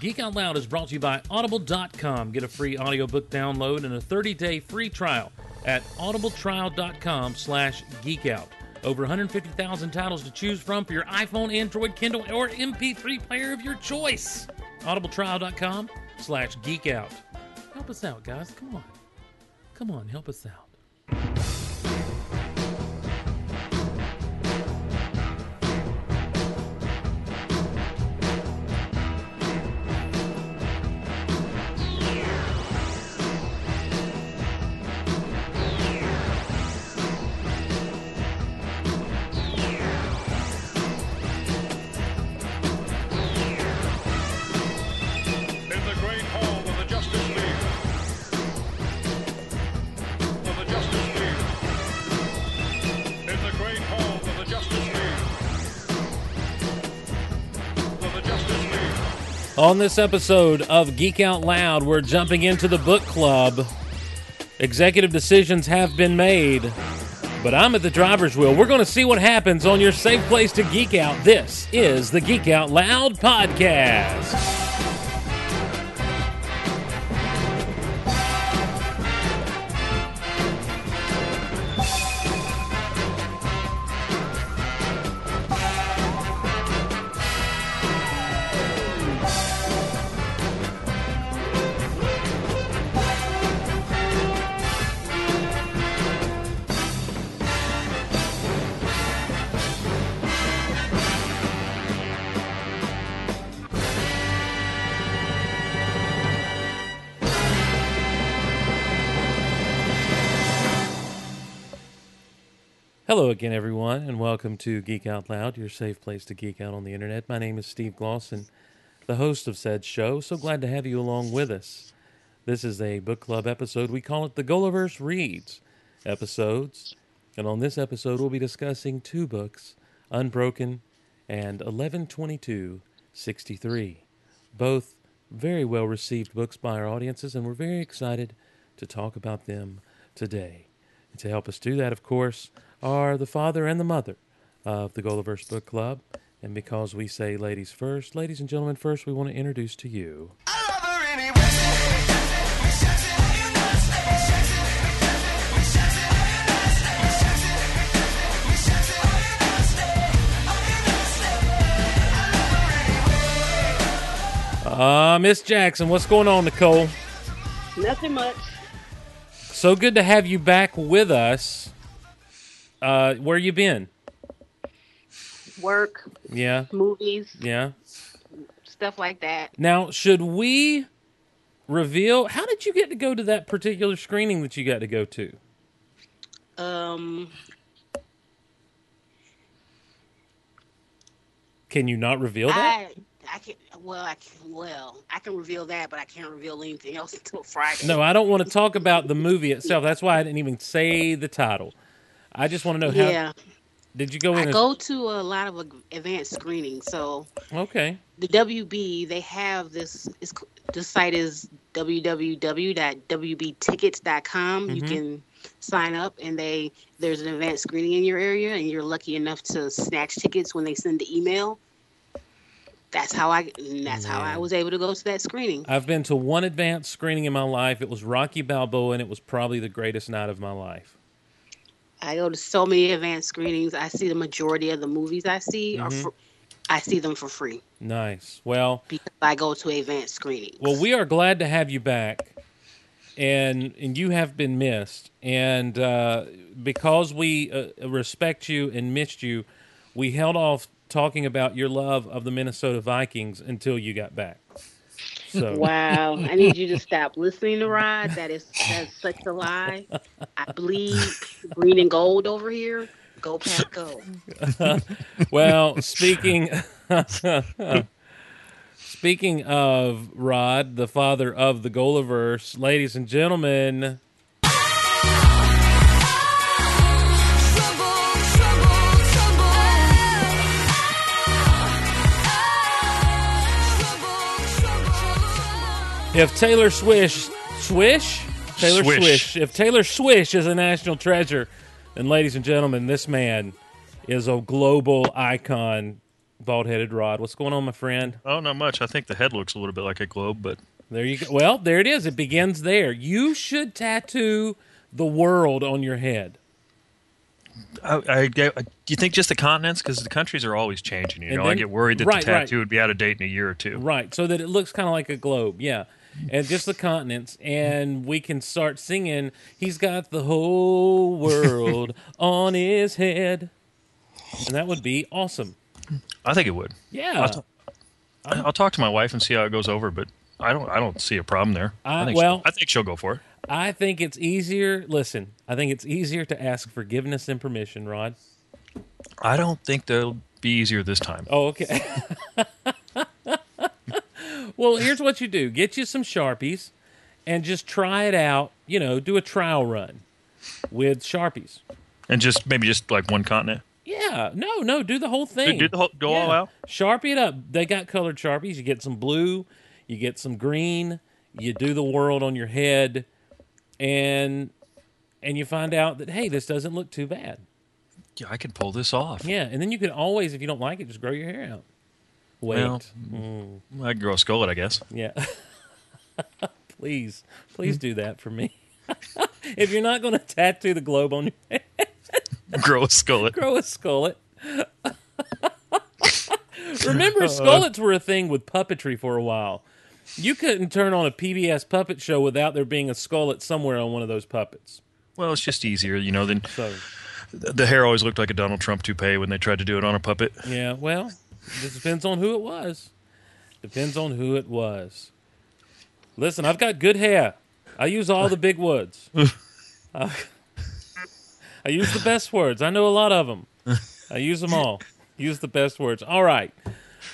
Geek Out Loud is brought to you by Audible.com. Get a free audiobook download and a 30-day free trial at audibletrial.com slash geekout. Over 150,000 titles to choose from for your iPhone, Android, Kindle, or MP3 player of your choice. audibletrial.com slash geekout. Help us out, guys. Come on. Come on, help us out. On this episode of Geek Out Loud, we're jumping into the book club. Executive decisions have been made, but I'm at the driver's wheel. We're going to see what happens on your safe place to geek out. This is the Geek Out Loud podcast. Again, everyone, and welcome to Geek Out Loud, your safe place to geek out on the internet. My name is Steve Glosson, the host of said show. So glad to have you along with us. This is a book club episode. We call it the GOLiverse Reads episodes. And on this episode, we'll be discussing two books, Unbroken and 112263. Both very well received books by our audiences, and we're very excited to talk about them today. And to help us do that, of course, are the father and the mother of the GOLiverse Book Club. And because we say ladies first, ladies and gentlemen first, we want to introduce to you uh, Miss Jackson. What's going on, Nicole? Nothing much. So good to have you back with us. Uh, where you been? Work, Yeah, movies, yeah. stuff like that. Now, should we reveal? How did you get to go to that particular screening that you got to go to? Um, Can you not reveal that? I I can well I can well I can reveal that, but I can't reveal anything else until Friday. No, I don't want to talk about the movie itself. That's why I didn't even say the title. I just want to know how. Yeah, Did you go in? I and- go to a lot of advanced screenings. So okay. the WB they have this. It's, the site is www.wbtickets.com. You Mhm. can sign up, and they there's an event screening in your area, and you're lucky enough to snatch tickets when they send the email. That's how I. That's how I was able to go to that screening. I've been to one advanced screening in my life. It was Rocky Balboa, and it was probably the greatest night of my life. I go to so many advanced screenings. I see the majority of the movies I see are Mhm. fr- I see them for free Nice. Well, because I go to advanced screenings. Well, we are glad to have you back, and and you have been missed, and uh, because we uh, respect you and missed you, we held off talking about your love of the Minnesota Vikings until you got back. So Wow, I need you to stop listening to Rod. That is that's such a lie. I bleed green and gold over here. Go pack go. well, speaking speaking of Rod, the father of the GOLiverse, ladies and gentlemen, if Taylor Swish Swish Taylor Swish. Swish. If Taylor Swish is a national treasure, then ladies and gentlemen, this man is a global icon. bald headed Rod. What's going on, my friend? Oh, not much. I think the head looks a little bit like a globe, but There you go. Well, there it is. It begins there. You should tattoo the world on your head. I, do you think just the continents? Because the countries are always changing. You know, then- I get worried that right, the right. tattoo would be out of date in a year or two. Right, so that it looks kind of like a globe, yeah. And just the continents, and we can start singing, He's got the whole world on his head. And that would be awesome. I think it would. Yeah. I'll, t- I'll talk to my wife and see how it goes over, but I don't. I don't see a problem there. Uh, I think well- I think she'll go for it. I think it's easier. Listen, I think it's easier to ask forgiveness and permission, Rod. I don't think they'll be easier this time. Oh, okay. well, here's what you do get you some Sharpies and just try it out. You know, do a trial run with Sharpies. And just maybe just like one continent. Yeah, no, no, do the whole thing. do the whole- go all out? Sharpie it up. They got colored Sharpies. You get some blue, you get some green, you do the world on your head, and and you find out that hey, this doesn't look too bad. Yeah, I can pull this off. Yeah, and then you can always, if you don't like it, just grow your hair out. Wait, Well, mm. I can grow a skullet, I guess. yeah. please, please hmm. do that for me. if you're not going to tattoo the globe on your head, grow a skullet. grow a skullet. Remember, skullets were a thing with puppetry for a while. You couldn't turn on a PBS puppet show without there being a skullet somewhere on one of those puppets. Well, it's just easier, you know. Than So, the hair always looked like a Donald Trump toupee when they tried to do it on a puppet. yeah, well, it depends on who it was. Depends on who it was. Listen, I've got good hair. I use all the big woods. I, I use the best words. I know a lot of them. I use them all. Use the best words. All right.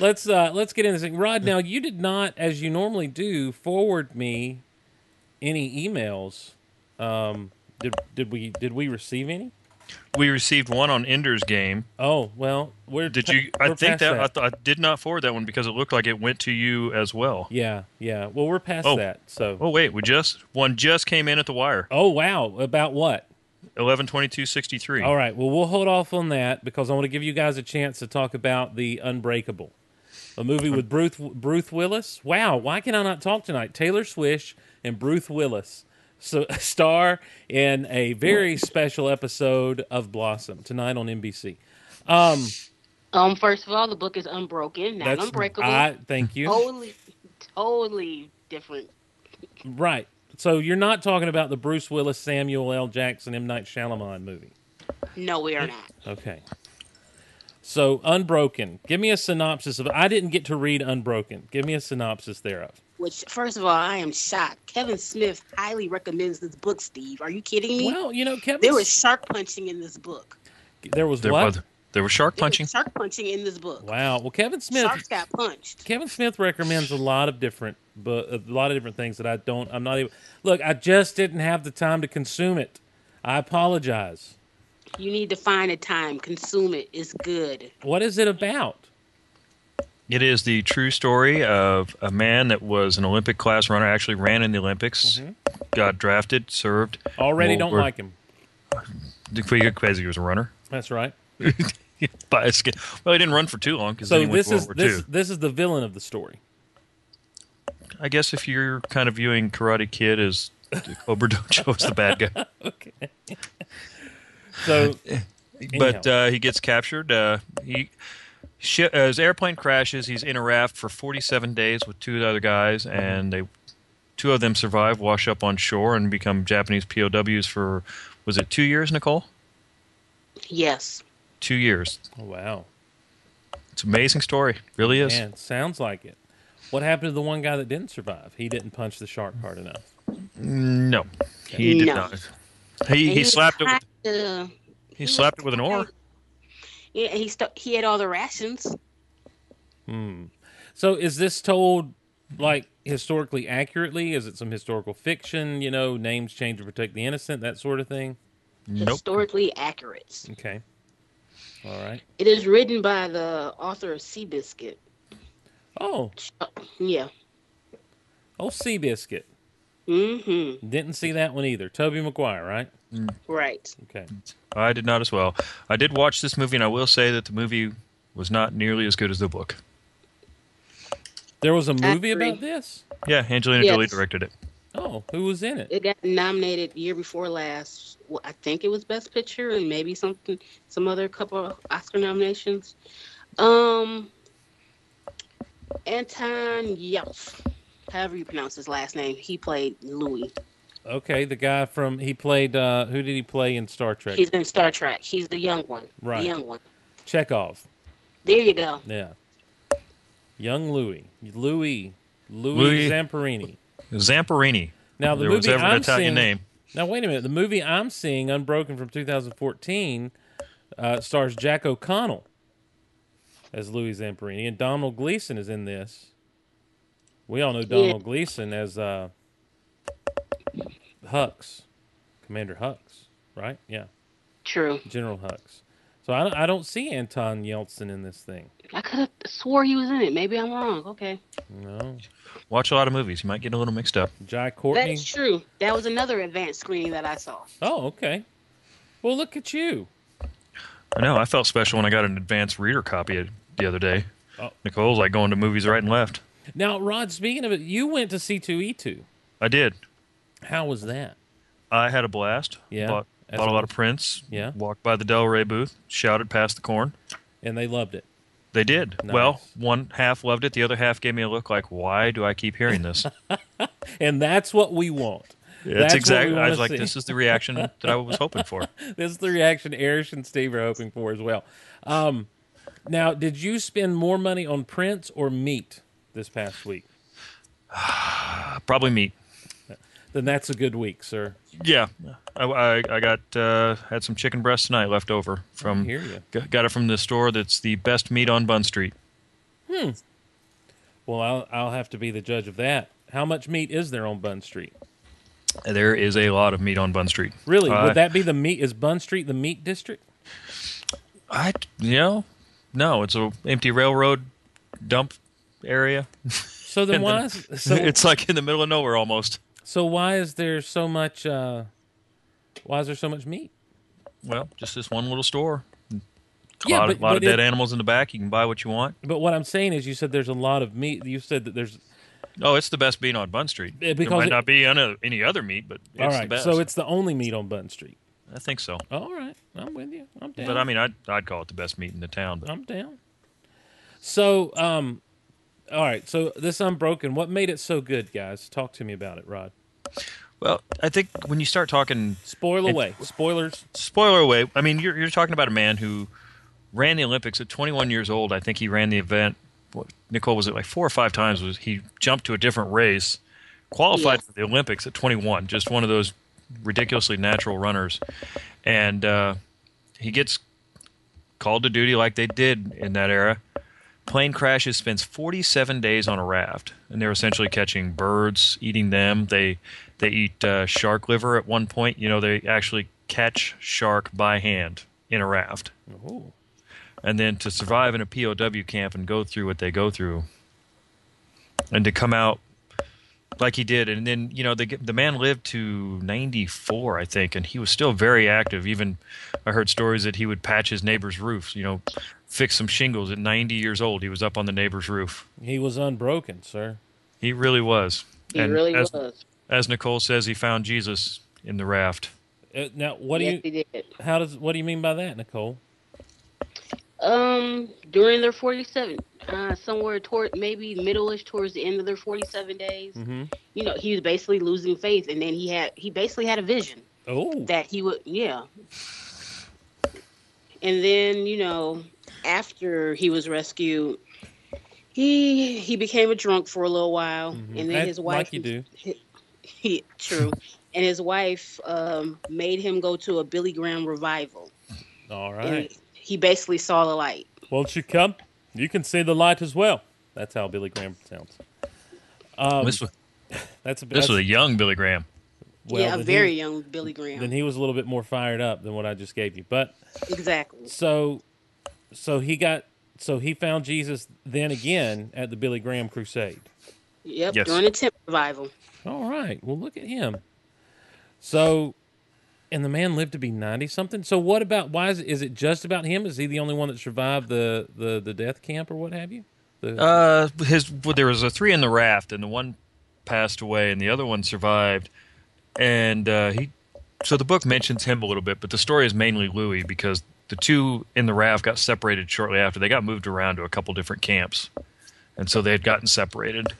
Let's uh let's get into this thing. Rod, now you did not, as you normally do, forward me any emails. Um did did we did we receive any? We received one on Ender's game. Oh, well, we're Did you? I think past that, I, th- I did not forward that one because it looked like it went to you as well. Yeah, yeah. Well, we're past Oh. that. So Oh wait, we just one just came in at the wire. Oh wow, about what? Eleven twenty two sixty three. All right. Well, we'll hold off on that because I want to give you guys a chance to talk about the Unbreakable, a movie with Bruce Bruce Willis. Wow, why can I not talk tonight? Taylor Swish and Bruce Willis star in a very special episode of Blossom tonight on NBC. Um, Um, first of all, the book is Unbroken, not that's Unbreakable. I thank you. Totally, totally different. Right. So you're not talking about the Bruce Willis, Samuel L. Jackson, M Night Shyamalan movie. No, we are not. Okay. So Unbroken. Give me a synopsis of. I didn't get to read Unbroken. Give me a synopsis thereof. Which, first of all, I am shocked. Kevin Smith highly recommends this book. Steve, are you kidding me? Well, you know, Kevin. there was shark punching in this book. there was There what? was there was shark There was punching. shark punching in this book. Wow. Well, Kevin Smith. Sharks got punched. Kevin Smith recommends a lot of different, but a lot of different things that I don't. I'm not even. Look, I just didn't have the time to consume it. I apologize. You need to find a time, consume it. It's good. What is it about? It is the true story of a man that was an Olympic class runner, actually ran in the Olympics, got drafted, served. Already World don't War- like him. Because he was a runner. That's right. By a skin. Well, he didn't run for too long because So then he went this is this this is the villain of the story. I guess if you're kind of viewing Karate Kid as Cobra Dojo as the bad guy. Okay. So but uh, he gets captured. Uh, he shi uh, his airplane crashes. He's in a raft for 47 days with two other guys, and they two of them survive, wash up on shore, and become Japanese POWs for was it two years, Nicole? Yes. Two years. oh, wow. It's an amazing story. Really is. Man, sounds like it. What happened to the one guy that didn't survive? He didn't punch the shark hard enough. No, he did No. not. He And he slapped it. With, kinda- he slapped it with an oar. Yeah, he st- he had all the rations. Hmm. So is this told like historically accurately? Is it some historical fiction? You know, names change to protect the innocent, that sort of thing. Nope. Historically accurate. Okay. All right. It is written by the author of Seabiscuit. Oh, yeah. oh, Seabiscuit. Mm-hmm. Didn't see that one either. Tobey Maguire, right? Right. Okay. I did not as well. I did watch this movie, and I will say that the movie was not nearly as good as the book. There was a movie about this. Yeah, Angelina Yes. Jolie directed it. Oh, who was in it? It got nominated year before last. Well, I think it was Best Picture and maybe something, some other couple of Oscar nominations. Um, Anton Yelf, however you pronounce his last name, he played Louis. Okay, the guy from he played. uh Who did he play in Star Trek? He's in Star Trek. He's the young one. Right. The young one. Chekhov. There you go. Yeah. Young Louis. Louis. Louis, Louis- Zamperini. Zamperini. Now the there movie was ever I'm an Italian seeing, name. Now wait a minute. The movie I'm seeing, Unbroken from 2014, uh, stars Jack O'Connell as Louis Zamperini, and Donald Gleeson is in this. We all know Donald Gleeson as uh, Hux, Commander Hux, right? Yeah, True. General Hux. So I don't, I don't see Anton Yelchin in this thing. I could have swore he was in it. Maybe I'm wrong. Okay. No, Watch a lot of movies. You might get a little mixed up. Jai Courtney. That's true. That was another advanced screening that I saw. Oh, okay. Well, look at you. I know. I felt special when I got an advanced reader copy the other day. Oh. Nicole's like going to movies right and left. Now, Rod, speaking of it, you went to C2E2. I did. How was that? I had a blast. Yeah. Bought, bought a lot of prints. Yeah. Walked by the Del Rey booth. Shouted past the corn. And they loved it. They did. Nice. Well, one half loved it. The other half gave me a look like, why do I keep hearing this? And that's what we want. That's, what we exactly. I was like, see. this is the reaction that I was hoping for. This is the reaction Erish and Steve are hoping for as well. Um, now, did you spend more money on prints or meat this past week? Probably meat. Then that's a good week, sir. Yeah, I, I, I got uh, had some chicken breast tonight left over from. I hear ya. g- Got it from the store that's the best meat on Bun Street. Hmm. Well, I'll, I'll have to be the judge of that. How much meat is there on Bun Street? There is a lot of meat on Bun Street. Really? Uh, Would that be the meat? Is Bun Street the meat district? I you know, no, it's a empty railroad dump area. So then why? then- Is, so it's like in the middle of nowhere almost. So why is there so much? Uh, why is there so much meat? Well, just this one little store. A Yeah, lot, but- of, lot of dead it- animals in the back. You can buy what you want. But what I'm saying is, you said there's a lot of meat. You said that there's Oh, it's the best meat on Bun Street. Yeah, there might it- not be any, any other meat, but it's all the best. So it's the only meat on Bun Street. I think so. All right, I'm with you. I'm down. But I mean, I'd, I'd call it the best meat in the town. But I'm down. So, um, all right. So this Unbroken, what made it so good, guys? Talk to me about it, Rod. well, I think when you start talking Spoil It- away. Spoilers. spoiler away. I mean, you're, you're talking about a man who ran the Olympics at 21 years old. I think he ran the event. What, Nicole was it like four or five times? Was he jumped to a different race, qualified Yeah. for the Olympics at 21? Just one of those ridiculously natural runners, and uh, he gets called to duty like they did in that era. Plane crashes, spends 47 days on a raft, and they're essentially catching birds, eating them. They they eat uh, shark liver at one point. You know, they actually catch shark by hand in a raft, Oh, and then to survive in a POW camp and go through what they go through, and to come out like he did, and then you know the the man lived to 94, I think, and he was still very active. Even I heard stories that he would patch his neighbor's roofs. You know, fix some shingles at 90 years old. He was up on the neighbor's roof. he was unbroken, sir. He really was. He And really as, was. As Nicole says, he found Jesus in the raft. Uh, now, what do yes, you? he did. How does? What do you mean by that, Nicole? Um, during their 47, uh, somewhere toward maybe middle-ish towards the end of their 47 days, Mm-hmm. you know, he was basically losing faith, and then he had he basically had a vision Oh, that he would, yeah. And then you know, after he was rescued, he he became a drunk for a little while, Mhm. and then That- his wife, like you do. He, he- true, and his wife um, made him go to a Billy Graham revival, All right. and he basically saw the light. Won't you come? You can see the light as well. That's how Billy Graham sounds. Um, this was, that's a this that's, was a young Billy Graham. well, yeah, a very He, young Billy Graham. then he was a little bit more fired up than what I just gave you, but exactly. so so he got so he found Jesus then again at the Billy Graham crusade. Yep, Yes. during the tent revival. All right. Well, look at him. So And the man lived to be ninety something. So what about? Why is it, is it just about him? Is he the only one that survived the the, the death camp or what have you? The, Uh, his well, there was a three in the raft, and the one passed away, and the other one survived. And uh, he, so the book mentions him a little bit, but the story is mainly Louis because the two in the raft got separated shortly after. They got moved around to a couple different camps, and so they had gotten separated.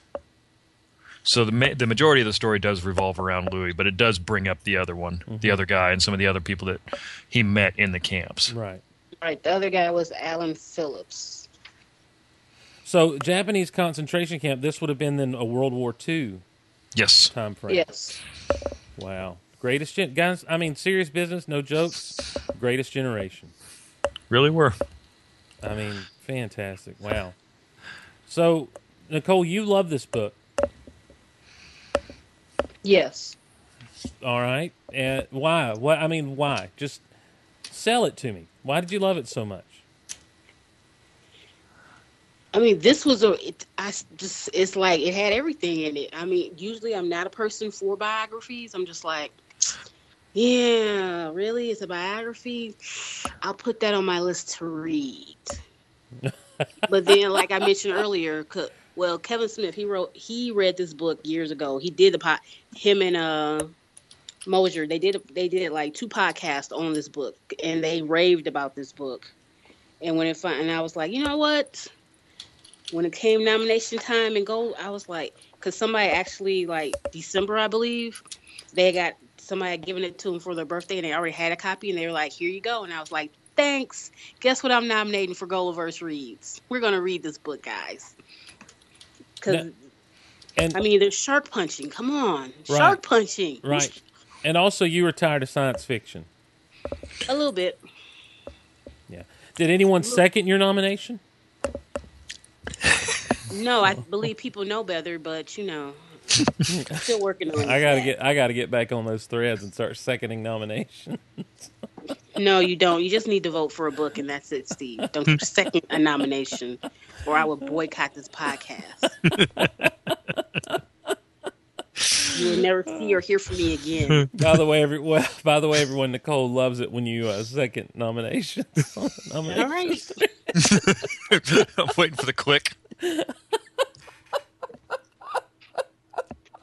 So the ma- the majority of the story does revolve around Louis, but it does bring up the other one, the mm-hmm. other guy, and some of the other people that he met in the camps. right. Right. The other guy was Alan Phillips. So Japanese concentration camp. This would have been then a World War II Yes. time frame. Yes. Wow. Greatest gen- guys. I mean, serious business. No jokes. Greatest generation. Really were. I mean, fantastic. Wow. So, Nicole, you love this book. Yes. All right. And why? What? I mean, why? Just sell it to me. Why did you love it so much? I mean, this was a. It, I s- just. It's like it had everything in it. I mean, usually I'm not a person for biographies. I'm just like, yeah, really, it's a biography. I'll put that on my list to read. but then, like I mentioned earlier, well, Kevin Smith, he wrote, he read this book years ago. He did the pot. Him and uh, Mosier, they did they did like two podcasts on this book, and they raved about this book. And when it and I was like, you know what? When it came nomination time and go, I was like, because somebody actually like December, I believe, they got somebody had given it to them for their birthday, and they already had a copy, and they were like, here you go, and I was like, thanks. Guess what? I'm nominating for GOLiverse Reads. We're gonna read this book, guys. Because And I mean, there's shark punching. Come on, Right. shark punching. right. And also, you were tired of science fiction. A little bit. Yeah. Did anyone second your nomination? No, I believe people know better, but you know, still working on. I gotta get. I gotta get back on those threads and start seconding nominations. No, you don't. You just need to vote for a book, and that's it, Steve. Don't you second a nomination, or I will boycott this podcast. you will never see or hear from me again. by the way, every well, by the way, everyone, Nicole loves it when you uh, second nominations. on the All nominations. right. I'm waiting for the click.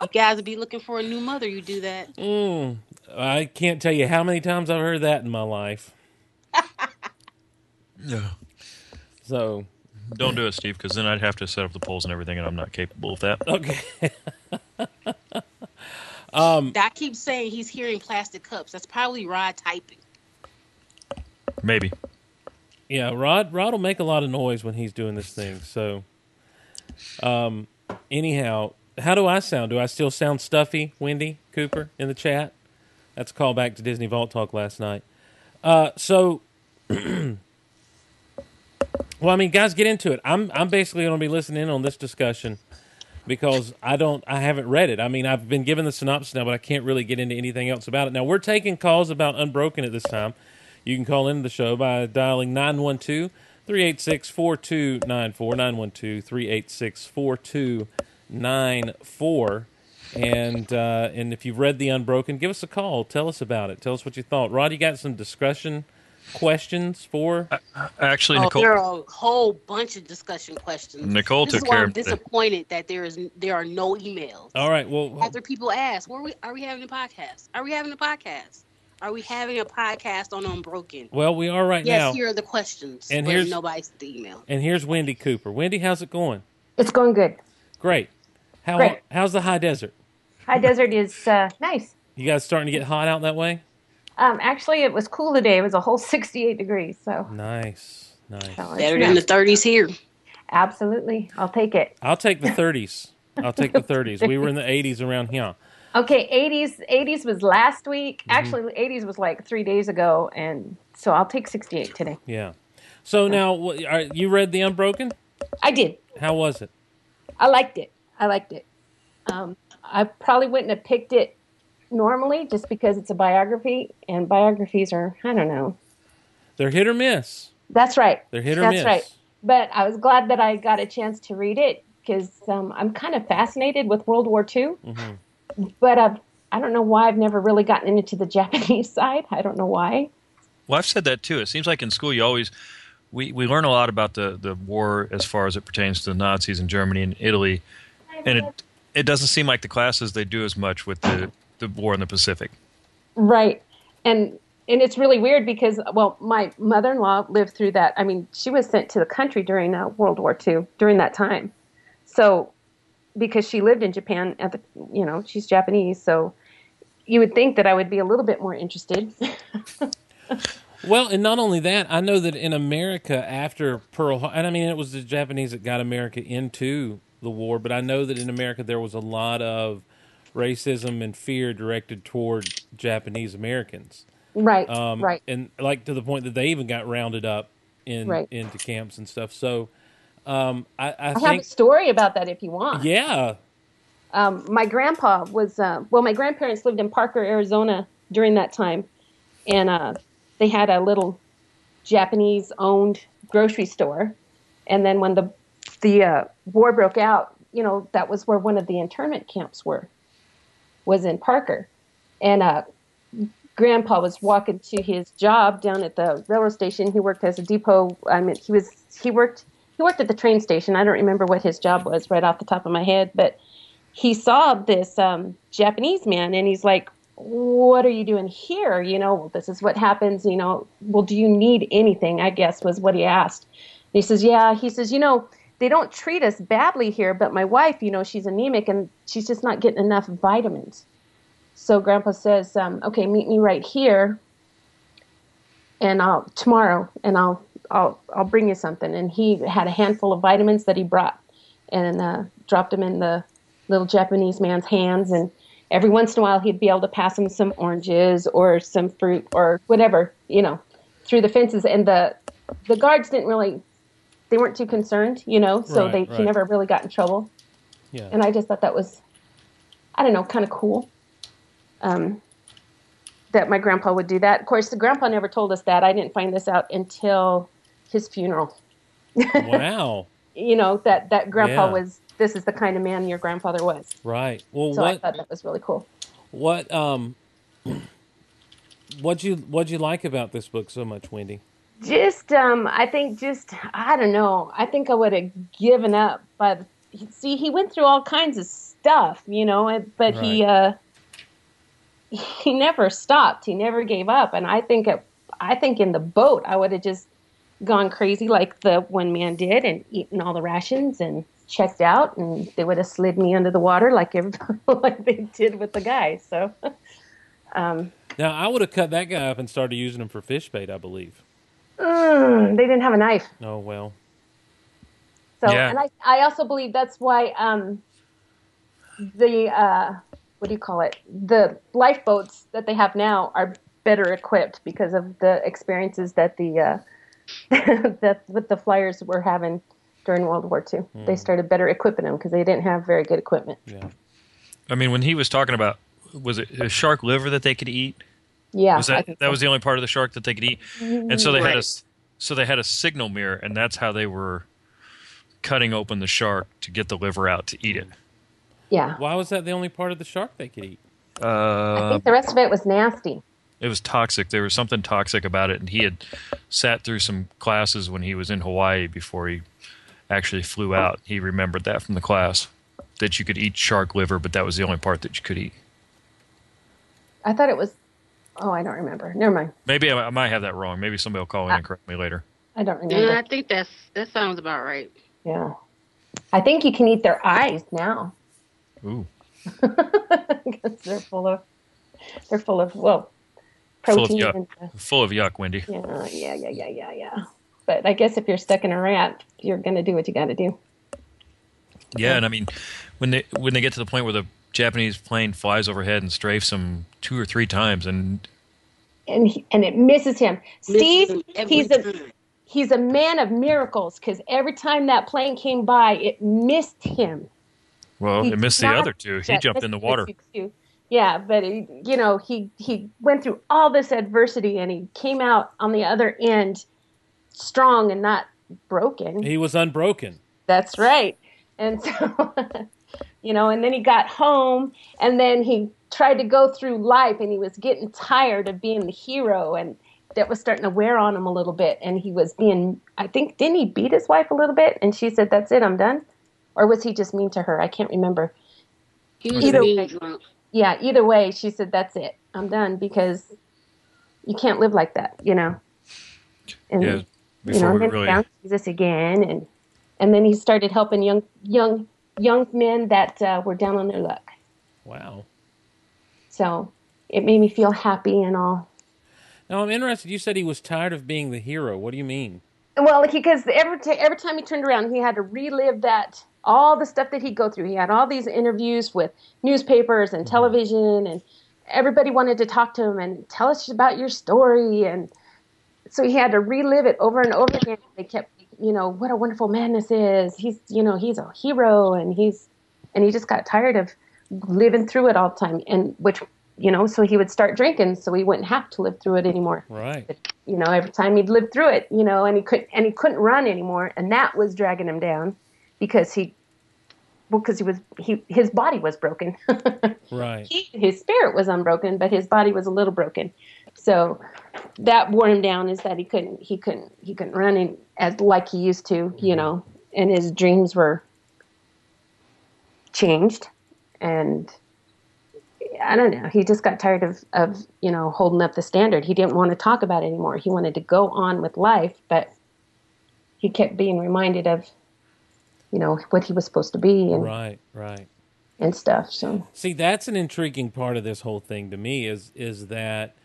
You guys will be looking for a new mother. You do that. Mm, I can't tell you how many times I've heard that in my life. Yeah. So Don't do it, Steve, because then I'd have to set up the polls and everything, and I'm not capable of that. okay, Doc keeps saying he's hearing plastic cups. That's probably Rod typing. Maybe. yeah, Rod. Rod will make a lot of noise when he's doing this thing. So, um, anyhow, how do I sound? Do I still sound stuffy, Wendy Cooper in the chat? That's a call back to Disney Vault Talk last night. Uh, so, well, I mean, guys, get into it. I'm I'm basically going to be listening in on this discussion because I don't I haven't read it. I mean, I've been given the synopsis now, but I can't really get into anything else about it. Now, we're taking calls about Unbroken at this time. You can call into the show by dialing 912 386 4294 912 386 4294 and uh, and if you've read the Unbroken, give us a call. Tell us about it. Tell us what you thought. Rod, you got some discussion questions for? Actually, Oh, Nicole. there are a whole bunch of discussion questions. Nicole this is took why care I'm of the- disappointed that there is there are no emails. All right. Well, After people ask, "Where we are we having a podcast? Are we having a podcast? Are we having a podcast on Unbroken?" well, we are right yes, now. Yes. Here are the questions. And here's- nobody's the email. And here's Wendy Cooper. Wendy, how's it going? It's going good. Great. How Great. how's the high desert? High desert is uh, nice. You guys starting to get hot out that way? Um, actually, it was cool today. It was a whole 68 degrees. So, Nice, nice. so Better than the 30s here. absolutely, I'll take it. I'll take the 30s. I'll take the 30s. We were in the 80s around here. Okay, 80s 80s was last week. Mm-hmm. Actually, 80s was like three days ago, and so I'll take 68 today. Yeah. So now, are, you read the Unbroken? I did. How was it? I liked it. I liked it. Um, I probably wouldn't have picked it normally just because it's a biography, and biographies are I don't know. They're hit or miss. That's right. They're hit or That's miss. That's right. But I was glad that I got a chance to read it because um, I'm kind of fascinated with World War II. Mhm. But I've I don't know why I've never really gotten into the Japanese side. I don't know why. Well, I've said that too. It seems like in school you always we, we learn a lot about the, the war as far as it pertains to the Nazis in Germany and Italy, and it it doesn't seem like the classes they do as much with the, the war in the Pacific. Right. And and it's really weird because well, my mother-in-law lived through that. I mean, she was sent to the country during uh, World War II during that time. So because she lived in Japan at the you know, she's Japanese, so you would think that I would be a little bit more interested. Well, and not only that, I know that in America after Pearl Harbor, and I mean it was the Japanese that got America into the war, but I know that in America there was a lot of racism and fear directed toward Japanese Americans. right. Um, right. And like to the point that they even got rounded up in Right. into camps and stuff. So um, I, I, I have a story about that if you want. yeah, um, my grandpa was uh, well my grandparents lived in parker arizona during that time and uh, they had a little japanese owned grocery store and then when the the uh, war broke out you know that was where one of the internment camps were was in parker and uh, grandpa was walking to his job down at the railroad station he worked as a depot i mean he was he worked he worked at the train station i don't remember what his job was right off the top of my head but he saw this um, Japanese man and he's like, What are you doing here? You know, this is what happens. You know, well, do you need anything? I guess was what he asked. And he says, Yeah. He says, You know, they don't treat us badly here, but my wife, you know, she's anemic and she's just not getting enough vitamins. So Grandpa says, um, Okay, meet me right here and I'll tomorrow and I'll I'll I'll bring you something. And he had a handful of vitamins that he brought and uh, dropped them in the little Japanese man's hands. And every once in a while, he'd be able to pass him some oranges or some fruit or whatever, you know, through the fences. And the the guards didn't really, they weren't too concerned, you know, so Right, they right. he never really got in trouble. yeah. And I just thought that was, I don't know, kind of cool. Um, that my grandpa would do that. Of course, the grandpa never told us that. I didn't find this out until his funeral. wow. You know that that grandpa Yeah. was. This is the kind of man your grandfather was. Right. Well, So I thought that was really cool. what um what you what you like about this book so much, Wendy? Just, um, I think, just I don't know. I think I would have given up. But see, he went through all kinds of stuff, you know. But he, uh, he never stopped. He never gave up. And I think, it, I think in the boat, I would have just gone crazy like the one man did and eaten all the rations and checked out, and they would have slid me under the water like everybody, like they did with the guy. So. Um, Now I would have cut that guy up and started using him for fish bait, I believe. Mm, they didn't have a knife. Oh well. So, Yeah. and I, I also believe that's why um, the uh, what do you call it? The lifeboats that they have now are better equipped because of the experiences that the uh, that what the flyers were having during World War II. Hmm. They started better equipping them because they didn't have very good equipment. Yeah. I mean, when he was talking about was it a shark liver that they could eat? Yeah, Was that that so. was the only part of the shark that they could eat? And so they had a so they had a signal mirror, and that's how they were cutting open the shark to get the liver out to eat it. yeah. Why was that the only part of the shark they could eat? I Uh, think the rest of it was nasty. it was toxic. There was something toxic about it, and he had sat through some classes when he was in Hawaii before he actually flew out. He remembered that from the class that you could eat shark liver, but that was the only part that you could eat. I thought it was. Oh, I don't remember. Never mind. Maybe I, I might have that wrong. Maybe somebody will call in and correct me later. I don't remember. Yeah, I think that's that sounds about right. Yeah. I think you can eat their eyes now. Ooh, because they're full of they're full of well full of protein yuck. and uh, Full of yuck, Wendy. yeah yeah yeah yeah yeah yeah but i guess if you're stuck in a rat you're gonna do what you gotta do Yeah, and I mean, when they when they get to the point where the Japanese plane flies overhead and strafes them two or three times, and and he, and it misses him steve Misses every he's a time. he's a man of miracles because every time that plane came by it missed him well, He it missed the other two. He just jumped in the water. Yeah, but he, you know, he he went through all this adversity and he came out on the other end strong and not broken. He was unbroken. That's right. And so you know, and then he got home and then he tried to go through life and he was getting tired of being the hero and that was starting to wear on him a little bit and he was being I think didn't he beat his wife a little bit and she said that's it I'm done or was he just mean to her I can't remember He was Either being way. drunk. yeah either way she said that's it I'm done because you can't live like that you know and Yeah, you before know we then really. he found Jesus again and and then he started helping young young young men that uh, were down on their luck Wow. so it made me feel happy and all Now I'm interested. You said he was tired of being the hero. What do you mean? Well, because every t- every time he turned around, he had to relive that all the stuff that he'd go through. He had all these interviews with newspapers and television, and everybody wanted to talk to him and tell us about your story. And so he had to relive it over and over again. They kept, you know, what a wonderful man this is. He's, you know, he's a hero, and he's, and he just got tired of living through it all the time. And which, you know, so he would start drinking, so he wouldn't have to live through it anymore Right. you know every time he'd lived through it you know and he couldn't and he couldn't run anymore and that was dragging him down because he well because he was he his body was broken Right. he, his spirit was unbroken but his body was a little broken so that wore him down is that he couldn't he couldn't he couldn't run in, as like he used to you mm-hmm. know and his dreams were changed and I don't know. He just got tired of, of, you know, holding up the standard. He didn't want to talk about it anymore. He wanted to go on with life, but he kept being reminded of, you know, what he was supposed to be and, Right. Right. and stuff. So, See, that's an intriguing part of this whole thing to me is is that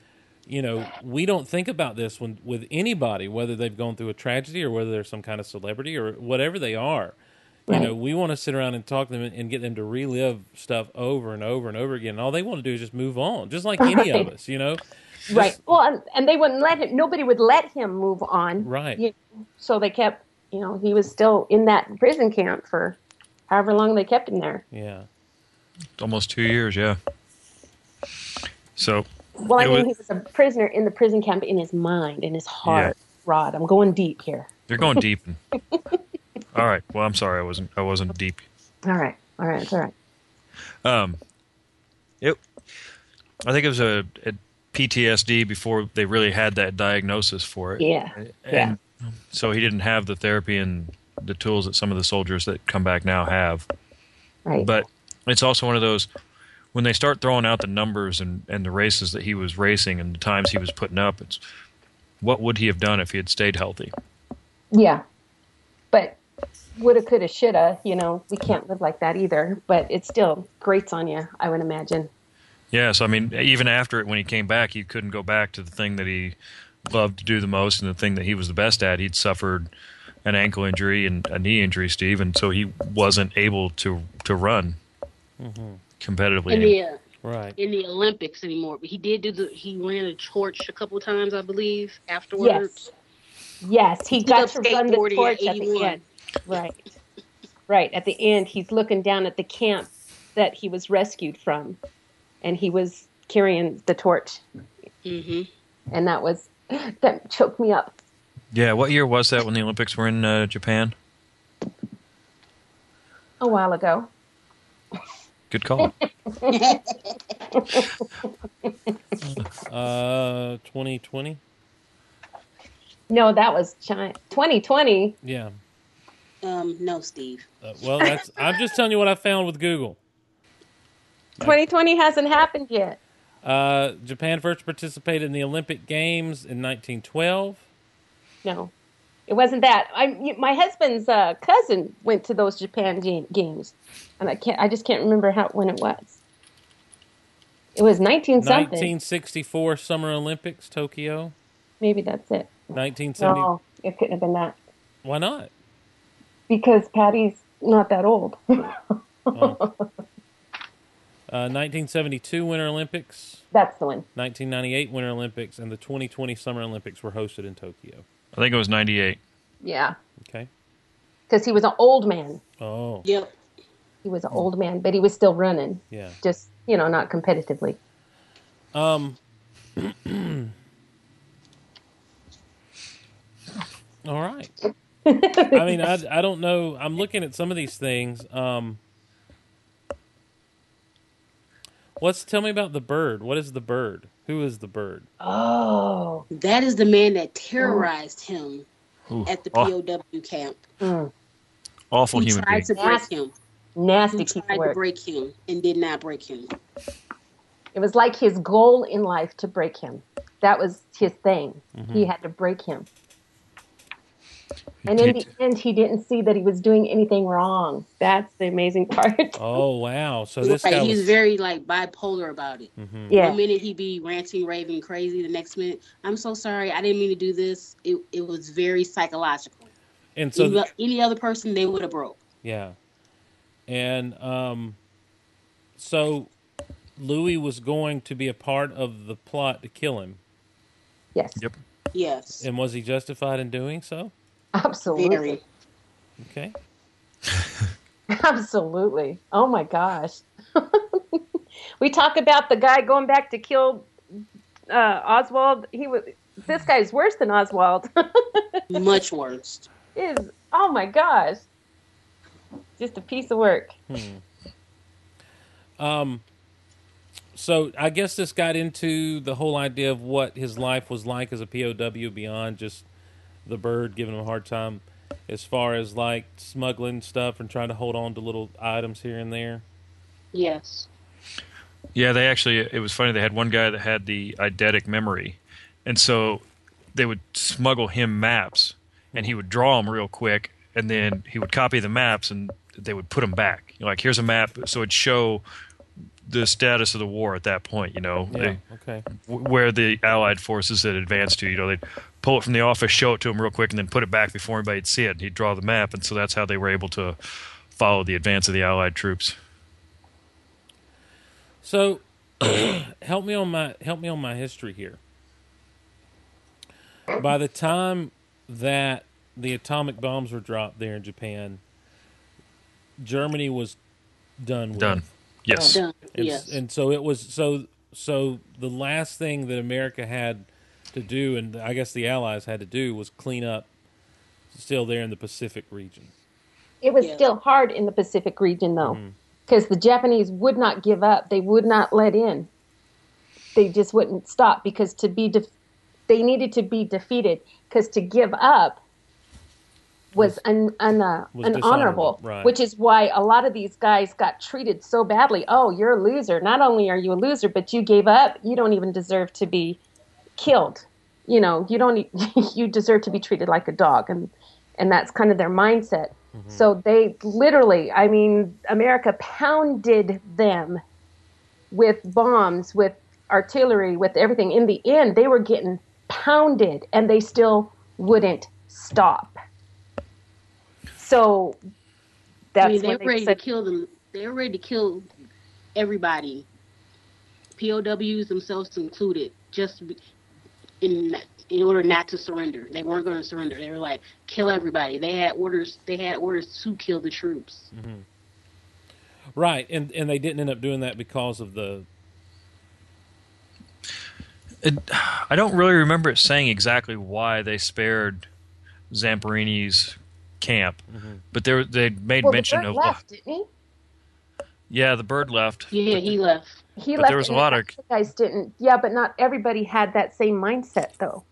you know we don't think about this when with anybody whether they've gone through a tragedy or whether they're some kind of celebrity or whatever they are. You know, we want to sit around and talk to them and get them to relive stuff over and over and over again. And all they want to do is just move on, just like any of us. You know, right. Well, and, and they wouldn't let him, nobody would let him move on. Right. You so they kept, you know, he was still in that prison camp for however long they kept him there. Yeah. almost two years. Yeah. So Well, I mean, was- he was a prisoner in the prison camp in his mind, in his heart. Rod, I'm going deep here. you're going deep. All right. Well, I'm sorry. I wasn't. I wasn't deep. All right. All right. It's all right. Um, it. I think it was a, a PTSD before they really had that diagnosis for it. Yeah. Yeah. So he didn't have the therapy and the tools that some of the soldiers that come back now have. Right. But it's also one of those when they start throwing out the numbers and, and the races that he was racing and the times he was putting up, it's what would he have done if he had stayed healthy? Yeah. But woulda, coulda, shoulda, you know, we can't live like that either. But it still grates on you, I would imagine. Yes, I mean, even after it, when he came back, he couldn't go back to the thing that he loved to do the most and the thing that he was the best at. He'd suffered an ankle injury and a knee injury, Steve, and so he wasn't able to to run mm-hmm. Competitively. in the uh, Right. in the Olympics anymore. But he did do the he ran a torch a couple times, I believe. Afterwards, Yes. Yes. He He got to run the torch at at the end. Right. Right. At the end, he's looking down at the camp that he was rescued from. And he was carrying the torch. hmm And that was, that choked me up. Yeah, what year was that when the Olympics were in uh, Japan? A while ago. Good call. Uh, 2020. No, that was China. 2020. Yeah. Um, no, Steve. Uh, well, that's. I'm just telling you what I found with Google. 2020 hasn't happened yet. Uh, Japan first participated in the Olympic Games in 1912. No, it wasn't that. I my husband's uh, cousin went to those Japan ga- games, and I can't. I just can't remember how when it was. It was 19 something. 1964 Summer Olympics, Tokyo. Maybe that's it. 1970. No, it couldn't have been that Why not? because Patty's not that old. Uh, 1972 Winter Olympics, that's the one. 1998 Winter Olympics, and the 2020 Summer Olympics were hosted in Tokyo. I think it was 98. Yeah, Okay. because he was an old man. Oh, Yep. He was an old man, but he was still running. yeah. Just you know, not competitively. Um. all right. I mean, I, I don't know. I'm looking at some of these things. Um, What's tell me about the bird? What is the bird? Who is the bird? Oh, That is the man that terrorized him Ooh, at the aw- POW camp. mm, awful He human tried being. to break Nasty. him. nasty He piece of tried to break him and did not break him. It was like his goal in life to break him. That was his thing. He had to break him. And in the end, he didn't see that he was doing anything wrong. That's the amazing part. Oh wow! So this Right, guy he's was very like bipolar about it. Mhm. yeah. One minute he'd be ranting, raving, crazy. The next minute, I'm so sorry, I didn't mean to do this. It it was very psychological. and so any, any other person, they would have broke. yeah, and um, so Louis was going to be a part of the plot to kill him, Yes. Yep. Yes, and was he justified in doing so? Absolutely. very. Okay. Absolutely. Oh my gosh. we talk about the guy going back to kill uh, Oswald. He was. This guy's worse than Oswald. Much worse. is oh my gosh, just a piece of work. Hmm. Um, so I guess this got into the whole idea of what his life was like as a POW beyond just the bird giving him a hard time, as far as like smuggling stuff and trying to hold on to little items here and there. Yes. Yeah, they actually. It was funny. They had one guy that had the eidetic memory, and so they would smuggle him maps, and he would draw them real quick, and then he would copy the maps, and they would put them back. You know, like here's a map, so it'd show the status of the war at that point. You know, Yeah. they- Okay. w- where the Allied forces had advanced to. You know, they'd pull it from the office, show it to him real quick, and then put it back before anybody'd see it. And he'd draw the map, and so that's how they were able to follow the advance of the Allied troops. So help me on my help me on my history here. By the time that the atomic bombs were dropped there in Japan, Germany was done with. Done. Yes. Done. And, yes. and so it was so so the last thing that America had to do and I guess the allies had to do was clean up still there in the Pacific region. It was Yeah. still hard in the Pacific region, though, mm-hmm. because the Japanese would not give up. They would not let in. They just wouldn't stop because to be, def- they needed to be defeated. Because to give up was un, un, uh, Was dishonorable, right. which is why a lot of these guys got treated so badly. Oh, you're a loser. Not only are you a loser, but you gave up. You don't even deserve to be killed. You know, you don't. You deserve to be treated like a dog, and and that's kind of their mindset. So they literally, I mean, America pounded them with bombs, with artillery, with everything. In the end, they were getting pounded, and they still wouldn't stop. So that's I mean, they when were ready they said, to kill them. They're ready to kill everybody, POWs themselves included, just in in order not to surrender. They weren't going to surrender. They were like, kill everybody. They had orders. They had orders to kill the troops. Mm-hmm. Right, and and they didn't end up doing that because of the It, I don't really remember it saying exactly why they spared Zamperini's camp, but they they made well, the mention bird of left, didn't he? yeah, the bird left. Yeah, he left. He But left. there was a lot of- guys didn't. Yeah, but not everybody had that same mindset, though.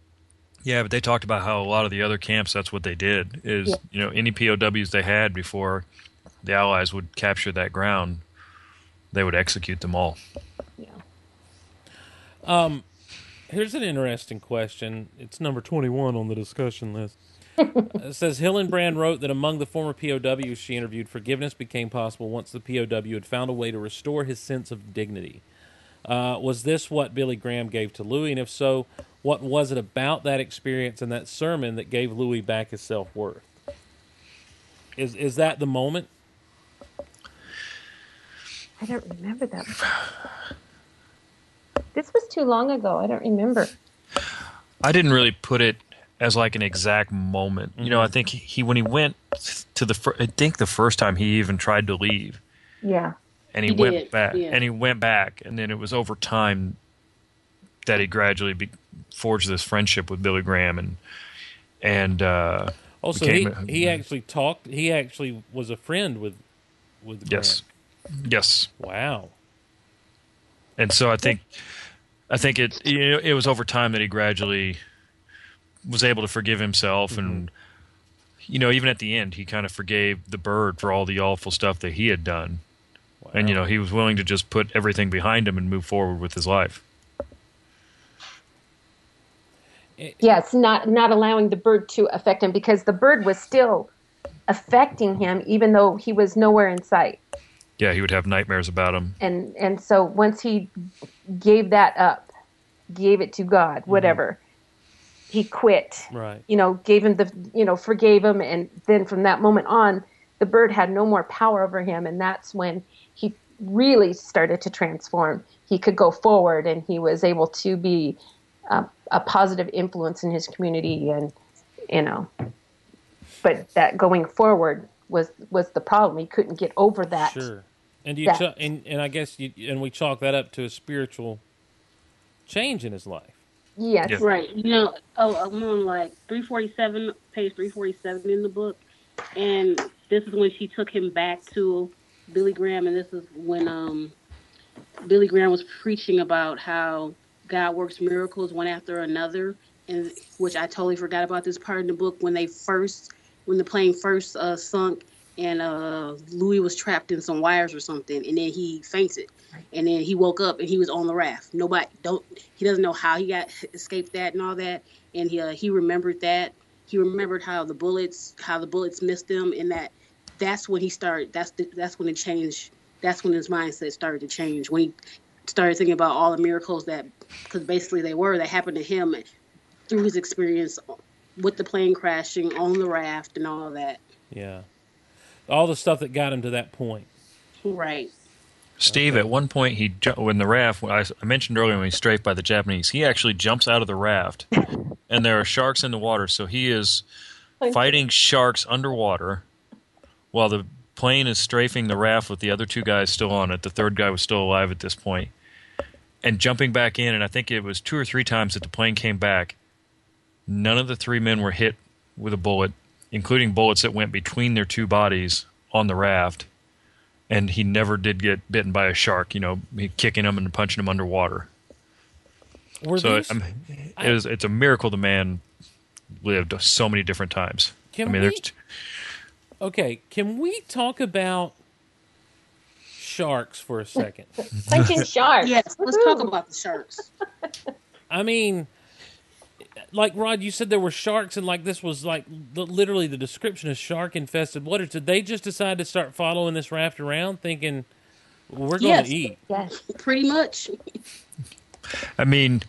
Yeah, but they talked about how a lot of the other camps that's what they did is Yeah. you know any POWs they had before the Allies would capture that ground, they would execute them all. Yeah. Um, here's an interesting question. It's number 21 on the discussion list. It says Hillenbrand wrote that among the former POWs she interviewed, forgiveness became possible once the POW had found a way to restore his sense of dignity. Uh, was this what Billy Graham gave to Louis? And if so, what was it about that experience and that sermon that gave Louis back his self worth? Is is that the moment? I don't remember that. This was too long ago. I don't remember. I didn't really put it as like an exact moment. You know, I think he when he went to the fir- I think the first time he even tried to leave Yeah. and he, He went did, back yeah. and he went back and then it was over time that he gradually be, forged this friendship with Billy Graham and and uh Also, he, became- he actually talked. He actually was a friend with with Graham. yes yes Wow. and so I think I think it you know, it was over time that he gradually was able to forgive himself and mm-hmm. you know even at the end he kind of forgave the bird for all the awful stuff that he had done. And you know he was willing to just put everything behind him and move forward with his life. Yes, not not allowing the bird to affect him because the bird was still affecting him even though he was nowhere in sight. yeah he would have nightmares about him. And and so once he gave that up, gave it to God, mm-hmm. whatever, he quit. Right. You know, gave him the you know, forgave him and then from that moment on the bird had no more power over him and that's when he really started to transform. He could go forward and he was able to be a, a positive influence in his community and you know but that going forward was was the problem he couldn't get over that Sure. And you that- ch- and and I guess you and we chalk that up to a spiritual change in his life. Yes Yeah. Right. You know, oh, I'm on like 347, page 347 in the book, and this is when she took him back to Billy Graham, and this is when um, Billy Graham was preaching about how God works miracles one after another, and which I totally forgot about this part in the book when they first, when the plane first uh, sunk, and uh, Louis was trapped in some wires or something, and then he fainted, and then he woke up and he was on the raft. Nobody don't he doesn't know how he got escaped that and all that, and he uh, he remembered that. He remembered how the bullets how the bullets missed him, and that that's when he started. That's the, that's when it changed. That's when his mindset started to change. When he started thinking about all the miracles that, because basically they were that happened to him through his experience with the plane crashing on the raft and all that. Yeah. All the stuff that got him to that point. Right. Steve, at one point, he when the raft. when I, I mentioned earlier when he's strafed by the Japanese, he actually jumps out of the raft, and there are sharks in the water. So he is fighting sharks underwater, while the plane is strafing the raft with the other two guys still on it. The third guy was still alive at this point, and jumping back in. And I think it was two or three times that the plane came back. None of the three men were hit with a bullet, including bullets that went between their two bodies on the raft and he never did get bitten by a shark. You know, kicking him and punching him underwater. Were So these, I mean, it was, it's a miracle the man lived so many different times. Can I mean, we- there's okay, can we talk about sharks for a second? punching sharks Yes. Let's talk about the sharks. I mean, like Rod, you said there were sharks, and like this was like the, literally the description of shark infested waters. Did they just decide to start following this raft around, thinking we're going Yes. to eat? yes Pretty much. I mean,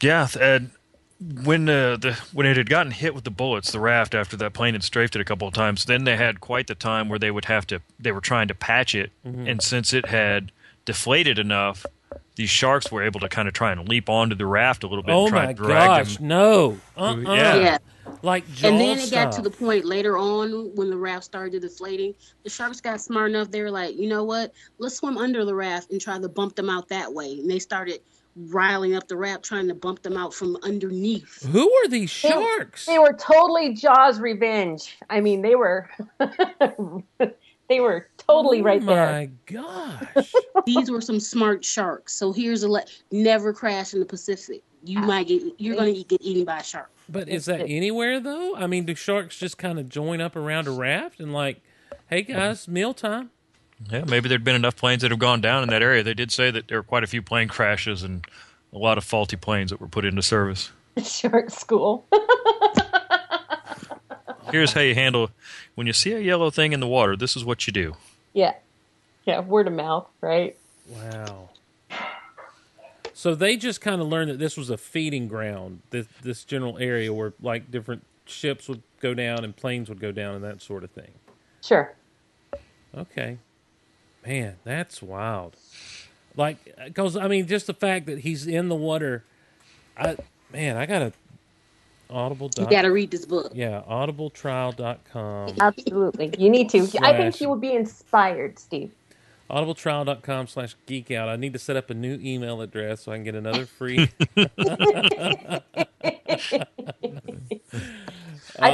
yeah. And when uh, the when it had gotten hit with the bullets, the raft after that plane had strafed it a couple of times, then they had quite the time where they would have to. They were trying to patch it, Mm-hmm. and since it had deflated enough, these sharks were able to kind of try and leap onto the raft a little bit Oh and try my and drag gosh, them. no! Uh-uh. Yeah. Yeah. Like And then Jaws it got to the point later on when the raft started deflating. The sharks got smart enough. They were like, you know what? Let's swim under the raft and try to bump them out that way. And they started riling up the raft, trying to bump them out from underneath. Who are these sharks? they were totally jaws revenge i mean they were they were totally oh right there my gosh! These were some smart sharks. So here's a le- never crash in the Pacific. You ah. might get you're gonna get eaten by a shark. But is that anywhere though? I mean, do sharks just kind of join up around a raft and like, hey guys, meal time? Yeah, maybe there'd been enough planes that have gone down in that area. They did say that there were quite a few plane crashes and a lot of faulty planes that were put into service. shark school Here's how you handle when you see a yellow thing in the water. This is what you do. Yeah yeah word of mouth right Wow. So they just kind of learned that this was a feeding ground, this this general area where like different ships would go down and planes would go down and that sort of thing. sure Okay. Man, that's wild. Like, because I mean, just the fact that he's in the water, I man, I gotta audible. You gotta read this book. yeah, audibletrial.com. absolutely you need to i think you will be inspired steve audibletrial.com slash geek out. I need to set up a new email address so I can get another free. I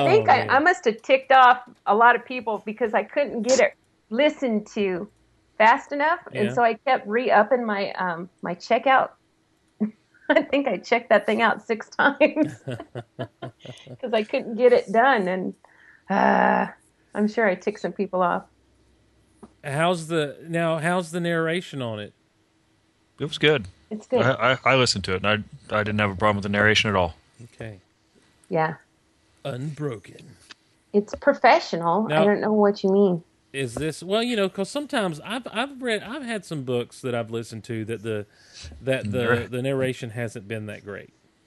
think Oh, I. I must have ticked off a lot of people because I couldn't get it listened to fast enough, Yeah. and so I kept re-upping my um, my checkout. I think I checked that thing out six times because I couldn't get it done, and uh, I'm sure I ticked some people off. How's the now? How's the narration on it? It was good. It's good. I, I, I listened to it, and I, I didn't have a problem with the narration at all. Okay, yeah, Unbroken. it's professional. Now- I don't know what you mean. Is this well? You know, because sometimes I've I've read I've had some books that I've listened to that the that the the narration hasn't been that great.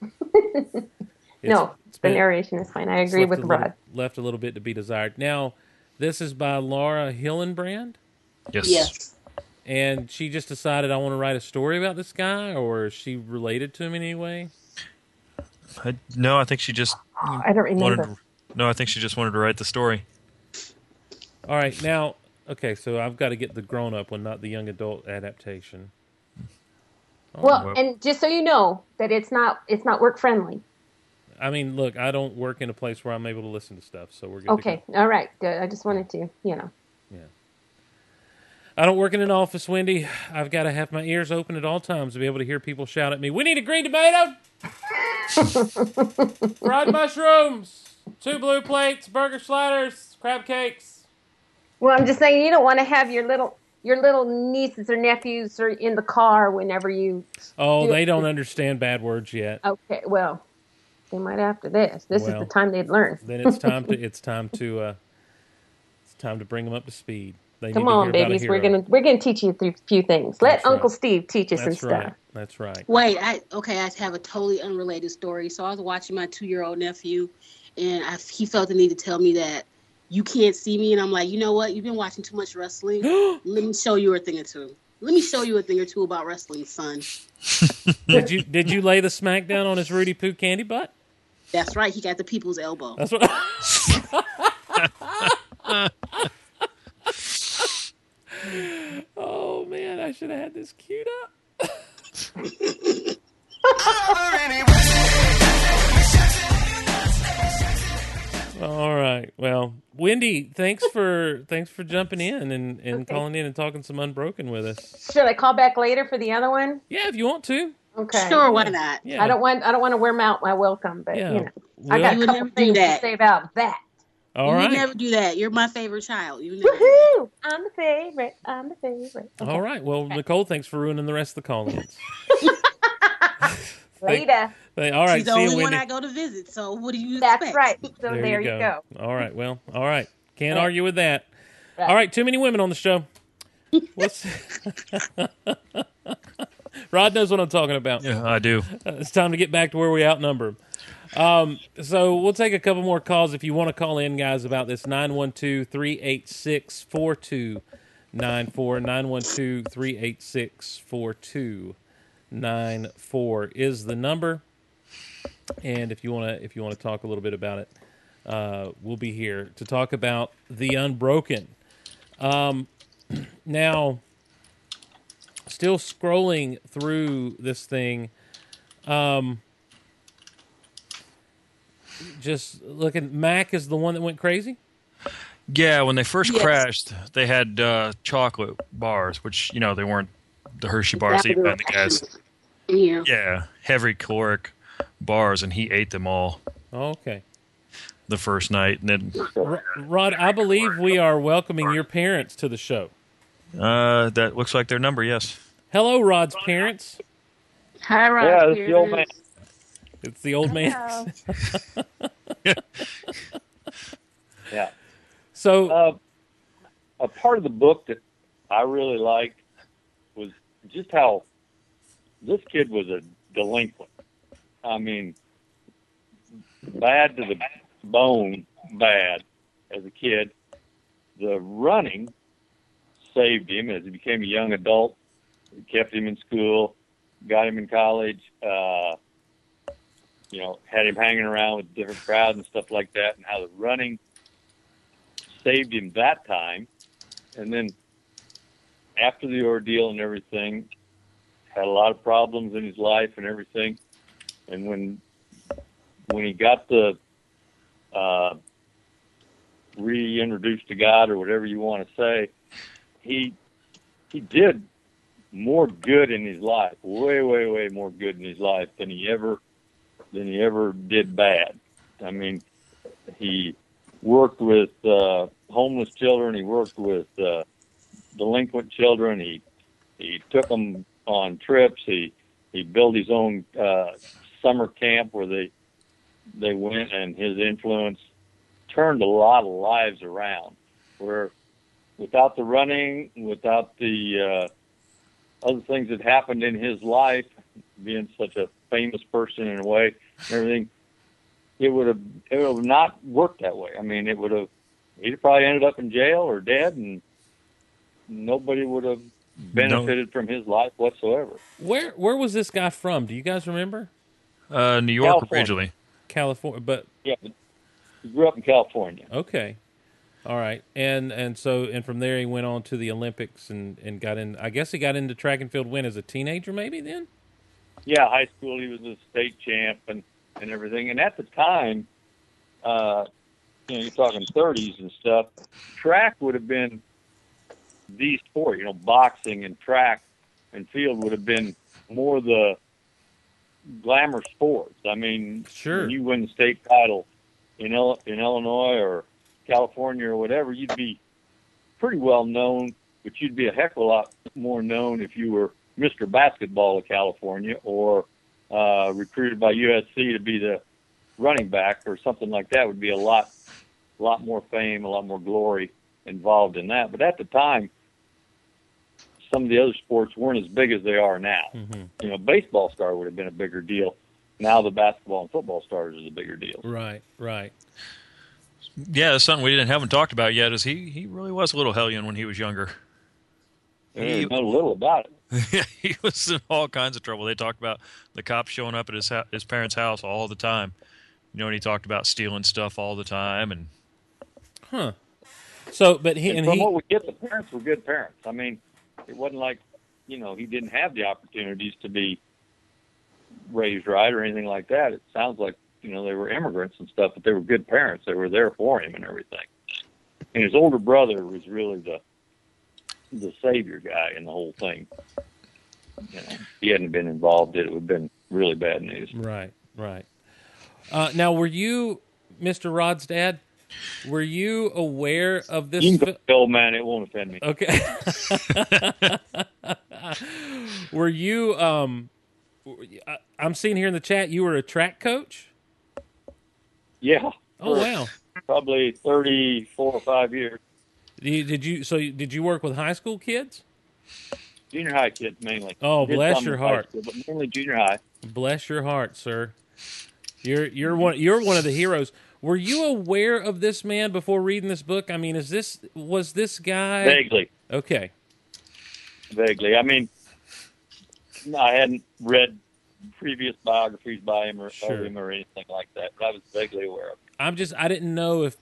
no, it's the been- narration is fine. I agree with a little- Left a little bit to be desired. Now, this is by Laura Hillenbrand. Yes. Yes. And she just decided I want to write a story about this guy, or is she related to him in any way? I, no, I think she just I don't remember. wanted. No, I think she just wanted to write the story. All right, now, okay, so I've got to get the grown up one, not the young adult adaptation. Oh, well, well- and just so you know that it's not it's not work friendly. I mean, look, I don't work in a place where I'm able to listen to stuff, so we're good. to Okay, all right, good. I just wanted to, you know. Yeah. I don't work in an office, Wendy. I've got to have my ears open at all times to be able to hear people shout at me. We need a green tomato, fried mushrooms, two blue plates, burger sliders, crab cakes. Well, I'm just saying you don't want to have your little your little nieces or nephews are in the car whenever you. Oh, Do they it. don't understand bad words yet. Okay, well, they might after this. This Well. is the time they'd learn. Then it's time to it's time to uh, it's time to bring them up to speed. They Come need to on, hear babies. We're gonna we're gonna teach you a few things. Let That's right. Uncle Steve teach you some That's stuff. right. That's right. Wait, I okay. I have a totally unrelated story. So I was watching my two-year-old nephew, and I, he felt the need to tell me that you can't see me, and I'm like, you know what? You've been watching too much wrestling. Let me show you a thing or two. Let me show you a thing or two about wrestling, son. did you did you lay the smackdown on his Rudy Poo candy butt? That's right. He got the people's elbow. That's what. oh man, I should have had this queued up. All right. Well, Wendy, thanks for thanks for jumping in and, and Okay. calling in and talking some unbroken with us. Should I call back later for the other one? Yeah, if you want to. Okay. Sure, why not? Yeah. I don't want I don't want to wear out my welcome, but Yeah. you know I got You a couple never do things to say about that. All you right. never do that. You're my favorite child. You would never. Woohoo! I'm the favorite. I'm the favorite. Okay. All right. Well, Nicole, thanks for ruining the rest of the call-ins. Later. Hey, all right. She's the See you, only one Wendy. I go to visit. So what do you That's expect? right. So there, you go. All right. Well, all right. Can't Right. argue with that. Right. All right. Too many women on the show. Let's. Rod knows what I'm talking about. Yeah, I do. Uh, It's time to get back to where we outnumber. Um, so we'll take a couple more calls if you want to call in, guys, about this 912 386 4294. 912 386 4294 is the number. And if you want to, if you want to talk a little bit about it, uh, we'll be here to talk about the Unbroken. Um, now, still scrolling through this thing, um, just looking. Mac is the one that went crazy. Yeah, when they first Yes. crashed, they had uh, chocolate bars, which you know they weren't the Hershey bars eaten by the guys. Yeah. Yeah, heavy caloric bars, and he ate them all Okay, the first night, and then R- Rod, I believe we are welcoming your parents to the show. uh, that looks like their number. Yes. Hello, Rod's parents. Hi, Rod. Yeah, this is the old man. It's the old man. Hello. Yeah. So, Uh, a part of the book that I really liked was just how this kid was a delinquent. I mean, bad to the bone, bad as a kid. The running saved him as he became a young adult. It kept him in school, got him in college. Uh, you know, had him hanging around with different crowds and stuff like that, and how the running saved him that time. And then after the ordeal and everything, had a lot of problems in his life and everything. And when when he got the uh, reintroduced to God or whatever you want to say, he he did more good in his life, way, way, way more good in his life than he ever than he ever did bad. I mean, he worked with uh, homeless children. He worked with uh, delinquent children. He he took them on trips. He he built his own uh, summer camp where they they went, and his influence turned a lot of lives around. Where without the running, without the uh, other things that happened in his life, being such a famous person in a way, and everything, it would have it would have not worked that way. I mean, it would have he'd probably ended up in jail or dead, and nobody would have benefited from his life whatsoever. Where where was this guy from? Do you guys remember? Uh, New York California. originally. California, but Yeah, but he grew up in California. okay, all right, and and so and from there he went on to the Olympics and and got in. I guess he got into track and field when as a teenager, maybe then. yeah, high school, he was a state champ and, and everything. And at the time, uh, you know, you're talking 30s and stuff, track would have been the sport. You know, boxing and track and field would have been more the glamour sports. I mean, Sure. you win the state title in, Il- in Illinois or California or whatever, you'd be pretty well known, but you'd be a heck of a lot more known if you were Mr. Basketball of California or uh, recruited by USC to be the running back or something like that would be a lot, lot more fame, a lot more glory involved in that. But at the time, some of the other sports weren't as big as they are now. Mm-hmm. You know, baseball star would have been a bigger deal. Now the basketball and football stars is a bigger deal. Right, right. Yeah, that's something we didn't haven't talked about yet. Is he he really was a little hellion when he was younger. They know little about it. he was in all kinds of trouble. They talked about the cops showing up at his hou- his parents' house all the time. You know, and he talked about stealing stuff all the time, and Huh. So, but he And and from he what we get, the parents were good parents. I mean, it wasn't like, you know, he didn't have the opportunities to be raised right or anything like that. It sounds like, you know, they were immigrants and stuff, but they were good parents. They were there for him and everything. And his older brother was really the the savior guy in the whole thing. You know, if he hadn't been involved, it would have been really bad news. Right, right. Uh, now, were you, Mr. Rod's dad? Were you aware of this? You fi- man, it won't offend me. Okay. were you? Um, I'm seeing here in the chat you were a track coach. Yeah. Oh wow! Probably 34 or 5 years. Did you, did you? So did you work with high school kids? Junior high kids mainly. Oh, bless your heart. school, but mainly junior high. Bless your heart, sir. You're you're one you're one of the heroes. Were you aware of this man before reading this book? I mean, is this was this guy Vaguely, okay? vaguely. I mean, I hadn't read previous biographies by him or Sure. him or anything like that, but I was vaguely aware of. It. I'm just I didn't know if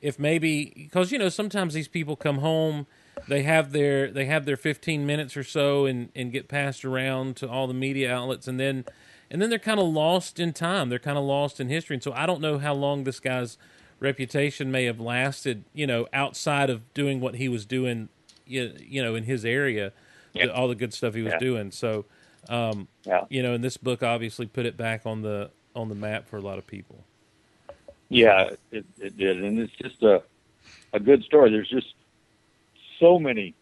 if maybe because you know sometimes these people come home they have their they have their 15 minutes or so and and get passed around to all the media outlets and then and then they're kind of lost in time they're kind of lost in history and so I don't know how long this guy's reputation may have lasted you know outside of doing what he was doing you, you know in his area Yeah. all the good stuff he was Yeah. doing so um Yeah, you know and this book obviously put it back on the on the map for a lot of people yeah, it, it did, and it's just a a good story. There's just so many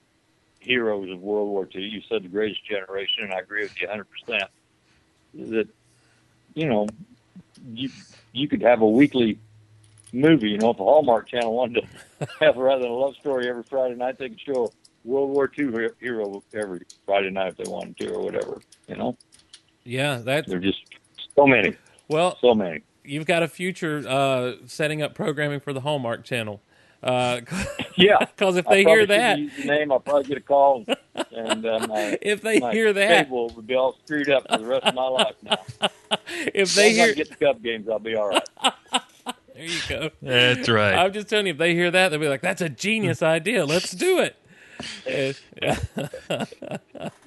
heroes of World War II. You said the greatest generation, and I agree with you 100. percent That you know, you you could have a weekly movie. You know, if the Hallmark Channel wanted to have rather than a love story every Friday night, they could show a World War II hero every Friday night if they wanted to, or whatever. You know, yeah that there're just so many, well so many. you've got a future uh, setting up programming for the Hallmark Channel. Because Yeah. Because if they probably hear that, use the name, I'll probably get a call, and uh, my, if they my hear that, cable would be all screwed up for the rest of my life now. if they long as I hear, get the Cub games, I'll be all right. there you go. that's right. I'm just telling you, if they hear that, they'll be like, "That's a genius idea. Let's do it."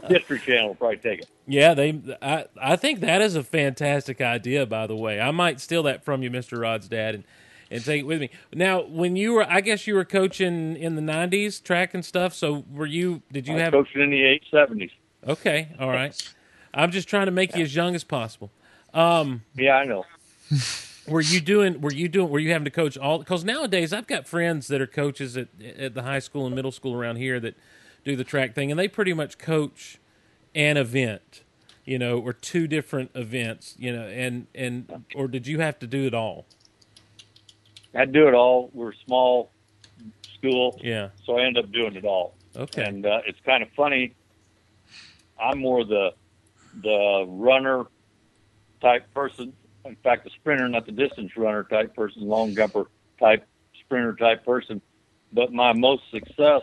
History Channel will probably take it. Yeah, they. I I think that is a fantastic idea. By the way, I might steal that from you, Mister Rod's dad, and and take it with me. Now, when you were, I guess you were coaching in the '90s track and stuff. So were you? Did you I have? coaching in the eight seventies. Okay, all right. I'm just trying to make you as young as possible. Um, Yeah, I know. were you doing? Were you doing? Were you having to coach all? Because nowadays, I've got friends that are coaches at at the high school and middle school around here that do the track thing, and they pretty much coach an event, you know, or two different events, you know, and and or did you have to do it all? I do it all. We're a small school, Yeah. so I end up doing it all. Okay. And uh, it's kind of funny. I'm more the the runner type person. In fact, the sprinter, not the distance runner type person, long jumper type sprinter type person. But my most success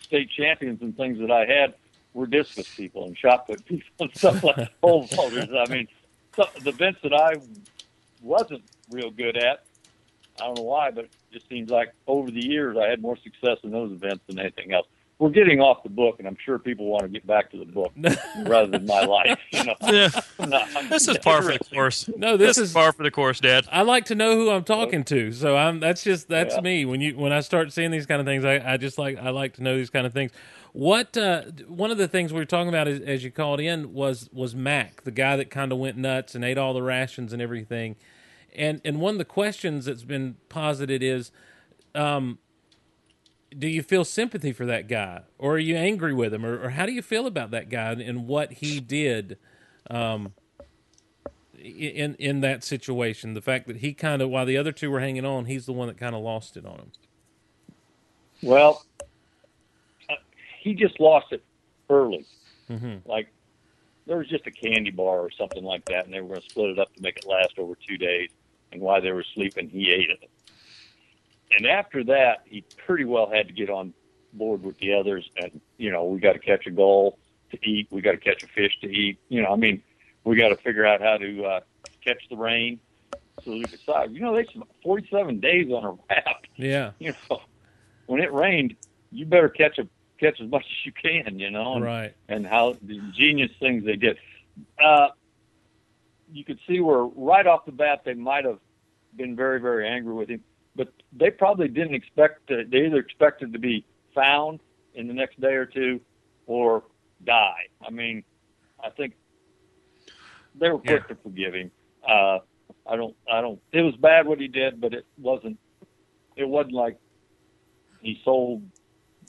state champions and things that I had were discus people and shot put people and stuff like pole vaulters. I mean, so, the events that I wasn't real good at, I don't know why, but it just seems like over the years I had more success in those events than anything else. We're getting off the book, and I'm sure people want to get back to the book rather than my life. You know, Yeah, I'm not- I'm this is par for the course. No, this is par for the course, Dad. I like to know who I'm talking to. So I'm that's just that's Yeah. me. When you when I start seeing these kind of things, I, I just like I like to know these kind of things. What uh, one of the things we were talking about as, as you called in was was Mac, the guy that kind of went nuts and ate all the rations and everything. And and one of the questions that's been posited is, um, do you feel sympathy for that guy, or are you angry with him, or, or how do you feel about that guy and, and what he did? Um, in in that situation. The fact that he kind of, while the other two were hanging on, he's the one that kind of lost it on him. Well, uh, he just lost it early. hmm Like there was just a candy bar or something like that, and they were going to split it up to make it last over two days. And while they were sleeping, he ate it. And after that, he pretty well had to get on board with the others. And you know, we got to catch a gull to eat. We got to catch a fish to eat. You know, I mean, we got to figure out how to uh, catch the rain so we could decide. You know, they spent 47 days on a raft. Yeah, You know, when it rained, you better catch a catch as much as you can. You know, and, right. and how the genius things they did. Uh, you could see where right off the bat they might have been very, very angry with him, but they probably didn't expect to, they either expected to be found in the next day or two or die. I mean, I think they were quick to forgive him. Uh, I don't, I don't, it was bad what he did, but it wasn't, it wasn't like he sold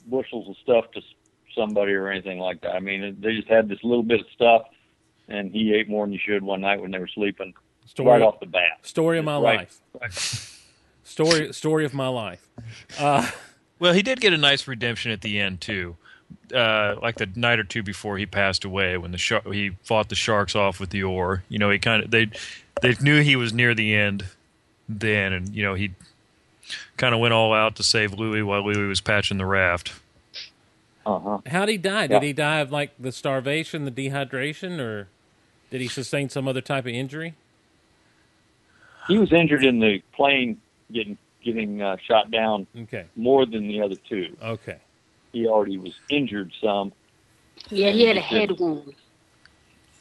bushels of stuff to somebody or anything like that. I mean, they just had this little bit of stuff, and he ate more than he should one night when they were sleeping Story right off the bat. story of my Right. life. Story story of my life. Uh, Well, he did get a nice redemption at the end too. Uh, like the night or two before he passed away, when the shark he fought the sharks off with the oar. You know, he kind of they they knew he was near the end then, and you know he kind of went all out to save Louis while Louis was patching the raft. Uh huh. how did he die? Did Yeah. he die of like the starvation, the dehydration, or did he sustain some other type of injury? He was injured in the plane getting getting uh, shot down Okay, more than the other two. okay, He already was injured some. Yeah, he had a head wound.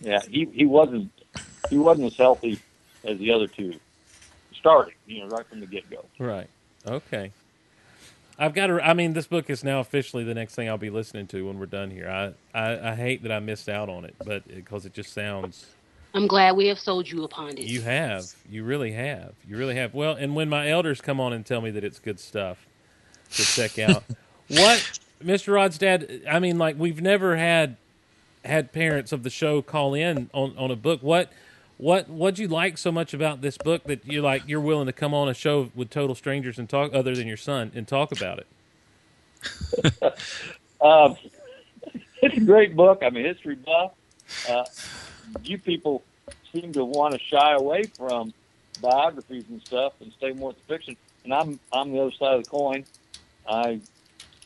Yeah, he he wasn't he wasn't as healthy as the other two. Starting, you know, right from the get go. right, okay. I've got to. I mean, this book is now officially the next thing I'll be listening to when we're done here. I I, I hate that I missed out on it, but because it just sounds I'm glad we have sold you upon it. You have. You really have. You really have. Well, and when my elders come on and tell me that it's good stuff to check out, what Mr. Rod's dad? I mean, like we've never had had parents of the show call in on on a book. What what what'd you like so much about this book that you like? You're willing to come on a show with total strangers and talk, other than your son, and talk about it. Um, it's a great book. I'm a history buff. Uh, you people seem to want to shy away from biographies and stuff and stay more with fiction. And I'm I'm the other side of the coin. I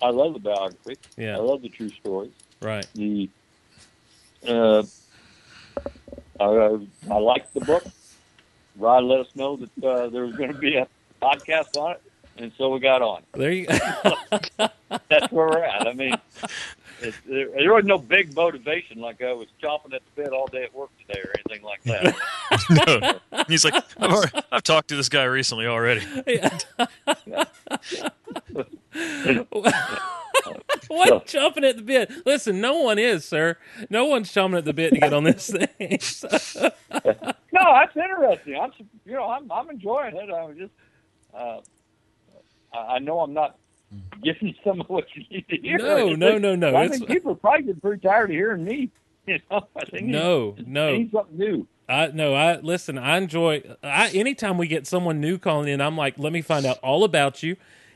I love the biography. Yeah. I love the true stories. Right. The uh, I, I like the book. Rod let us know that uh, there was going to be a podcast on it, and so we got on. There you. Go. That's where we're at. I mean, It's, there, there was no big motivation like I was chomping at the bit all day at work today or anything like that. no. He's like, I've, already, I've talked to this guy recently already. what chomping at the bit? Listen, no one is, sir. No one's chomping at the bit to get on this thing. So- no, that's interesting. I'm, you know, I'm, I'm enjoying it. I'm just, uh, I I know I'm not giving some of what you need to hear. No, no, think- no, no, I it's- think people are probably getting pretty tired of hearing me. You know, I think No, no. need something new. I no, I listen. I enjoy. I anytime we get someone new calling in, I'm like, let me find out all about you,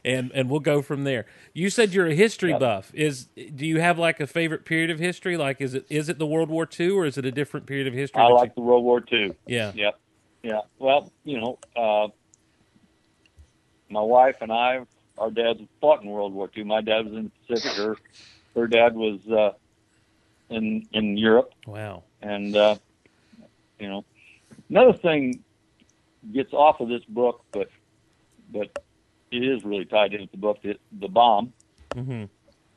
and and we'll go from there. You said you're a history Yep. buff. Is do you have like a favorite period of history? Like, is it is it the World War II or is it a different period of history? I like the World War II. You, yeah. Yeah. Well, you know, uh, my wife and I, our dads fought in World War II. My dad was in the Pacific. Her, her dad was uh, in in Europe, Wow. and uh, you know, another thing gets off of this book, but but it is really tied into the book. The, the bomb. hmm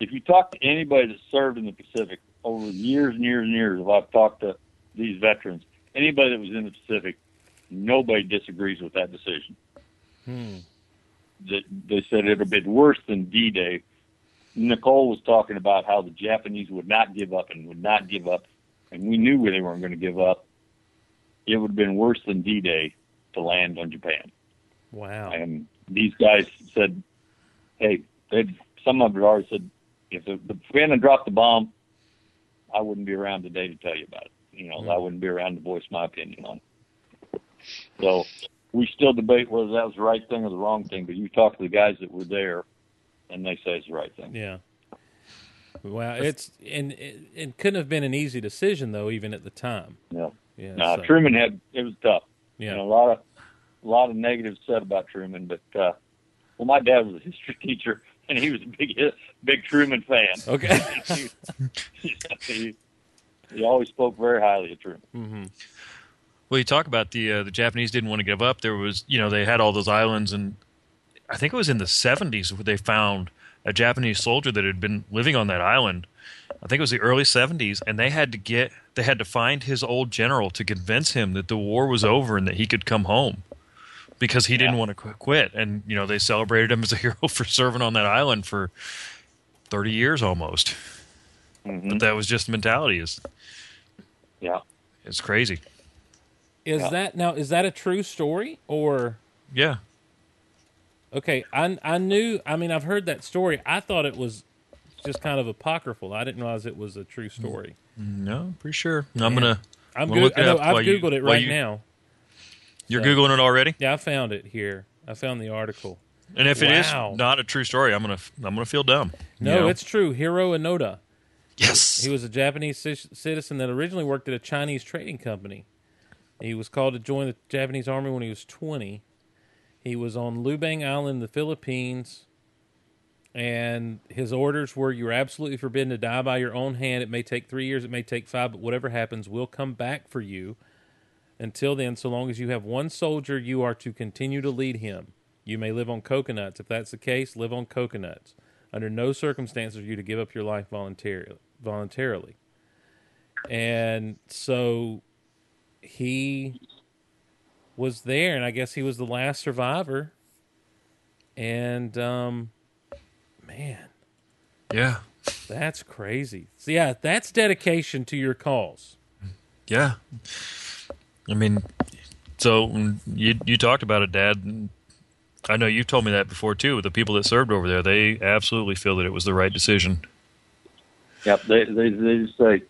If you talk to anybody that served in the Pacific over years and years and years, if I've talked to these veterans, anybody that was in the Pacific, nobody disagrees with that decision. Hmm. That they said it would have been worse than D-Day. Nicole was talking about how the Japanese would not give up and would not give up, and we knew they weren't going to give up. It would have been worse than D-Day to land on Japan. Wow. And these guys said, "Hey, they some of them already said, if the, the hadn't dropped the bomb, I wouldn't be around today to tell you about it. You know, I mm. wouldn't be around to voice my opinion on it. So we still debate whether that was the right thing or the wrong thing. But you talk to the guys that were there, and they say it's the right thing. Yeah. Wow. It's and it, it couldn't have been an easy decision though, even at the time. Yeah. Yeah. No, so- Truman had it was tough. yeah. Know, a lot of a lot of negatives said about Truman, but uh, well, my dad was a history teacher, and he was a big big Truman fan. Okay. he, he, he always spoke very highly of Truman. hmm Well, you talk about the uh, the Japanese didn't want to give up. There was, you know, they had all those islands, and I think it was in the '70s where they found a Japanese soldier that had been living on that island. I think it was the early '70s, and they had to get they had to find his old general to convince him that the war was over and that he could come home because he didn't want to quit. And you know, they celebrated him as a hero for serving on that island for 30 years almost. Mm-hmm. But that was just the mentality. Is Yeah. it's crazy. Is Yeah. that now? Is that a true story or? Yeah. Okay, I I knew. I mean, I've heard that story. I thought it was just kind of apocryphal. I didn't realize it was a true story. No, pretty sure. I'm Yeah. gonna. I'm Well, good. look it I know, up I've while you- googled it right you- now. You're So- googling it already. Yeah, I found it here. I found the article. And if it is not a true story, I'm gonna I'm gonna feel dumb. you No, know? it's true. Hiroo Onoda. yes. He was a Japanese ci- citizen that originally worked at a Chinese trading company. He was called to join the Japanese army when he was 20. He was on Lubang Island, the Philippines, and his orders were you are absolutely forbidden to die by your own hand. It may take three years, it may take five, but whatever happens, we'll come back for you. Until then, so long as you have one soldier, you are to continue to lead him. You may live on coconuts. If that's the case, live on coconuts. Under no circumstances are you to give up your life voluntarily. Voluntarily, and so he was there, and I guess he was the last survivor. And um, man, yeah. that's crazy. So yeah, that's dedication to your cause. Yeah. I mean, so mm, you you talked about it, Dad. I know you've told me that before too. The people that served over there, they absolutely feel that it was the right decision. Yep. They they they just say,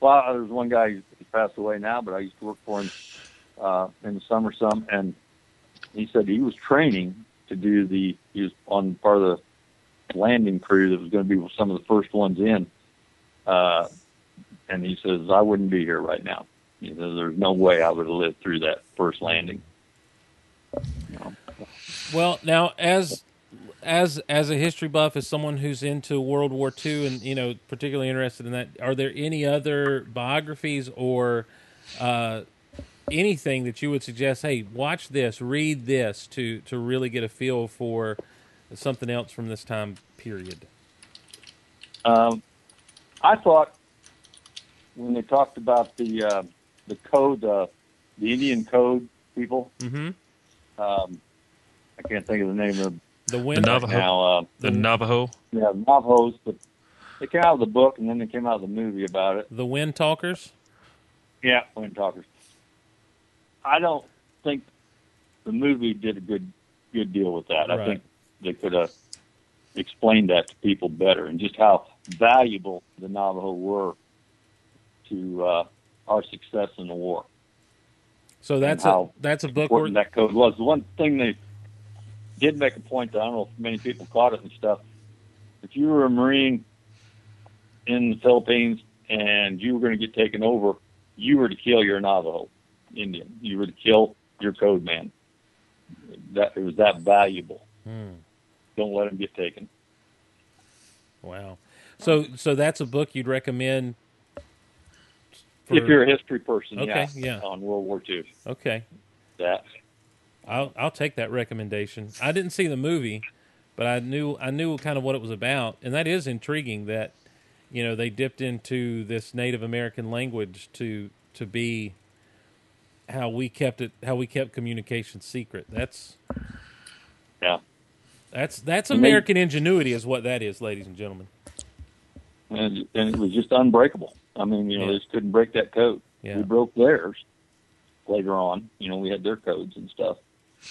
well, there's one guy who passed away now, but I used to work for him uh, in the summer some, and he said he was training to do the. He was on part of the landing crew that was going to be some of the first ones in, uh, and he says I wouldn't be here right now. He says there's no way I would have lived through that first landing. You know? Well, now as as as a history buff, as someone who's into World War II and you know particularly interested in that, are there any other biographies or uh, anything that you would suggest? Hey, watch this, read this to to really get a feel for something else from this time period. Um, I thought when they talked about the uh, the code, uh, the Indian code people, Mm-hmm. um, I can't think of the name of The wind. The Navajo. now. Uh, The Navajo. yeah, Navajos, but they came out of the book and then they came out of the movie about it. The wind talkers. Yeah, Windtalkers. I don't think the movie did a good good deal with that. Right. I think they could have explained that to people better and just how valuable the Navajo were to uh, our success in the war. So that's a that's a book. Where, that code was. The one thing they did make a point that I don't know if many people caught it and stuff. If you were a Marine in the Philippines and you were going to get taken over, you were to kill your Navajo Indian. You were to kill your code man. That it was that valuable. Hmm. Don't let him get taken. Wow. So so that's a book you'd recommend. For- if you're a history person, Okay, yeah, yeah. on World War II, okay, that I'll I'll take that recommendation. I didn't see the movie, but I knew I knew kind of what it was about, and that is intriguing. That you know they dipped into this Native American language to to be how we kept it how we kept communication secret. That's yeah. that's that's American ingenuity, is what that is, ladies and gentlemen. and, and it was just unbreakable. I mean, you know, Yeah. they just couldn't break that code. Yeah. We broke theirs later on. You know, we had their codes and stuff.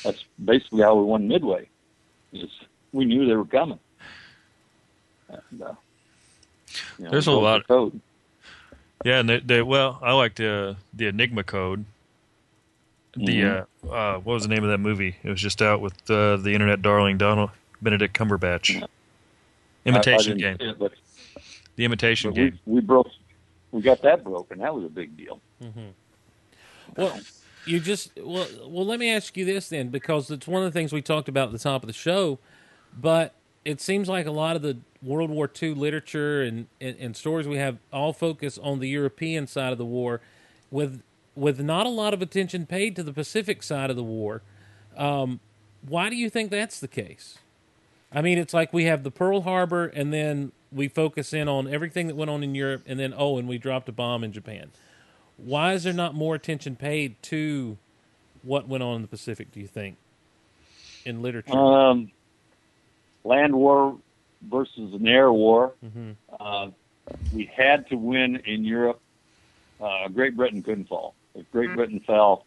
That's basically how we won Midway. Is we knew they were coming. And, uh, you know, There's a lot- the code. Yeah, and they, they well, I liked uh, the Enigma code. The uh, uh, what was the name of that movie? It was just out with uh, the internet darling Donald Benedict Cumberbatch. I- I Imitation didn't game. it, The imitation game. we we broke. We got that broken. That was a big deal. Well, you just well, well. Let me ask you this then, because it's one of the things we talked about at the top of the show. But it seems like a lot of the World War II literature and, and, and stories we have all focus on the European side of the war, with with not a lot of attention paid to the Pacific side of the war. Um, why do you think that's the case? I mean, it's like we have the Pearl Harbor, and then we focus in on everything that went on in Europe, and then oh, and we dropped a bomb in Japan why is there not more attention paid to what went on in the Pacific? Do you think in literature? Um, land war versus an air war. Mhm. Uh, we had to win in Europe. Uh, Great Britain couldn't fall. If Great Britain fell,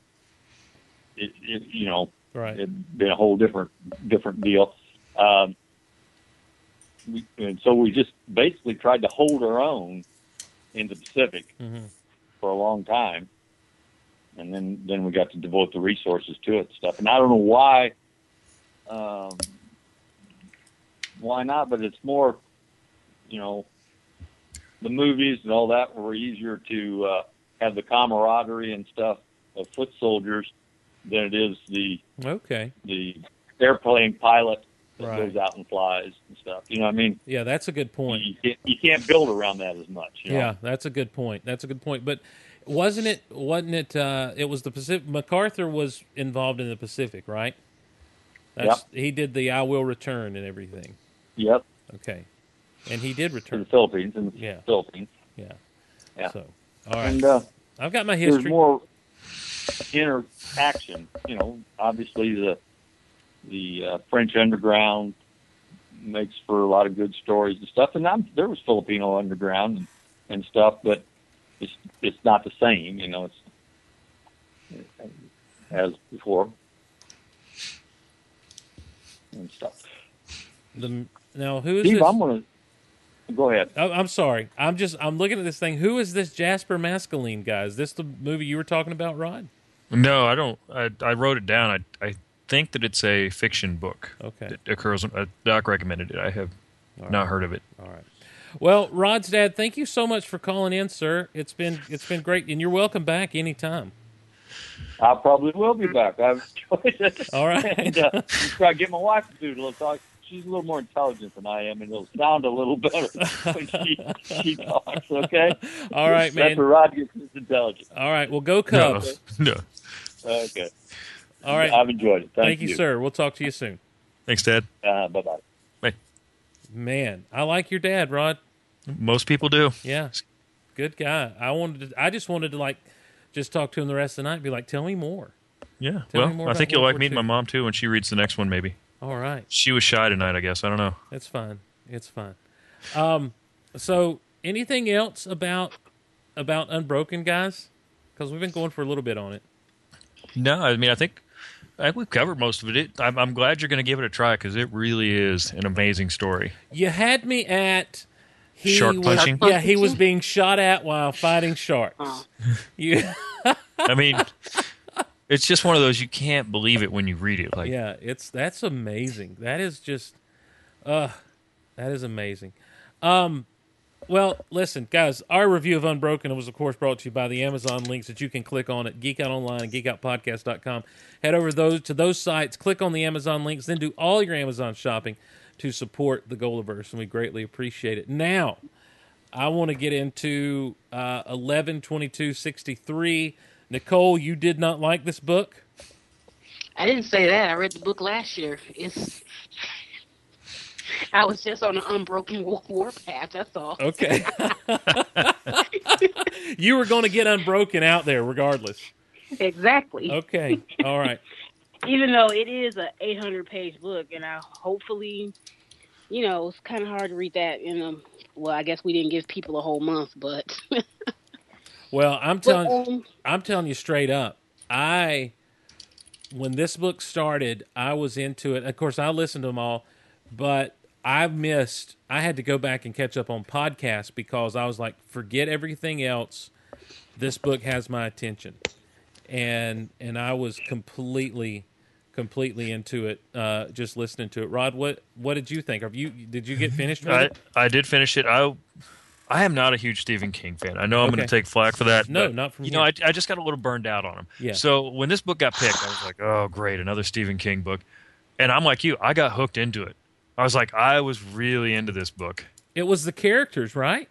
it, it you know right. it'd been a whole different different deal. Um, we, and so we just basically tried to hold our own in the Pacific Mhm. for a long time, and then then we got to devote the resources to it and stuff. And I don't know why, um, why not? But it's more, you know, the movies and all that were easier to uh, have the camaraderie and stuff of foot soldiers than it is the Okay. the airplane pilot that Right. goes out and flies and stuff. You know what I mean? Yeah, that's a good point. You can't, you can't build around that as much. You know? Yeah, that's a good point. That's a good point. But wasn't it? Wasn't it? Uh, it was the Pacific. MacArthur was involved in the Pacific, right? That's, He did the "I will return" and everything. Yep. Okay, and he did In return. the Philippines, in the Yeah. Philippines, Yeah. Yeah. So, all right. and uh, I've got my history. there's history. more interaction. You know, obviously the the uh, French underground makes for a lot of good stories and stuff. And I'm, there was Filipino underground and, and stuff, but it's it's not the same. You know, it's as before and stuff. The, now, who is Steve, this? I'm gonna go ahead. Oh, I'm sorry. I'm just I'm looking at this thing. Who is this Jasper Maskelyne guy? Is this the movie you were talking about, Rod? No, I don't. I, I wrote it down. I, I think that it's a fiction book. Okay. That occurs. Uh, Doc recommended it. I have not heard of it. All right. Well, Rod's dad, thank you so much for calling in, sir. It's been it's been great, and you're welcome back anytime. I probably will be back. I've enjoyed it. All right. and, uh, try to get my wife to do a little talk. She's a little more intelligent than I am, and it'll sound a little better when she she talks. Okay. All right, That's man. where Rod gets his intelligence. All right. Well, go No, Cubs. no. Okay. All right. I've enjoyed it. Thank, Thank you, sir. We'll talk to you soon. Thanks, Dad. Uh, bye bye. Man, I like your dad, Rod. Most people do. Yeah, good guy. I wanted. To, I just wanted to like just talk to him the rest of the night. and Be like, tell me more. Yeah. Tell me well, more I think you'll World like War meeting my mom too when she reads the next one. Maybe All right, she was shy tonight. I guess I don't know. it's fine. It's fine. Um, so anything else about about Unbroken, guys? Because we've been going for a little bit on it. No, I mean I think I think we've covered most of it. it I'm, I'm glad you're going to give it a try because it really is an amazing story. You had me at he Shark was, punching? Yeah, he was being shot at while fighting sharks. Oh. You, I mean, it's just one of those you can't believe it when you read it. Like, yeah, it's that's amazing. That is just, uh, that is amazing. Um, well, listen, guys, our review of Unbroken was, of course, brought to you by the Amazon links that you can click on at Geek Out Online and GeekOutPodcast.com. Head over those to those sites, click on the Amazon links, then do all your Amazon shopping to support the GOLiverse, and we greatly appreciate it. Now, I want to get into uh, eleven twenty two sixty three. Nicole, you did not like this book. I didn't say that. I read the book last year. It's. I was just on an unbroken war, path. That's all. Okay. you were going to get unbroken out there regardless. Exactly. Okay. All right. Even though it is a 800 page book, and I hopefully, you know, it's kind of hard to read that in a. Well, I guess we didn't give people a whole month, but. Well, I'm telling um, I'm telling you straight up. I when this book started, I was into it. Of course, I listened to them all, but I missed. I had to go back and catch up on podcasts because I was like, forget everything else. This book has my attention, and and I was completely completely into it. Uh, just listening to it. Rod, what what did you think? Have you did you get finished I, it? I did finish it. I I am not a huge Stephen King fan. I know I'm Okay. going to take flack for that. No, not from you you. know. I, I just got a little burned out on him. Yeah. So when this book got picked, I was like, oh great, another Stephen King book. And I'm like you, I got hooked into it. I was like, I was really into this book. It was the characters, right?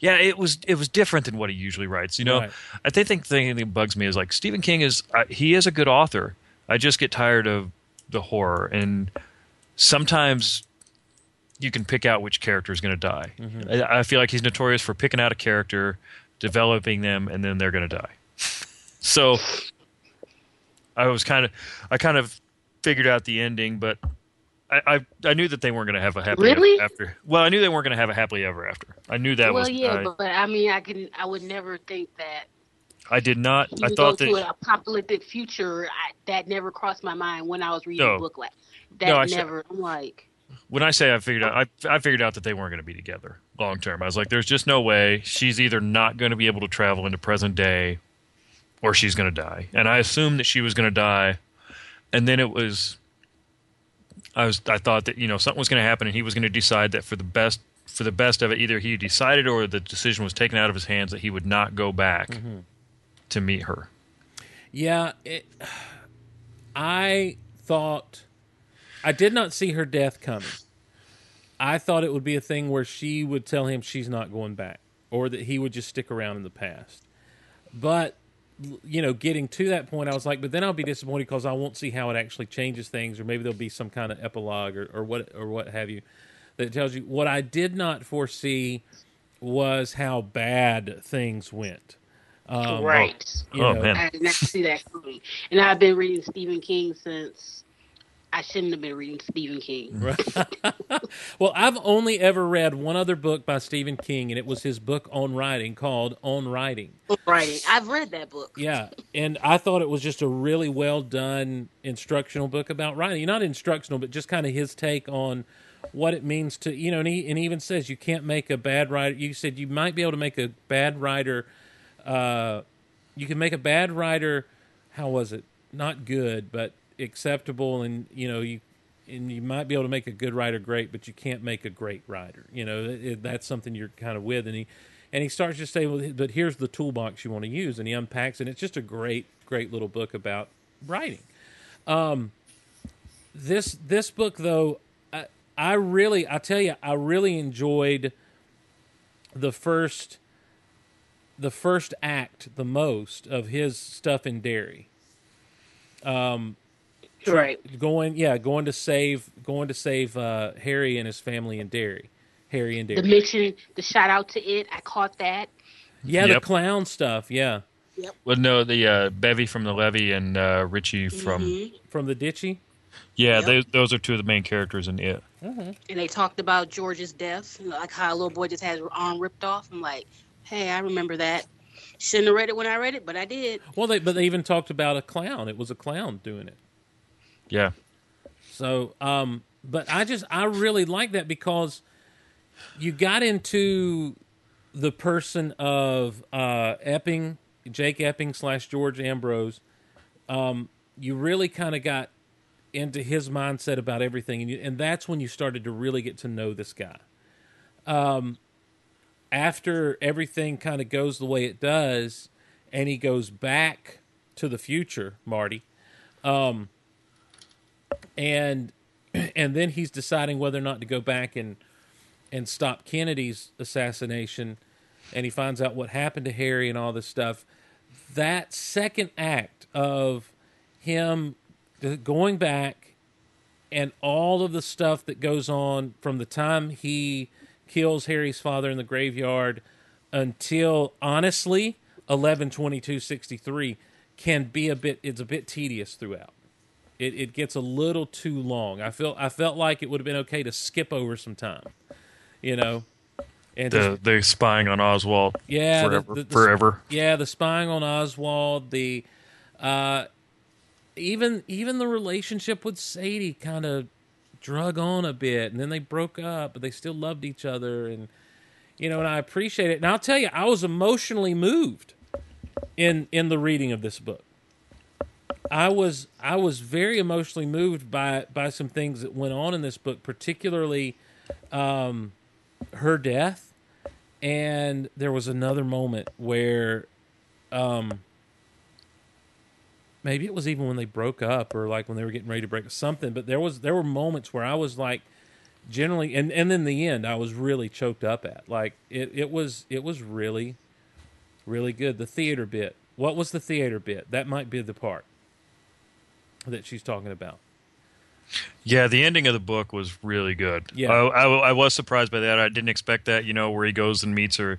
Yeah, it was it was different than what he usually writes. You know, Right. I think the thing that bugs me is like Stephen King is uh, he is a good author. I just get tired of the horror, and sometimes you can pick out which character is going to die. I, I feel like he's notorious for picking out a character, developing them, and then they're going to die. so I was kind of I kind of figured out the ending, but. I, I I knew that they weren't going to have a happily Really? ever after. Well, I knew they weren't going to have a happily ever after. I knew that well, was. yeah, I- but, but I mean, I can. I would never think that I did not. I thought that. to an apocalyptic future. I, that never crossed my mind when I was reading No. the book. Like that No, I said- never. I'm like, when I say I figured out, oh. I, I figured out that they weren't going to be together long term. I was like, there's just no way. She's either not going to be able to travel into present day, or she's going to die. And I assumed that she was going to die, and then it was. I was. I thought that you know something was going to happen, and he was going to decide that for the best. For the best of it, either he decided or the decision was taken out of his hands that he would not go back mm-hmm. to meet her. Yeah, it, I thought I did not see her death coming. I thought it would be a thing where she would tell him she's not going back, or that he would just stick around in the past. But you know, getting to that point, I was like, but then I'll be disappointed because I won't see how it actually changes things, or maybe there'll be some kind of epilogue or, or what or what have you that tells you. What I did not foresee was how bad things went. Um, right. you Oh, know, man. I did not see that coming. And I've been reading Stephen King since I shouldn't have been reading Stephen King. Right. Well, I've only ever read one other book by Stephen King, and it was his book on writing called On Writing. Writing. I've read that book. Yeah, and I thought it was just a really well done instructional book about writing. Not instructional, but just kind of his take on what it means to you know. And he, and he even says you can't make a bad writer. You said you might be able to make a bad writer. Uh, you can make a bad writer. How was it? Not good, but acceptable, and you know you. And you might be able to make a good writer great, but you can't make a great writer. You know it, that's something you're kind of with. And he, and he starts to say, well, but here's the toolbox you want to use, and he unpacks, and it's just a great, great little book about writing. Um, this this book though, I, I really, I tell you, I really enjoyed the first, the first act the most of his stuff in Derry. Right. Going, yeah, going to save, going to save uh, Harry and his family in Derry, Harry and Derry. The mission, the shout out to it, I caught that. Yeah, Yep. the clown stuff. Yeah, Yep. Well, no, the uh, Bevy from the Levy and uh, Richie from Mhm. from the Ditchy. yeah, Yep. they, those are two of the main characters in it. And they talked about George's death, like how a little boy just had his arm ripped off. I'm like, hey, I remember that. Shouldn't have read it when I read it, but I did. Well, they but they even talked about a clown. It was a clown doing it. Yeah, So, um, but I just I really like that because you got into the person of uh, Epping, Jake Epping slash George Ambrose. Um, you really kind of got into his mindset about everything, and you, and that's when you started to really get to know this guy. Um, after everything kind of goes the way it does, and he goes back to the future, Marty. Um, and and then he's deciding whether or not to go back and and stop Kennedy's assassination. And he finds out what happened to Harry and all this stuff. That second act of him going back and all of the stuff that goes on from the time he kills Harry's father in the graveyard until honestly 112263 can be a bit it's a bit tedious throughout it, it gets a little too long. I felt I felt like it would have been okay to skip over some time, you know, and just- the the spying on Oswald. yeah, forever, the- the- forever. yeah, the spying on Oswald, the uh, even even the relationship with Sadie kind of drug on a bit, and then they broke up, but they still loved each other, and you know, and I appreciate it. And I'll tell you, I was emotionally moved in in the reading of this book. I was I was very emotionally moved by by some things that went on in this book, particularly um, her death, and there was another moment where, um, maybe it was even when they broke up or like when they were getting ready to break up something. But there was there were moments where I was like, generally, and and in the end, I was really choked up at like it it was it was really, really good. The theater bit. What was the theater bit? That might be the part that she's talking about. Yeah, the ending of the book was really good. Yeah. I, I, I was surprised by that. I didn't expect that. You know, where he goes and meets her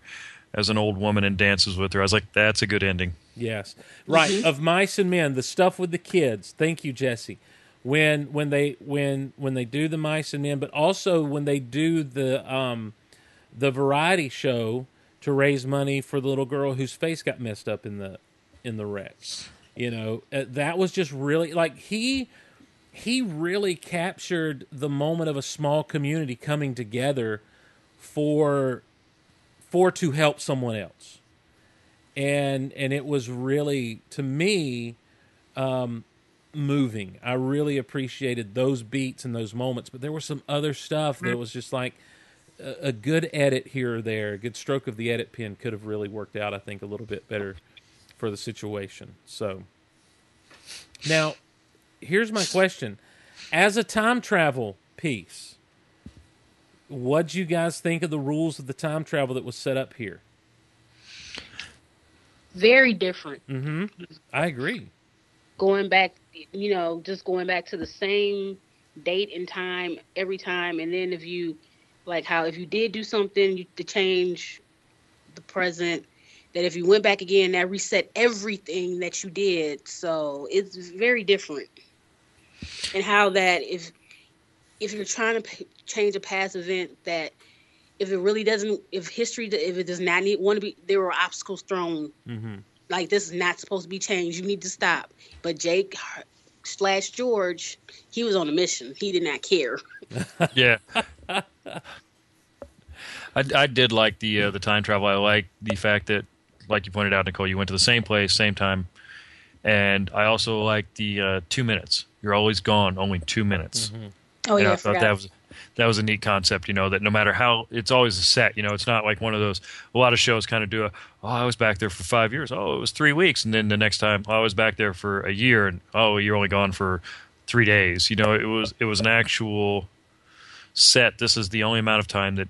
as an old woman and dances with her. I was like, that's a good ending. Yes, right. Of mice and men, the stuff with the kids. Thank you, Jesse. When when they when when they do the mice and men, but also when they do the um the variety show to raise money for the little girl whose face got messed up in the in the wreck. You know, uh, that was just really like he he really captured the moment of a small community coming together for for to help someone else. And and it was really to me um moving. I really appreciated those beats and those moments but there was some other stuff that was just like a, a good edit here or there a good stroke of the edit pen could have really worked out i think a little bit better for the situation. So now here's my question. As a time travel piece what'd you guys think of the rules of the time travel that was set up here? Very different. mm-hmm. I agree. Going back, you know, just going back to the same date and time every time, and then if you, like, how if you did do something you, to change the present, that if you went back again, that reset everything that you did. So it's very different. And how that if if you're trying to p- change a past event that if it really doesn't if history if it does not need want to be there were obstacles thrown mm-hmm like this is not supposed to be changed. You need to stop. But Jake slash George, he was on a mission. He did not care. Yeah. I, I did like the uh, the time travel. I like the fact that, like you pointed out, Nicole, you went to the same place, same time, and I also like the uh, two minutes. You're always gone, only two minutes. Oh And yeah, I I thought forgot. that was that was a neat concept. You know that no matter how it's always a set. You know it's not like one of those. A lot of shows kind of do a. Oh, I was back there for five years. Oh, it was three weeks, and then the next time, oh, I was back there for a year, and oh, you're only gone for three days. You know, it was it was an actual set. This is the only amount of time that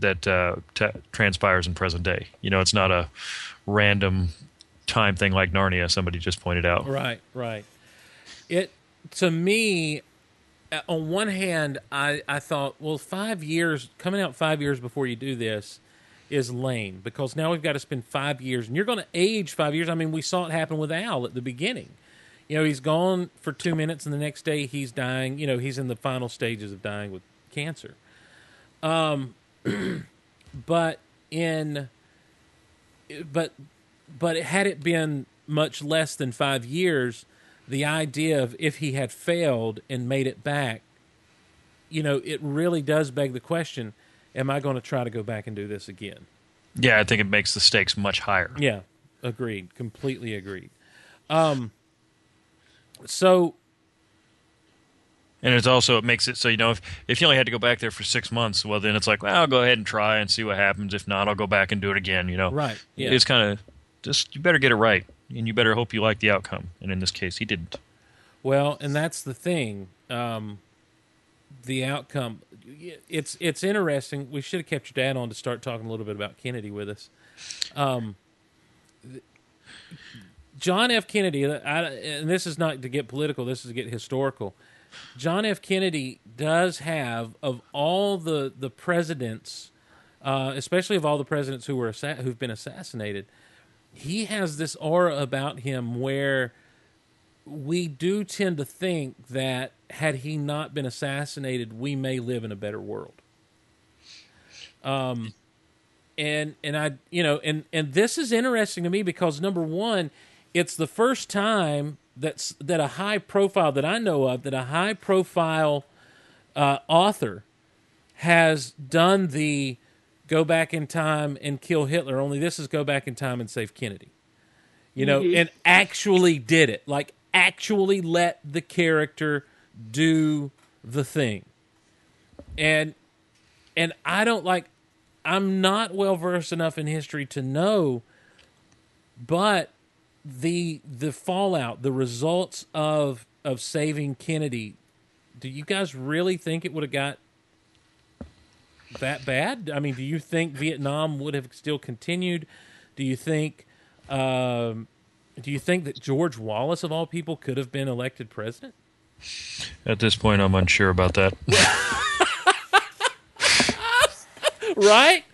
that uh, t- transpires in present day. You know, it's not a random time thing like Narnia. Somebody just pointed out. Right, right. It to me, uh, on one hand, I, I thought, well, five years coming out five years before you do this is lame because now we've got to spend five years, and you're going to age five years. I mean, we saw it happen with Al at the beginning. You know, he's gone for two minutes, and the next day he's dying. You know, he's in the final stages of dying with cancer. Um, but in, but, but had it been much less than five years, the idea of if he had failed and made it back, you know, it really does beg the question: Am I going to try to go back and do this again? Yeah, I think it makes the stakes much higher. Yeah, agreed. Completely agreed. Um, so And it's also it makes it so you know if if you only had to go back there for six months, well then it's like well I'll go ahead and try and see what happens. If not, I'll go back and do it again. You know, Right, yeah. It's kind of just you better get it right, and you better hope you like the outcome. And in this case, he didn't. Well, and that's the thing. Um, the outcome. It's it's interesting. We should have kept your dad on to start talking a little bit about Kennedy with us. Um, th- John F. Kennedy, I, and this is not to get political. This is to get historical. John F. Kennedy does have of all the the presidents, uh, especially of all the presidents who were assa- who've been assassinated, he has this aura about him where we do tend to think that had he not been assassinated, we may live in a better world. Um, and and I, you know, and and this is interesting to me because number one, it's the first time that's that a high profile that I know of that a high profile uh, author has done the go back in time and kill Hitler. Only this is go back in time and save Kennedy you know, and actually did it. Like actually let the character do the thing. And and I don't like I'm not well versed enough in history to know but the the fallout, the results of of saving Kennedy, do you guys really think it would have got that bad? I mean, do you think Vietnam would have still continued? Do you think um, do you think that George Wallace, of all people, could have been elected president? At this point, I'm unsure about that. Right?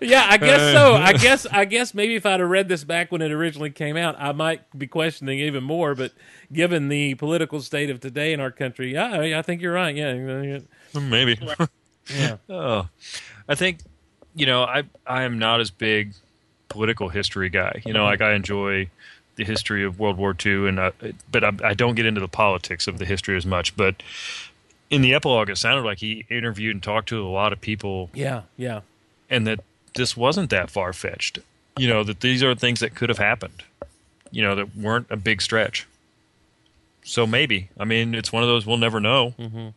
Yeah, I guess uh, so. I guess I guess maybe if I'd have read this back when it originally came out, I might be questioning even more. But given the political state of today in our country, yeah, I think you're right. Yeah, Maybe. yeah, Oh, I think you know I I am not as big political history guy. You know, like I enjoy the history of World War II, and I, but I, I don't get into the politics of the history as much. But in the epilogue, it sounded like he interviewed and talked to a lot of people, yeah, yeah. And that this wasn't that far fetched. You know, that these are things that could have happened. You know, that weren't a big stretch. So maybe, I mean, it's one of those we'll never know. Mm-hmm.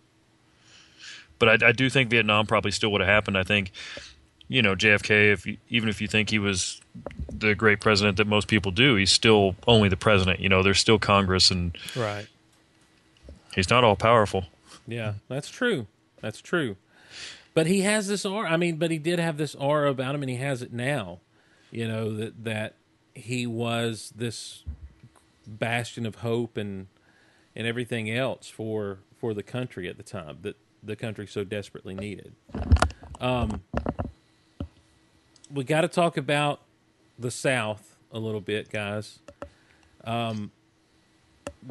But I, I do think Vietnam probably still would have happened. I think, you know, JFK. If you, even if you think he was the great president that most people do, he's still only the president. You know, there's still Congress, and Right. he's not all powerful. Yeah, that's true. That's true. But he has this aura. I mean, but he did have this aura about him, and he has it now. You know that that he was this bastion of hope and and everything else for for the country at the time that the country so desperately needed. Um, we got to talk about the South a little bit, guys. Um,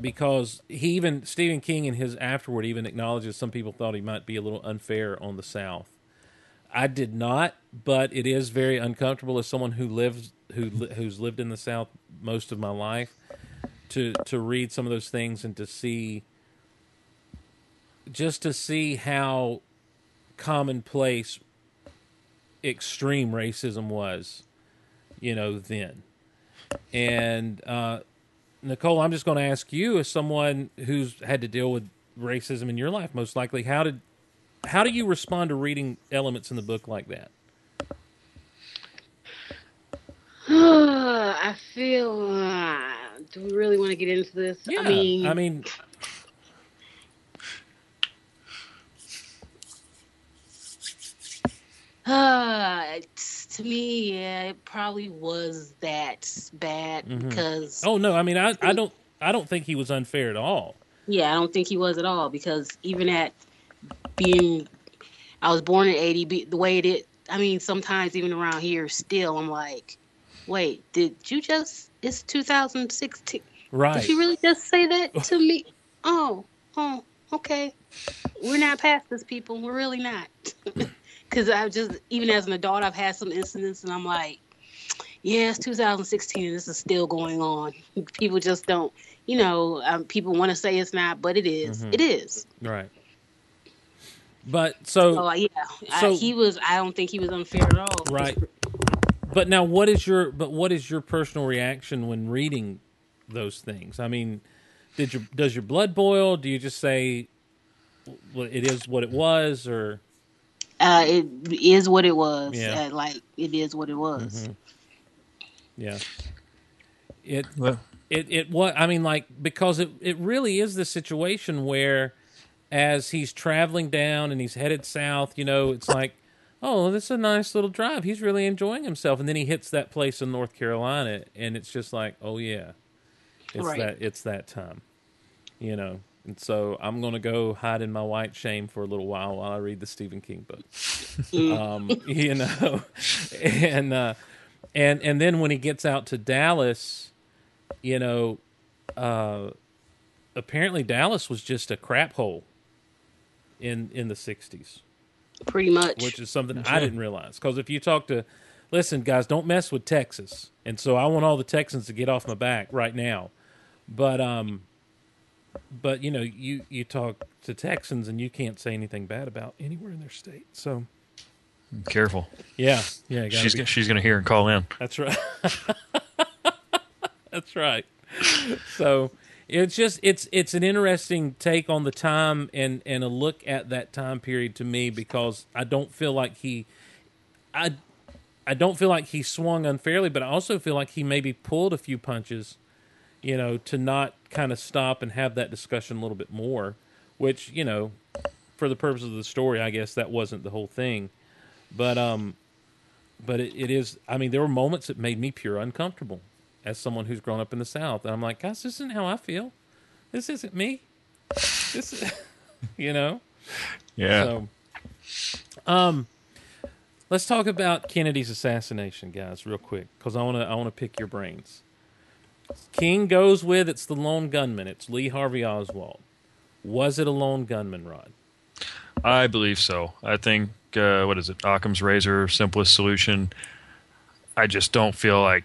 because he even Stephen King in his afterward even acknowledges some people thought he might be a little unfair on the South. I did not, but it is very uncomfortable as someone who lives who who's lived in the South most of my life to to read some of those things and to see just to see how commonplace extreme racism was, you know, then. And uh, Nicole, I'm just going to ask you, as someone who's had to deal with racism in your life, most likely, how did how do you respond to reading elements in the book like that? I feel. Uh, do we really want to get into this? Yeah, I mean, I mean, uh, it's- to me, yeah, it probably was that bad Mhm. because oh no, I mean, I, I don't I don't think he was unfair at all. Yeah, I don't think he was at all because even at being, I was born in '80. The way it is, I mean, sometimes even around here, still, I'm like, wait, did you just? It's 2016. Right. Did you really just say that to me? Oh, oh, okay. We're not past this, people. We're really not. Because I've just, even as an adult, I've had some incidents, and I'm like, yeah, it's 2016, and this is still going on. People just don't, you know, um, people want to say it's not, but it is. Mhm. It is. Right. But so So, uh, yeah, so- I, he was. I don't think he was unfair at all. Right. But now, what is your but what is your personal reaction when reading those things? I mean, did your does your blood boil? Do you just say, "Well, it is what it was," or Uh, it is what it was. Yeah. Uh, like it is what it was. Mhm. yeah, it Well, it it what I mean, like because it it really is the situation where, as he's traveling down and he's headed south, you know, it's like, oh, this is a nice little drive. He's really enjoying himself, and then he hits that place in North Carolina, and it's just like, oh yeah, it's Right. that it's that time, you know. And so I'm gonna go hide in my white shame for a little while while I read the Stephen King book um, you know, and uh, and and then when he gets out to Dallas, you know, uh, apparently Dallas was just a crap hole in in the '60s, Pretty much. which is something I didn't realize. Because if you talk to, listen, guys, don't mess with Texas, and so I want all the Texans to get off my back right now, but um. But you know, you you talk to Texans and you can't say anything bad about anywhere in their state. So careful. yeah, yeah, She's be- gonna, she's going to hear and call in. That's right. That's right. So it's just it's it's an interesting take on the time and and a look at that time period to me because I don't feel like he I I don't feel like he swung unfairly, but I also feel like he maybe pulled a few punches, you know, to not kind of stop and have that discussion a little bit more, which, you know, for the purpose of the story, I guess that wasn't the whole thing. But um but it, it is i mean there were moments that made me pure uncomfortable as someone who's grown up in the south. And i'm like guys this isn't how i feel. This isn't me. This is, you know? Yeah. so um let's talk about kennedy's assassination guys real quick because i want to i want to pick your brains king goes with it's the lone gunman it's lee harvey oswald was it a lone gunman rod I believe so. I think uh, what is it? Occam's razor, simplest solution. I just don't feel like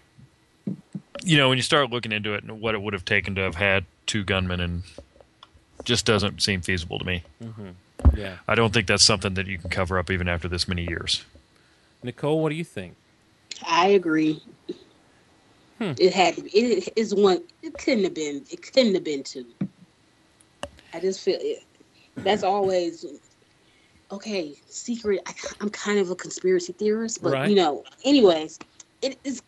you know when you start looking into it and what it would have taken to have had two gunmen and just doesn't seem feasible to me. yeah I don't think that's something that you can cover up even after this many years. nicole what do you think I agree. Hmm. It had to be. It is one. It couldn't have been. It couldn't have been two. I just feel it. That's always okay. Secret. I, I'm kind of a conspiracy theorist, but Right. you know. Anyways, it is.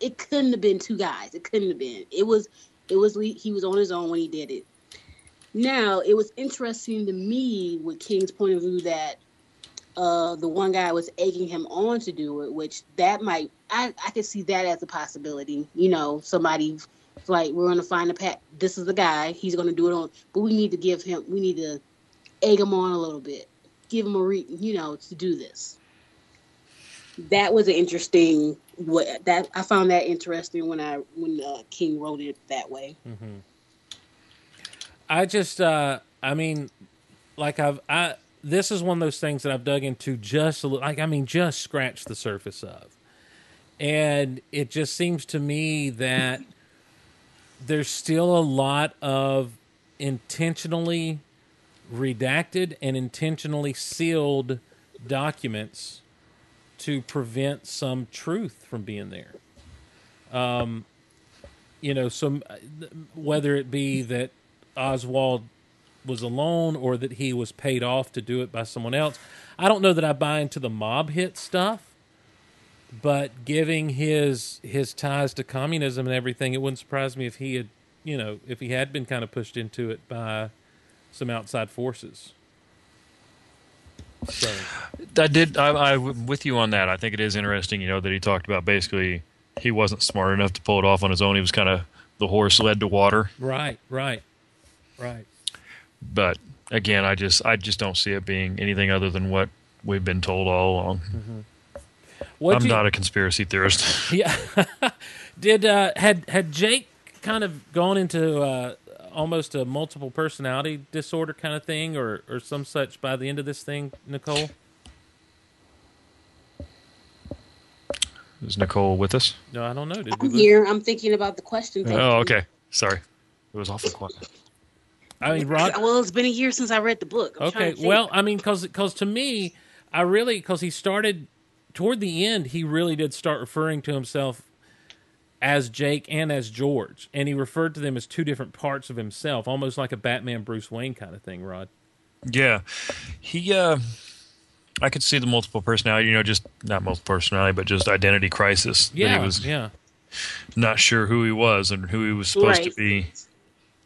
It couldn't have been two guys. It couldn't have been. It was. It was. He was on his own when he did it. Now it was interesting to me with King's point of view that uh, the one guy was egging him on to do it, which that might I I could see that as a possibility. You know, somebody like we're gonna find a pat. This is the guy. He's gonna do it on, but we need to give him. We need to egg him on a little bit, give him a re, you know, to do this. That was an interesting. What that I found that interesting when I when uh, King wrote it that way. I just, uh, I mean, like I've, I, this is one of those things that I've dug into just a little, like, I mean, just scratch the surface of. And it just seems to me that there's still a lot of intentionally redacted and intentionally sealed documents to prevent some truth from being there. Um, you know, some whether it be that Oswald was alone or that he was paid off to do it by someone else. I don't know that I buy into the mob hit stuff, but giving his his ties to communism and everything, it wouldn't surprise me if he had, you know, if he had been kind of pushed into it by some outside forces. So, I did. I, with you on that. I think it is interesting. You know that he talked about basically he wasn't smart enough to pull it off on his own. He was kind of the horse led to water. right, right, right. But again, I just I just don't see it being anything other than what we've been told all along. Mm-hmm. What I'm not a conspiracy theorist. Yeah. Did uh, had had Jake kind of gone into uh, almost a multiple personality disorder kind of thing, or or some such by the end of this thing, Nicole? Is Nicole with us? No, I don't know. Did I'm here. I'm thinking about the question. Thank Oh, okay. Sorry, it was awful quiet. I mean, Rod. Well, it's been a year since I read the book. I'm Okay. to. Well, I mean, because because to me, I really because he started toward the end, he really did start referring to himself as Jake and as George, and he referred to them as two different parts of himself, almost like a Batman Bruce Wayne kind of thing. Rod. Yeah, he. uh I could see the multiple personality. You know, just not multiple personality, but just identity crisis. that Yeah. he was yeah. not sure who he was and who he was supposed to be.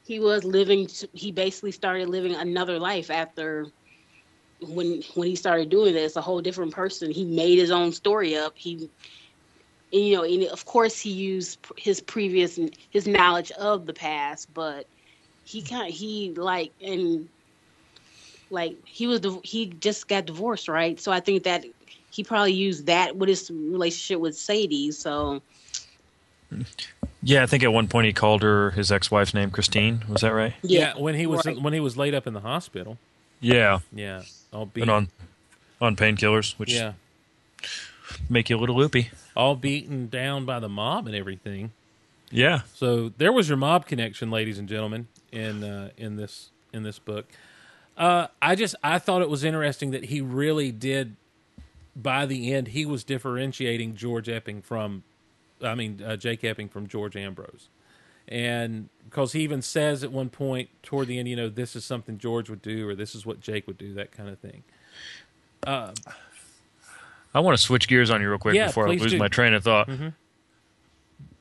he was living. He basically started living another life after when when he started doing this. A whole different person. He made his own story up. He, and, you know, and of course he used his previous his knowledge of the past, but he kind of he like and like he was div- he just got divorced, right? So I think that he probably used that with his relationship with Sadie. So Yeah, I think at one point he called her his ex-wife's name Christine. Was that right? Yeah, when he was right. when he was laid up in the hospital. Yeah, Yeah, all beat. and on on painkillers, which yeah, make you a little loopy. all beaten down by the mob and everything. Yeah, So there was your mob connection, ladies and gentlemen, in uh, in this in this book. Uh, I just I thought it was interesting that he really did. By the end, he was differentiating George Epping from, I mean uh, Jake Epping from George Ambrose, and because he even says at one point toward the end, you know, this is something George would do, or this is what Jake would do, that kind of thing. I want to switch gears on you real quick Yeah, before I lose do. my train of thought. Mm-hmm.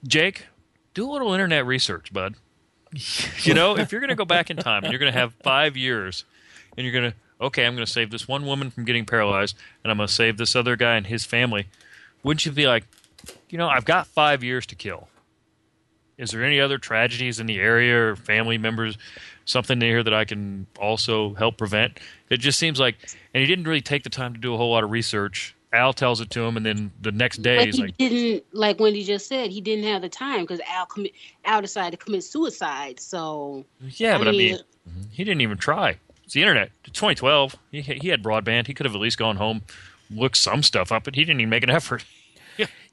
Jake, do a little internet research, bud. you know, if you're going to go back in time and you're going to have five years, and you're going to okay, I'm going to save this one woman from getting paralyzed, and I'm going to save this other guy and his family. Wouldn't you be like, you know, I've got five years to kill. Is there any other tragedies in the area or family members, something there that I can also help prevent? It just seems like, and he didn't really take the time to do a whole lot of research. Al tells it to him, and then the next day he's he like, didn't, like Wendy just said, he didn't have the time because Al commit, Al decided to commit suicide. So "Yeah, I but I mean, mean- he didn't even try. It's the internet. It's 2012. He he had broadband. He could have at least gone home, looked some stuff up, but he didn't even make an effort.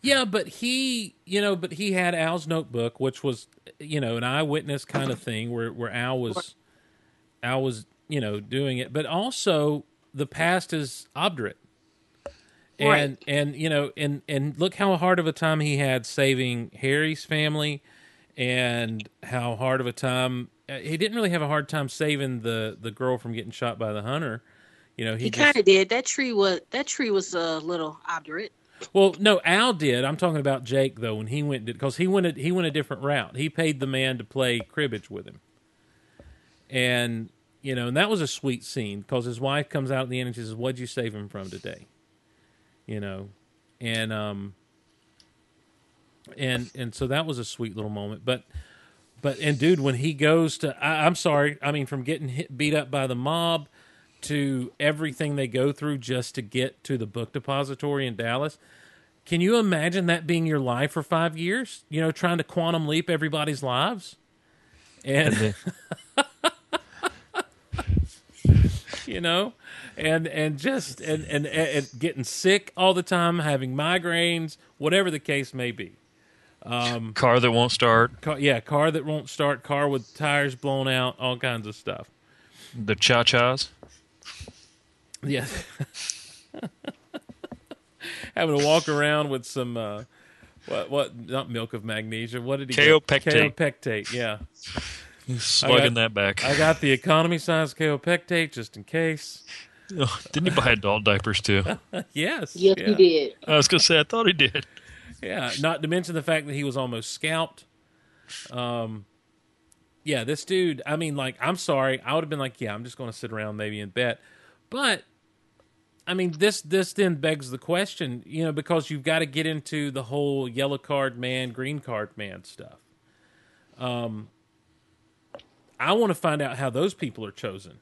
Yeah, but he, you know, but he had Al's notebook, which was, you know, an eyewitness kind of thing, where where Al was, Al was, you know, doing it. But also, the past is obdurate, and Right. and you know, and and look how hard of a time he had saving Harry's family, and how hard of a time uh, he didn't really have a hard time saving the the girl from getting shot by the hunter. You know, he, he kind of did. That tree was that tree was a little obdurate. Well, no, Al did. I'm talking about Jake though. When he went, because he went, a, he went a different route. He paid the man to play cribbage with him, and you know, and that was a sweet scene because his wife comes out at the end and she says, "What'd you save him from today?" You know, and um, and and so that was a sweet little moment. But but and dude, when he goes to, I, I'm sorry, I mean, from getting hit, beat up by the mob to everything they go through just to get to the book depository in Dallas. Can you imagine that being your life for five years? You know, trying to quantum leap everybody's lives, and you know, and and just and, and and getting sick all the time, having migraines, whatever the case may be. Um, car that won't start, Car, yeah, car that won't start, car with tires blown out, all kinds of stuff. the cha chas. Yeah. Having to walk around with some uh what what not milk of magnesia. What did he get? Kaopectate. Kaopectate, yeah. Slugging got- that back. I got the economy size kaopectate just in case. Oh, didn't he buy adult diapers too? Yes. Yes, yeah. he did. I was gonna say I thought he did. Yeah, not to mention the fact that he was almost scalped. Um yeah, this dude, I mean like I'm sorry, I would have been like, yeah, I'm just going to sit around maybe and bet. But I mean, this this then begs the question, you know, because you've got to get into the whole yellow card man, green card man stuff. Um, I want to find out how those people are chosen.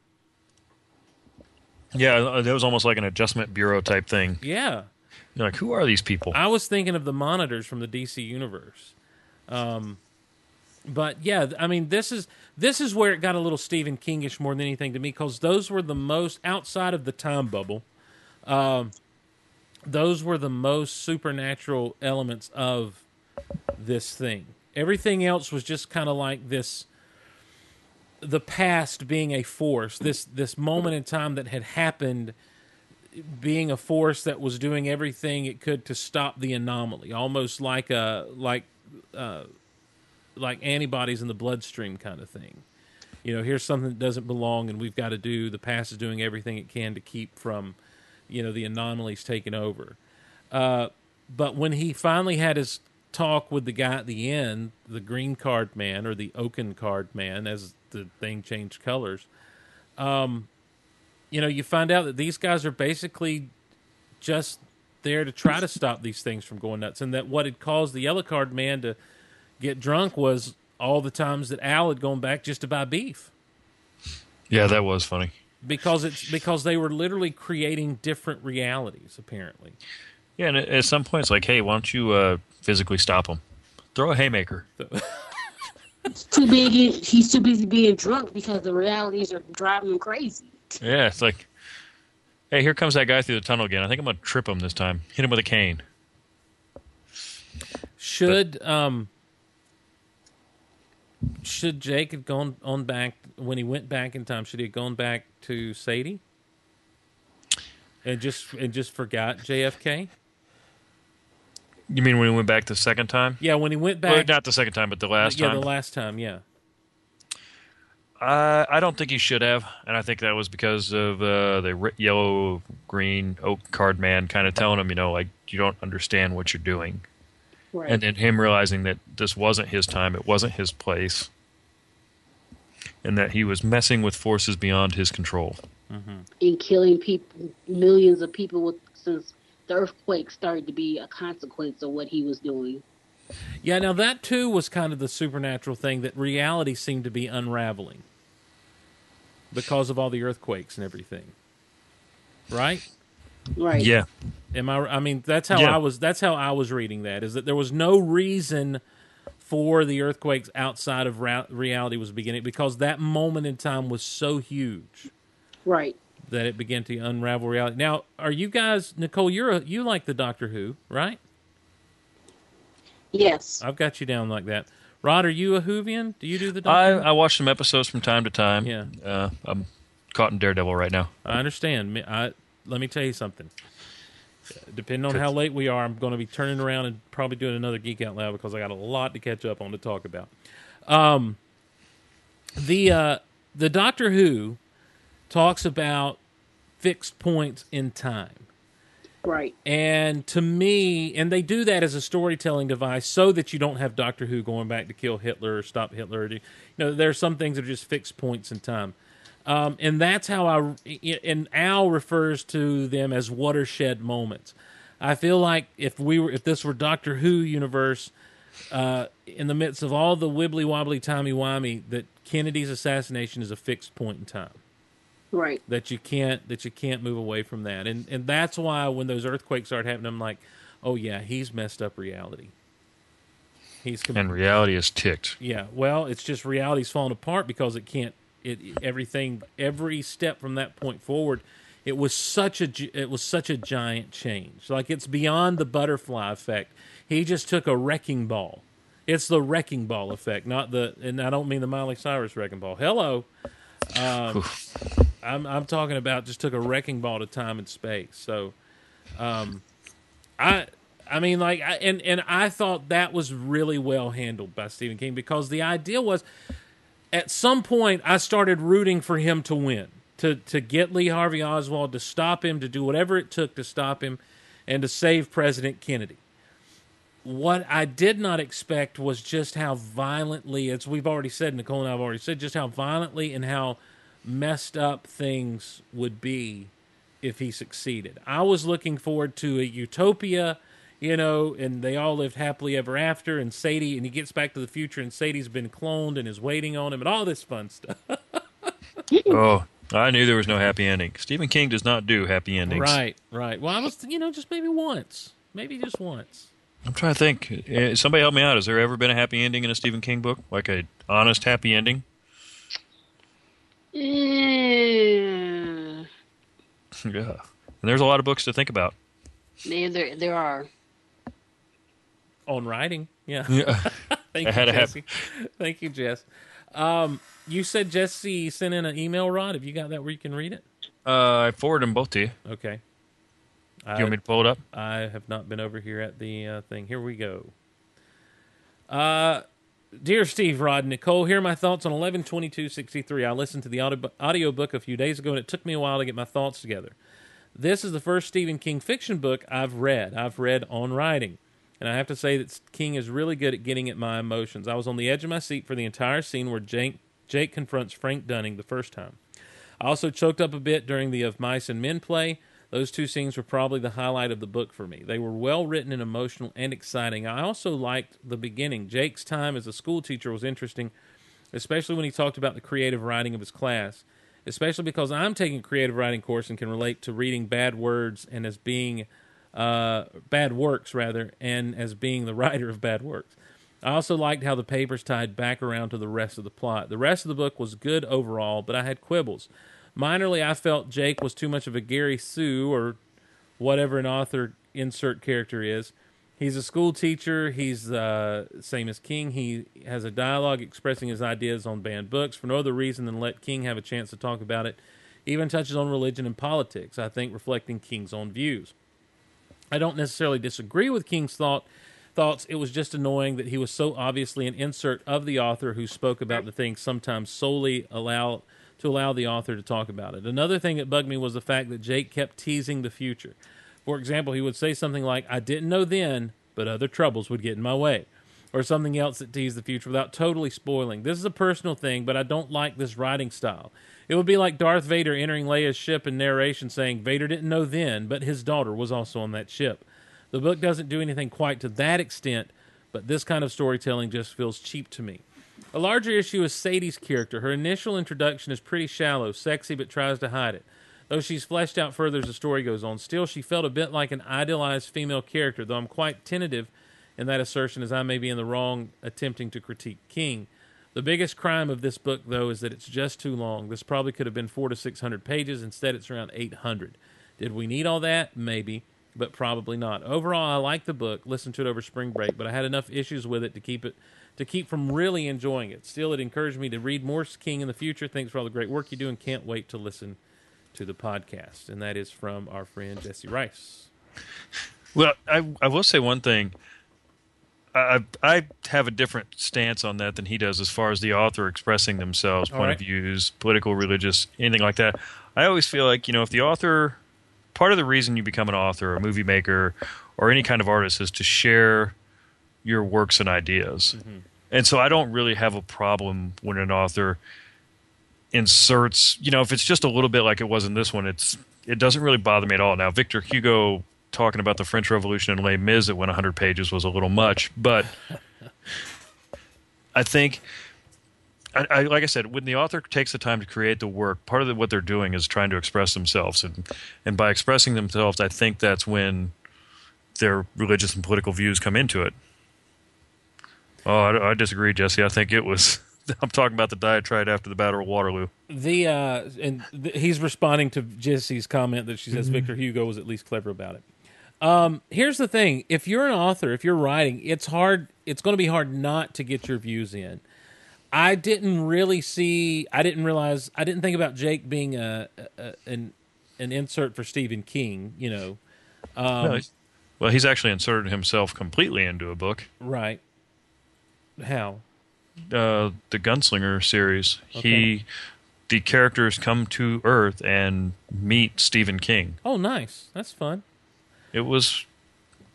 Yeah, uh, that was almost like an adjustment bureau type thing. Yeah. You're like, who are these people? I was thinking of the monitors from the DC universe. Um, but yeah, I mean, this is this is where it got a little Stephen Kingish more than anything to me because those were the most outside of the time bubble. Um, those were the most supernatural elements of this thing. Everything else was just kind of like this the past being a force, this this moment in time that had happened being a force that was doing everything it could to stop the anomaly, almost like a like uh, like antibodies in the bloodstream kind of thing. You know, here's something that doesn't belong, and we've got to do. The past is doing everything it can to keep from, you know, the anomalies taking over. Uh, but when he finally had his talk with the guy at the end, the green card man or the oaken card man, as the thing changed colors, um, you know, you find out that these guys are basically just there to try to stop these things from going nuts, and that what had caused the yellow card man to get drunk was all the times that Al had gone back just to buy beef yeah, that was funny. Because it's because they were literally creating different realities apparently. Yeah, and at- at some point it's like, hey, why don't you uh, physically stop them? Throw a haymaker. He's too big. He's too busy being drunk because the realities are driving him crazy. Yeah, it's like, hey, here comes that guy through the tunnel again. I think I'm gonna trip him this time. Hit him with a cane. Should um should Jake have gone on back when he went back in time? Should he have gone back to Sadie and just and just forgot JFK? You mean when he went back the second time? Yeah, when he went Well, back. not the second time, but the last yeah, time. the last time. Yeah, Uh, I don't think he should have, and I think that was because of uh, the ri- yellow, green oak card man kind of telling him, you know, like you don't understand what you're doing, Right. and then him realizing that this wasn't his time, it wasn't his place, and that he was messing with forces beyond his control. Mm-hmm. and killing people, millions of people with, since the earthquake started to be a consequence of what he was doing. yeah. Now that too was kind of the supernatural thing that reality seemed to be unraveling because of all the earthquakes and everything. Right? Right. Yeah, Am I? I mean, that's how Yeah. I was. That's how I was reading that. Is that there was no reason for the earthquakes outside of reality was beginning because that moment in time was so huge Right. that it began to unravel reality. Now, are you guys, Nicole? You're a, you like the Doctor Who, right? Yes. I've got you down like that. Rod, are you a Whovian? Do you do the I, Doctor? I watch some episodes from time to time. Yeah. uh, I'm caught in Daredevil right now. I understand. I, let me tell you something. Depending on how late we are, I'm going to be turning around and probably doing another Geek Out Loud because I got a lot to catch up on to talk about. Um, the uh, the Doctor Who talks about fixed points in time. Right. And to me, and they do that as a storytelling device so that you don't have Doctor Who going back to kill Hitler or stop Hitler. Or do, you know, there are some things that are just fixed points in time. Um, and that's how I, and Al refers to them as watershed moments. I feel like if we were, if this were Doctor Who universe, uh, in the midst of all the wibbly wobbly, timey wimey, that Kennedy's assassination is a fixed point in time Right. that you can't that you can't move away from that and and that's why when those earthquakes start happening i'm like oh yeah he's messed up reality he's com- And reality is ticked. yeah well it's just reality's falling apart because it can't it everything every step from that point forward it was such a it was such a giant change. Like it's beyond the butterfly effect. He just took a wrecking ball. It's the wrecking ball effect not the and i don't mean the miley cyrus wrecking ball. Hello. Um, I'm I'm talking about just took a wrecking ball to time and space. So, um, I I mean like I, and and I thought that was really well handled by Stephen King because the idea was at some point I started rooting for him to win to to get Lee Harvey Oswald to stop him to do whatever it took to stop him and to save President Kennedy. What I did not expect was just how violently, as we've already said, Nicole and I have already said, just how violently and how messed up things would be if he succeeded. I was looking forward to a utopia you know, and they all lived happily ever after. And Sadie, and he gets back to the future, and Sadie's been cloned and is waiting on him, and all this fun stuff. Oh, I knew there was no happy ending. Stephen King does not do happy endings. right, right. Well, I was, you know, just maybe once, maybe just once. I'm trying to think. Eh, Somebody help me out. Has there ever been a happy ending in a Stephen King book? Like a honest happy ending? Yeah. yeah. And there's a lot of books to think about. Yeah, there, there are. On writing, yeah. Yeah. Thank you, had to have- Jesse. Thank you, Jess. Um, you said Jesse sent in an email, Rod. Have you got that where you can read it? Uh, I forwarded them both to you. Okay. Do you want me to pull it up? I have not been over here at the uh, thing. Here we go. Uh, dear Steve, Rod, Nicole, here are my thoughts on eleven twenty two sixty three. I listened to the audio audiobook a few days ago, and it took me a while to get my thoughts together. This is the first Stephen King fiction book I've read. I've read on writing. And I have to say that King is really good at getting at my emotions. I was on the edge of my seat for the entire scene where Jake, Jake confronts Frank Dunning the first time. I also choked up a bit during the Of Mice and Men play. Those two scenes were probably the highlight of the book for me. They were well written and emotional and exciting. I also liked the beginning. Jake's time as a school teacher was interesting, especially when he talked about the creative writing of his class. Especially because I'm taking a creative writing course and can relate to reading bad words and as being uh, bad works rather, and as being the writer of bad works. I also liked how the papers tied back around to the rest of the plot. The rest of the book was good overall, but I had quibbles. Minorly, I felt Jake was too much of a Gary Sue or whatever an author insert character is. He's a school teacher. He's uh, same as King. He has a dialogue expressing his ideas on banned books for no other reason than let King have a chance to talk about it. Even touches on religion and politics. I think reflecting King's own views. I don't necessarily disagree with King's thought thoughts. It was just annoying that he was so obviously an insert of the author who spoke about the things sometimes solely allow to allow the author to talk about it. Another thing that bugged me was the fact that Jake kept teasing the future. For example, he would say something like, "I didn't know then, but other troubles would get in my way." Or something else that teased the future without totally spoiling. This is a personal thing, but I don't like this writing style. It would be like Darth Vader entering Leia's ship in narration saying Vader didn't know then, but his daughter was also on that ship. The book doesn't do anything quite to that extent, but this kind of storytelling just feels cheap to me. A larger issue is Sadie's character. Her initial introduction is pretty shallow, sexy, but tries to hide it. Though she's fleshed out further as the story goes on, still she felt a bit like an idealized female character, though I'm quite tentative in that assertion as I may be in the wrong attempting to critique King. The biggest crime of this book, though, is that it's just too long. This probably could have been four to six hundred pages. Instead, it's around eight hundred. Did we need all that? Maybe, but probably not. Overall, I like the book. Listened to it over spring break, but I had enough issues with it to keep it to keep from really enjoying it. Still, it encouraged me to read more King in the future. Thanks for all the great work you do, and can't wait to listen to the podcast. And that is from our friend Jesse Rice. Well, I I will say one thing. I I have a different stance on that than he does as far as the author expressing themselves, point right. of views, political, religious, anything like that. I always feel like you know if the author, part of the reason you become an author, a movie maker, or any kind of artist is to share your works and ideas. Mm-hmm. And so I don't really have a problem when an author inserts, you know, if it's just a little bit like it was in this one, it's it doesn't really bother me at all. Now, Victor Hugo talking about the French Revolution and Les Mis that went 100 pages was a little much, but I think, I, I, like I said, when the author takes the time to create the work, part of the, what they're doing is trying to express themselves, and and by expressing themselves, I think that's when their religious and political views come into it. Oh, I, I disagree, Jesse. I think it was. I'm talking about the diatribe after the Battle of Waterloo. The uh, and th- he's responding to Jesse's comment that she says Victor Hugo was at least clever about it. Um, here's the thing: if you're an author, if you're writing, it's hard. It's going to be hard not to get your views in. I didn't really see. I didn't realize. I didn't think about Jake being a, a an an insert for Stephen King. You know, um, No, well, he's actually inserted himself completely into a book, right? How? uh, the Gunslinger series. Okay. He, the characters come to Earth and meet Stephen King. Oh, nice. That's fun. It was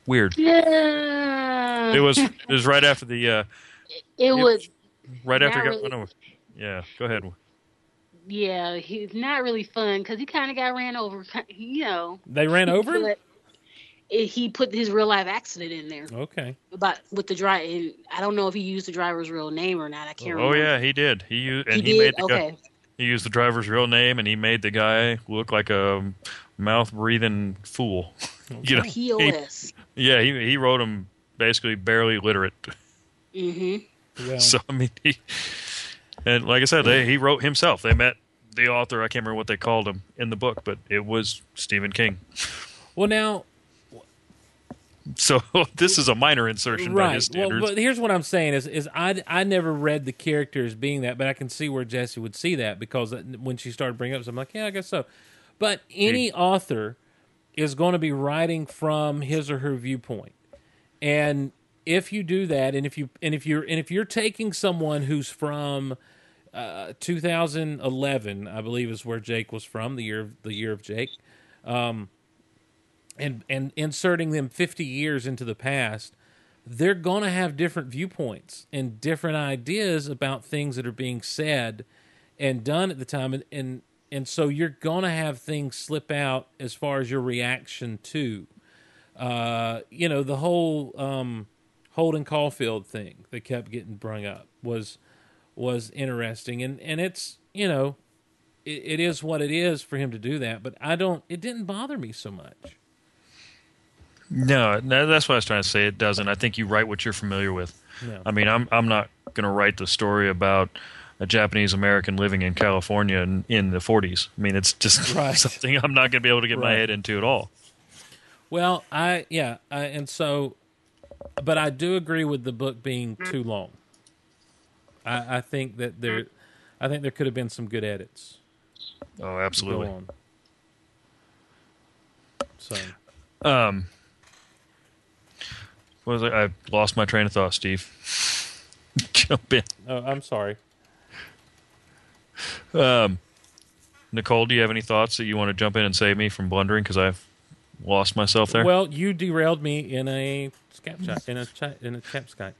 weird. Yeah. It was. It was right after the. Uh, It was. right after. Not he got really. run over. Yeah, go ahead. Yeah, he's not really fun because he kind of got ran over. You know. They ran over him. But it, he put his real life accident in there Okay. about with the driver. And I don't know if he used the driver's real name or not. I can't remember. Oh remember. yeah, he did. He used and he, he, made did. the guy, Okay. he used the driver's real name and he made the guy look like a mouth breathing fool. you know, he- yeah, he he wrote them basically barely literate. mm-hmm. Well, So I mean, he, and like I said, they, he wrote himself. They met the author. I can't remember what they called him in the book, but it was Stephen King. well now, So this is a minor insertion by his right. Well, but here's what I'm saying is is I I never read the character as being that, but I can see where Jesse would see that because when she started bringing up, I'm like, yeah, I guess so. But any author is going to be writing from his or her viewpoint, and if you do that, and if you and if you're and if you're taking someone who's from uh, 2011, I believe is where Jake was from, the year of, the year of Jake, um, and and inserting them 50 years into the past, they're going to have different viewpoints and different ideas about things that are being said and done at the time, and and and so you're going to have things slip out as far as your reaction to, uh, you know, the whole um, Holden Caulfield thing that kept getting brung up was was interesting, and and it's you know, it, it is what it is for him to do that, but I don't. It didn't bother me so much. No, no, that's what I was trying to say. It doesn't. I think you write what you're familiar with. Yeah. I mean, I'm I'm not going to write the story about a Japanese American living in California in, in the 40s. I mean, it's just Right. something I'm not going to be able to get my head into at all. Well, I yeah, I, and so, but I do agree with the book being too long. I, I think that there, I think there could have been some good edits. Oh, absolutely. So Um, what was it? I lost my train of thought, Steve. Jump in. oh, I'm sorry. Um, Nicole, do you have any thoughts that you want to jump in and save me from blundering because I've lost myself there? Well, you derailed me in a scap in a chat in a Skype.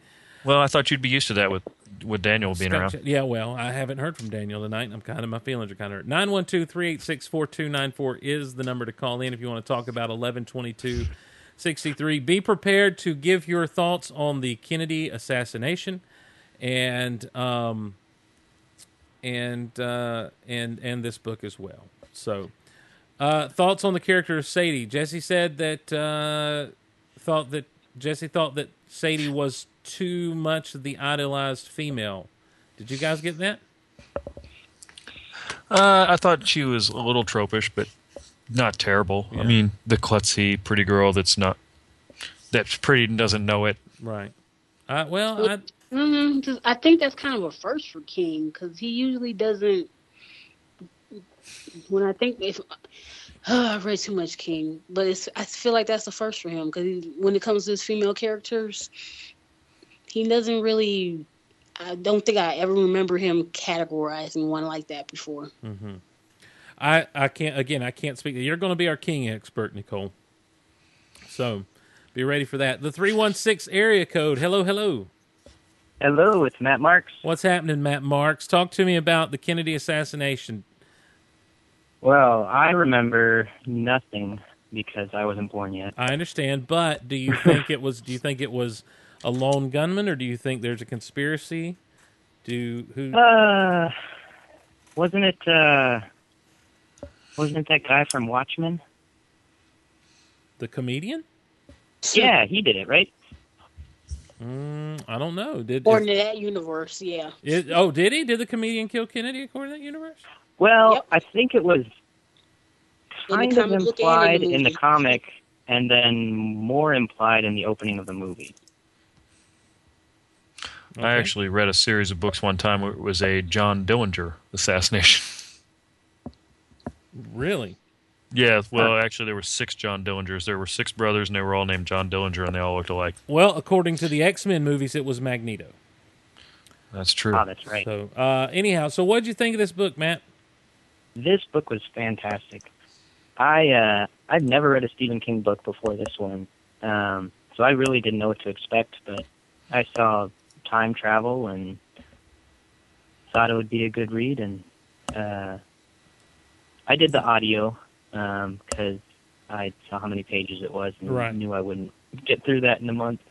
Well, I thought you'd be used to that with with Daniel being around. Yeah, well, I haven't heard from Daniel tonight. and I'm kind of my feelings are kind of hurt. 912-386-4294 is the number to call in if you want to talk about 1122-63. Be prepared to give your thoughts on the Kennedy assassination and um and uh and and this book as well. So, uh thoughts on the character of Sadie. Jesse said that uh thought that Jesse thought that Sadie was too much the idolized female. Did you guys get that? Uh, I thought she was a little tropish, but not terrible. I mean, the klutzy pretty girl that's not that's pretty and doesn't know it. Right. Uh, well, I, Mm, just- I think that's kind of a first for King because he usually doesn't. When I think if I've read too much King, but it's I feel like that's the first for him because when it comes to his female characters, he doesn't really. I don't think I ever remember him categorizing one like that before. I, I can't. Again, I can't speak. You're going to be our king expert, Nicole. So, be ready for that. The three one six area code. Hello, hello. Hello, it's Matt Marks. What's happening, Matt Marks? Talk to me about the Kennedy assassination. Well, I remember nothing because I wasn't born yet. I understand, but do you think it was? Do you think it was a lone gunman, or do you think there's a conspiracy? Do who? Uh, wasn't it? Uh, wasn't it that guy from Watchmen? The comedian? Yeah, he did it, right? Mm, I don't know. Did According to that universe, yeah. it, oh did he? Did the comedian kill Kennedy according to that universe? Well, Yep. I think it was kind of comic book and in the implied in the comic, and then more implied in the opening of the movie. Okay. I actually read a series of books one time where it was a John Dillinger assassination. really. Yeah, well, actually, there were six John Dillingers. There were six brothers, and they were all named John Dillinger, and they all looked alike. Well, according to the X Men movies, it was Magneto. That's true. Oh, that's right. So, uh, anyhow, so what did you think of this book, Matt? This book was fantastic. I uh, I've never read a Stephen King book before this one, um, so I really didn't know what to expect. But I saw time travel and thought it would be a good read, and uh, I did the audio because I saw how many pages it was and Right. knew I wouldn't get through that in a month.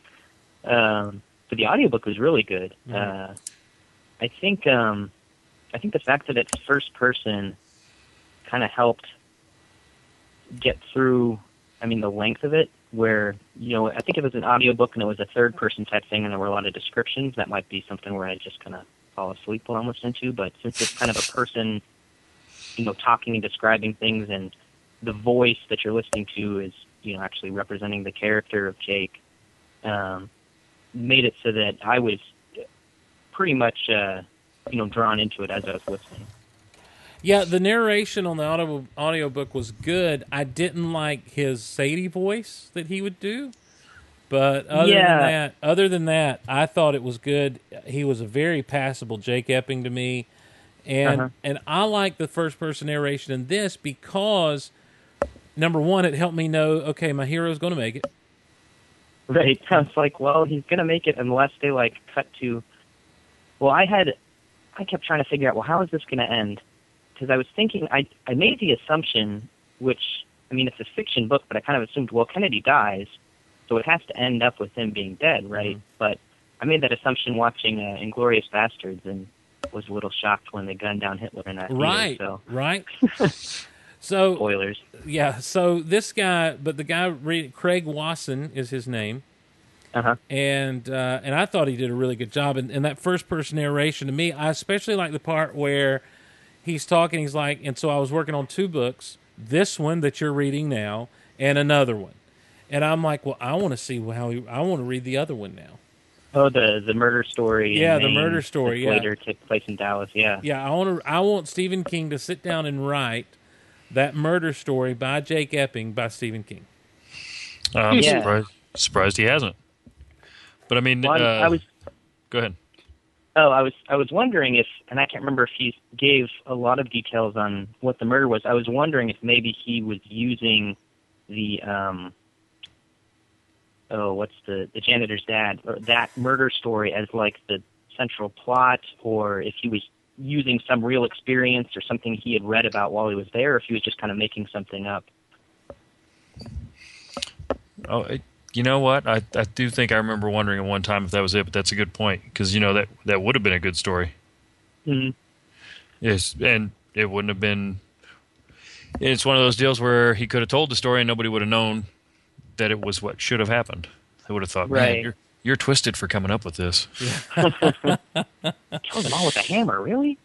Um, but the audiobook was really good. Uh, I think um, I think the fact that it's first person kind of helped get through. I mean, the length of it, where you know, I think if it was an audiobook and it was a third person type thing, and there were a lot of descriptions, that might be something where I just kind of fall asleep while I'm listening to. But since it's kind of a person, you know, talking and describing things, and the voice that you're listening to is, you know, actually representing the character of Jake, um, made it so that I was pretty much, uh, you know, drawn into it as I was listening. Yeah, the narration on the audio audiobook was good. I didn't like his Sadie voice that he would do. But other Yeah. than that, other than that, I thought it was good. He was a very passable Jake Epping to me. And Uh-huh. and I like the first person narration in this because number one, it helped me know, okay, my hero's gonna make it. Right. I was like, well, he's gonna make it unless they like cut to. Well, I had, I kept trying to figure out, well, how is this gonna end? Because I was thinking, I I made the assumption, which I mean, it's a fiction book, but I kind of assumed, well, Kennedy dies, so it has to end up with him being dead, right? Mhm. But I made that assumption watching uh, Inglourious Basterds and was a little shocked when they gunned down Hitler in that theater, Right. So Right. so spoilers. yeah, so this guy but the guy Craig Wasson is his name. Uh huh. and uh, and I thought he did a really good job. And, and that first person narration to me, I especially like the part where he's talking. He's like, and so I was working on two books, this one that you're reading now, and another one. And I'm like, well, I want to see how he, I want to read the other one now. Oh, the the murder story. Yeah, the Maine murder story, yeah. Later took place in Dallas. Yeah. Yeah, I want to. I want Stephen King to sit down and write that murder story by Jake Epping by Stephen King. I'm Yeah. surprised, surprised he hasn't. But I mean, Well, uh, I was go ahead. Oh, I was I was wondering if, and I can't remember if he gave a lot of details on what the murder was. I was wondering if maybe he was using the um, oh, what's the the janitor's dad or that murder story as like the central plot, or if he was using some real experience or something he had read about while he was there, or if he was just kind of making something up. Oh, it, you know what? I I do think I remember wondering at one time if that was it, but that's a good point because you know that that would have been a good story. Mm-hmm. Yes, and it wouldn't have been. It's one of those deals where he could have told the story and nobody would have known that it was what should have happened. They would have thought, man, Right. you're you're twisted for coming up with this. Killed them all with a hammer, really?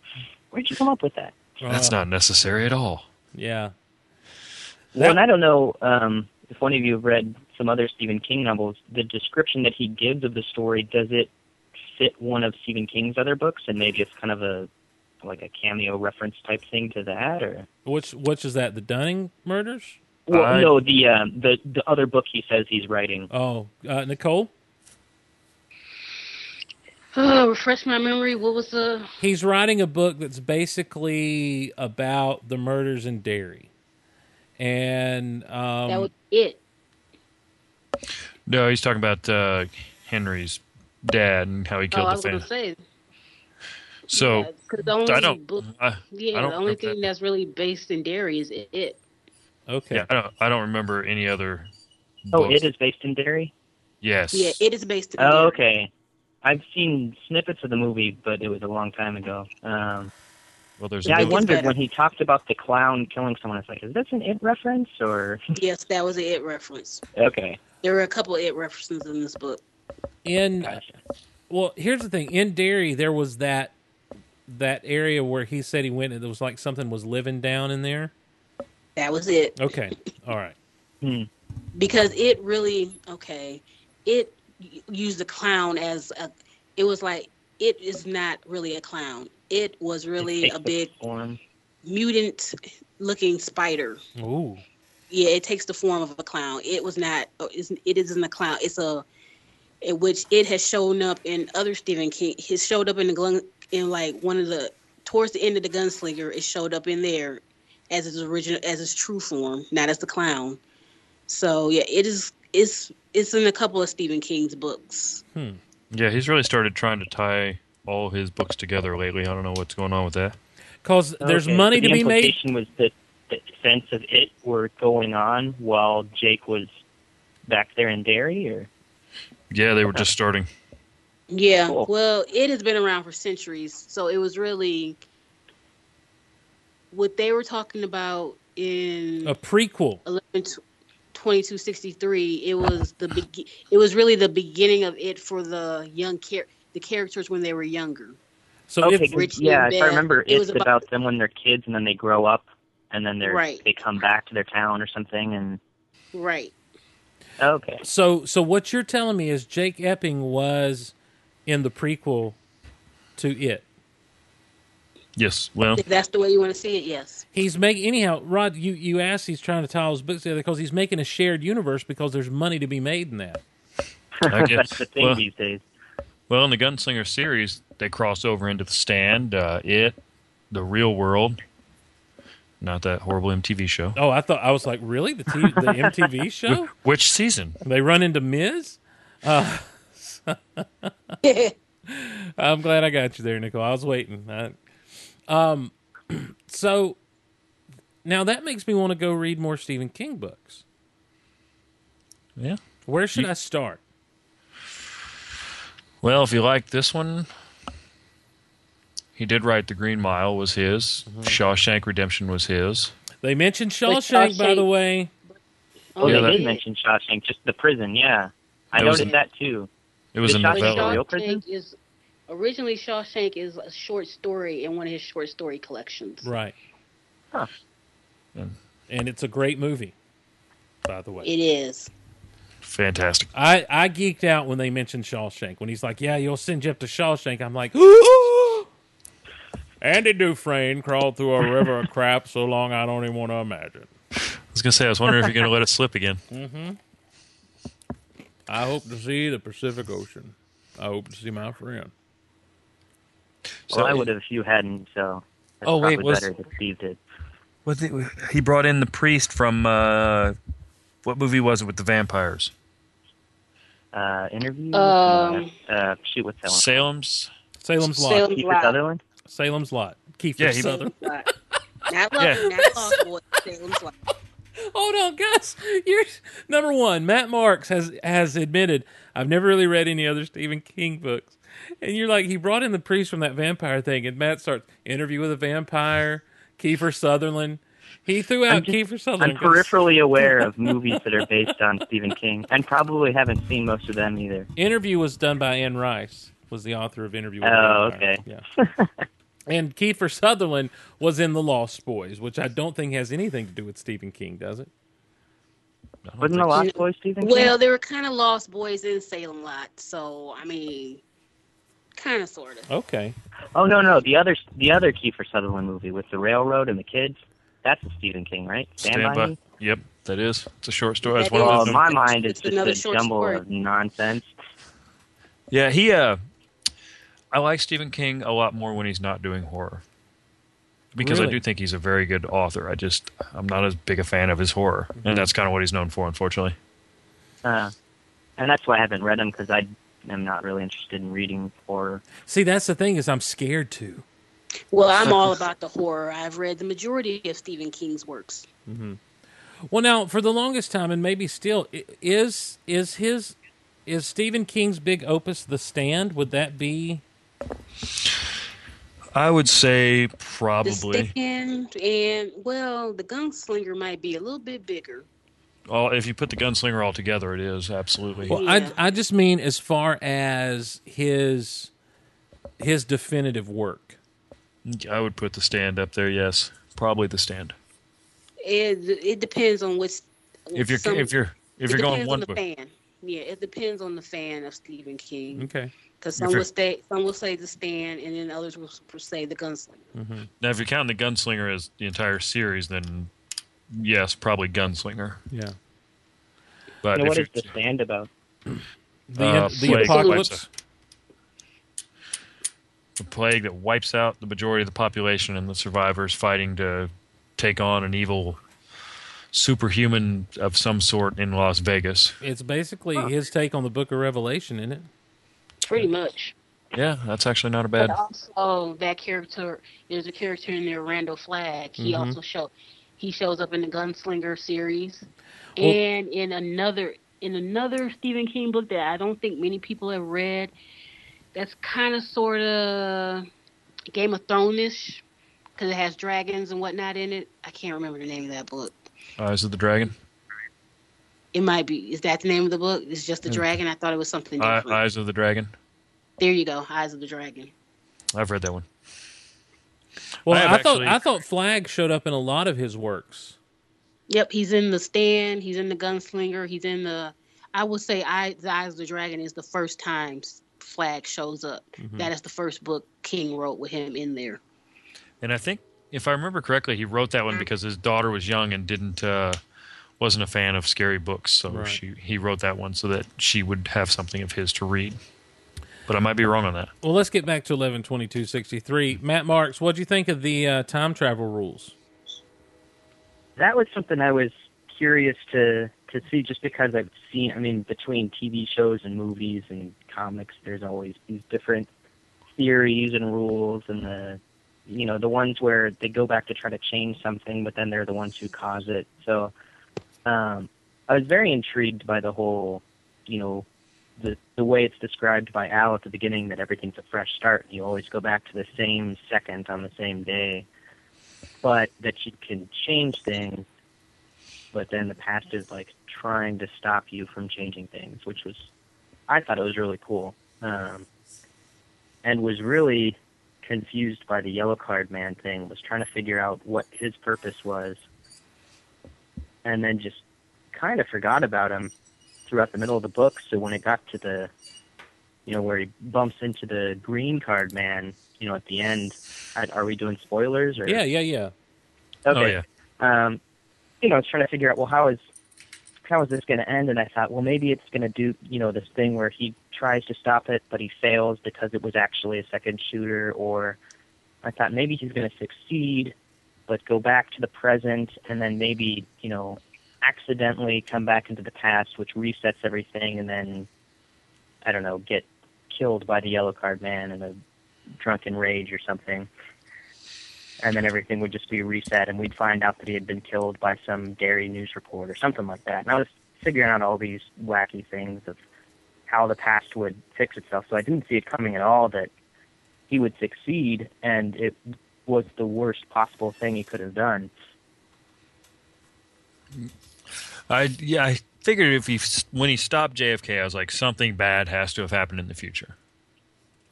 Where'd you come up with that? That's Uh, not necessary at all. Yeah. Well, and I don't know um, if one of you have read some other Stephen King novels. The description that he gives of the story does it fit one of Stephen King's other books, and maybe it's kind of a like a cameo reference type thing to that, or Which which is that? The Dunning murders? well, I- no, the um, the the other book he says he's writing. Oh, uh, Nicole. Oh, refresh my memory. What was the? He's writing a book that's basically about the murders in Derry, and um, that was it. No, he's talking about uh, Henry's dad and how he Oh, killed I the was gonna family. say. So yeah, 'cause the only I don't. book, I, yeah, I don't the only thing that. that's really based in Derry is it. it. okay, yeah, I don't. I don't remember any other. Oh, books. it is based in Derry. Yes. Yeah, it is based in. Oh, Derry. okay. I've seen snippets of the movie, but it was a long time ago. Um, Well, there's. yeah, a I wondered when he talked about the clown killing someone. It's like, is this an it reference or? Yes, that was an it reference. okay, There were a couple of it references in this book. in gotcha. well, here's the thing. In Derry, there was that that area where he said he went, and there was like something was living down in there. That was it. Okay, all right. Hmm. because it really okay it y- used the clown as a it was like it is not really a clown. It was really takes a big form. mutant looking spider. Ooh, yeah it takes the form of a clown. It was not uh, it's, it isn't a clown. It's a in which it has shown up in other stephen king. Has showed up in the gun in like one of the towards the end of the gunslinger it showed up in there as its original as its true form not as the clown. So yeah it is it's it's in a couple of stephen king's books hmm. Yeah, he's really started trying to tie all his books together lately. I don't know what's going on with that. because there's Okay, money so to the be made. implication was that, that events of it were going on while Jake was back there in Derry, or Yeah, they were just starting. Yeah, Cool. well, it has been around for centuries, so it was really what they were talking about in A prequel. 11 2263 it was the be- it was really the beginning of it for the young char- the characters when they were younger So okay, if, 'cause- Richie yeah, and if I remember, it was it's about- about, them when they're kids and then they grow up and then they're Right. they come back to their town or something. And right okay, so so what you're telling me is Jake Epping was in the prequel to it. Yes. Well, if that's the way you want to see it yes He's making anyhow, Rod. You you asked he's trying to tie all his books together because he's making a shared universe because there's money to be made in that. I guess. that's the thing Well- these days. Well, in the Gunslinger series, they cross over into the Stand, uh, It, the Real World. Not that horrible MTV show. Oh, I thought I was like, really the T- the MTV show? Which season? They run into Miz. Uh, I'm glad I got you there, Nicole. I was waiting. I, um, so now that makes me want to go read more Stephen King books. Yeah. Where should You- I start? Well, if you like this one, he did write The Green Mile was his. Mm-hmm. Shawshank Redemption was his. They mentioned Shawshank, by Shawshank- the way. Oh, Yeah, they that- did mention Shawshank, just the prison. Yeah, I That noticed a- that too. It was a Did Shawshank novella. Real prison? Shawshank is originally Shawshank is a short story in one of his short story collections Right. Huh. And it's a great movie, by the way. it is Fantastic. I, I geeked out when they mentioned Shawshank. When he's like, "Yeah, you'll send Jeff to Shawshank," I'm like, ooh! Andy Dufresne crawled through a river of crap so long I don't even want to imagine. I was going to say, I was wondering if you're going to let it slip again. Mm-hmm. I hope to see the Pacific Ocean. I hope to see my friend. So well, I would have if you hadn't. So that's Oh, wait, was- better that Steve did. Was it, he brought in the priest from uh, what movie was it with the vampires? Uh, interview. Um, uh, uh, shoot, what's that one? Salem's. Salem's Lot. Salem's Kiefer Lot. Sutherland. Salem's Lot. Kiefer Yeah, he- Sutherland. not lost, Yeah. not lost Salem's Lot. Hold on, Gus. You're number one. Matt Marks has has admitted I've never really read any other Stephen King books, and you're like he brought in the priest from that vampire thing, and Matt starts interview with a vampire, Kiefer Sutherland. He threw out I'm just- Kiefer Sutherland. I'm peripherally aware of movies that are based on Stephen King, and probably haven't seen most of them either. Interview was done by Anne Rice, was the author of Interview with Oh, Vampire. okay. Yeah. and Kiefer Sutherland was in The Lost Boys, which I don't think has anything to do with Stephen King, does it? Wasn't the. Lost Boys Stephen King? Well, they were kind of lost boys in Salem Lot, so I mean, kind of, sort of. Okay. Oh no, no, the other the other Kiefer Sutherland movie with the railroad and the kids. That's a Stephen King, right? Stand, by, Me. Yep, that is. It's a short story. That's That one Well, of in those. my mind, It's it's just another a short jumble story. of nonsense. Yeah, he. Uh, I like Stephen King a lot more when he's not doing horror, because I do think he's a very good author. I just I'm not as big a fan of his horror, and that's kind of what he's known for, unfortunately. Uh, and that's why I haven't read him because I am not really interested in reading horror. See, that's the thing is I'm scared to. Well, I'm all about the horror. I've read the majority of Stephen King's works. Mm-hmm. Well, now for the longest time, and maybe still, is is his is Stephen King's big opus The Stand? Would that be? I would say The probably. Stand and well, the Gunslinger might be a little bit bigger. Well, if you put the Gunslinger all together, it is absolutely. Well, Yeah. I I just mean as far as his his definitive work. I would put the stand up there. Yes, probably the stand. It it depends on which. If you're some- if you're if you're going depends one on the fan. Yeah, it depends on the fan of Stephen King. Okay. Because some will say some will say the stand, and then others will say the Gunslinger. Mm-hmm. now if you count the Gunslinger as the entire series, then yes, probably Gunslinger. Yeah. But You know, if what you is the stand about? The Uh, the plague apocalypse. the plague that wipes out the majority of the population and the survivors fighting to take on an evil superhuman of some sort in Las Vegas. It's basically his take on the Book of Revelation, isn't it? Pretty much. Yeah, that's actually not a bad. But also, that character, there's a character in there, Randall Flagg. He Mhm. also showed, He shows up in the Gunslinger series, Well- and in another in another Stephen King book that I don't think many people have read. That's kind of sort of Game of Thrones-ish because it has dragons and whatnot in it. I can't remember the name of that book. Uh, Eyes of the Dragon. It might be. Is that the name of the book? It's just the hmm. dragon. I thought it was something different. Eyes of the Dragon. there you go. Eyes of the Dragon. I've read that one. Well, I I, thought actually- I thought Flagg showed up in a lot of his works. Yep, he's in the stand. He's in the Gunslinger. He's in the. I would say, I, the Eyes of the Dragon is the first time Flagg shows up. Mm-hmm. That is the first book King wrote with him in there. And I think, if I remember correctly, he wrote that one because his daughter was young and didn't uh, wasn't a fan of scary books. So Right. she he wrote that one so that she would have something of his to read. But I might be wrong on that. Well, let's get back to eleven twenty two sixty three. Matt Marks, what do you think of the uh, time travel rules? that was something I was curious to to see just because I've seen I mean between TV shows and movies and comics there's always these different theories and rules and the you know the ones where they go back to try to change something but then they're the ones who cause it so um I was very intrigued by the whole you know the the way it's described by Al at the beginning that everything's a fresh start and you always go back to the same second on the same day but that you can change things, but then the past is like trying to stop you from changing things, which was, I thought it was really cool, um, and was really confused by the yellow card man thing. Was trying to figure out what his purpose was, and then just kind of forgot about him throughout the middle of the book. So when it got to the, you know, where he bumps into the green card man, you know, at the end, I- are we doing spoilers or? Yeah, yeah, yeah. Okay. Oh yeah. um, you know, I was trying to figure out, well, how is how is this going to end? And I thought, well, maybe it's going to do, you know, this thing where he tries to stop it, but he fails because it was actually a second shooter. Or I thought maybe he's going to succeed, but go back to the present, and then maybe, you know, accidentally come back into the past, which resets everything, and then I don't know, get killed by the yellow card man in a drunken rage or something and then everything would just be reset, and we'd find out that he had been killed by some Derry news report or something like that. And I was figuring out all these wacky things of how the past would fix itself. So I didn't see it coming at all that he would succeed, and it was the worst possible thing he could have done. I yeah. I figured if he when he stopped JFK, I was like something bad has to have happened in the future.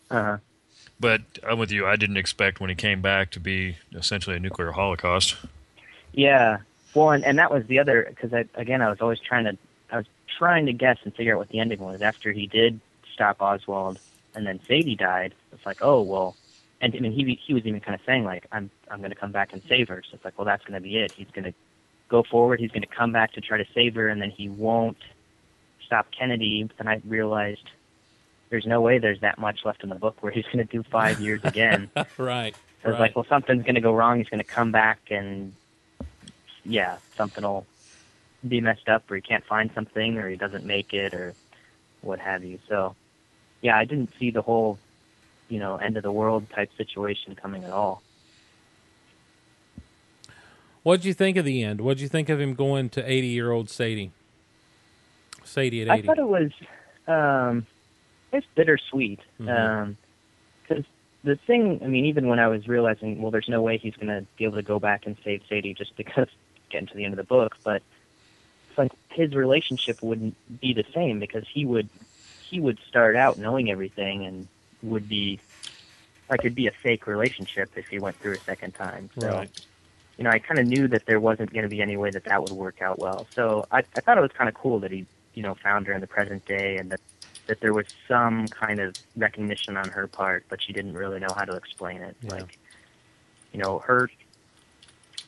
Uh, But I'm with you. I didn't expect when he came back to be essentially a nuclear holocaust. yeah. Well, and, and that was the other because I, again I was always trying to I was trying to guess and figure out what the ending was after he did stop Oswald and then Sadie died. It's like oh well, and I mean he he was even kind of saying like I'm I'm going to come back and save her. So it's like well that's going to be it. He's going to go forward. He's going to come back to try to save her, and then he won't stop Kennedy. But then I realized there's no way there's that much left in the book where he's going to do five years again. right. So it's like, well, something's going to go wrong. He's going to come back, and yeah, something will be messed up, or he can't find something, or he doesn't make it, or what have you. So, yeah, I didn't see the whole, you know, end of the world type situation coming at all. What'd you think of the end? What'd you think of him going to eighty year old Sadie? Sadie at eighty. I thought it was, um, it's bittersweet. Because the thing, I mean, even when I was realizing, well, there's no way he's going to be able to go back and save Sadie just because getting to the end of the book, but it's like his relationship wouldn't be the same because he would he would start out knowing everything and would be like it'd be a fake relationship if he went through a second time. So Right. You know, I kind of knew that there wasn't going to be any way that that would work out well. So I, I thought it was kind of cool that he, you know, found her in the present day and that that there was some kind of recognition on her part, but she didn't really know how to explain it. Yeah. Like, you know, her,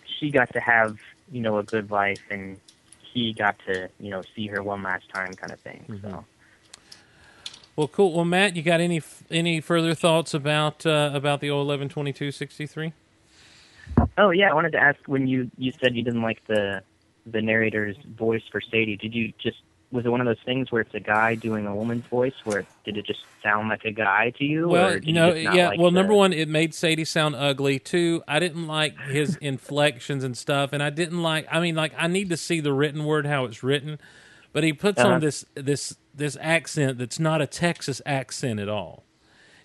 she got to have, you know, a good life and he got to, you know, see her one last time kind of thing. So. Well, cool. Well, Matt, you got any any further thoughts about uh, about the old eleven twenty two sixty three? Oh yeah, I wanted to ask when you you said you didn't like the the narrator's voice for Sadie. Did you just was it one of those things where it's a guy doing a woman's voice? Where did it just sound like a guy to you? Well, you know, not yeah. like well, the- number one, it made Sadie sound ugly. Two, I didn't like his inflections and stuff, and I didn't like. I mean, like, I need to see the written word how it's written, but he puts Uh-huh. on this this this accent that's not a Texas accent at all.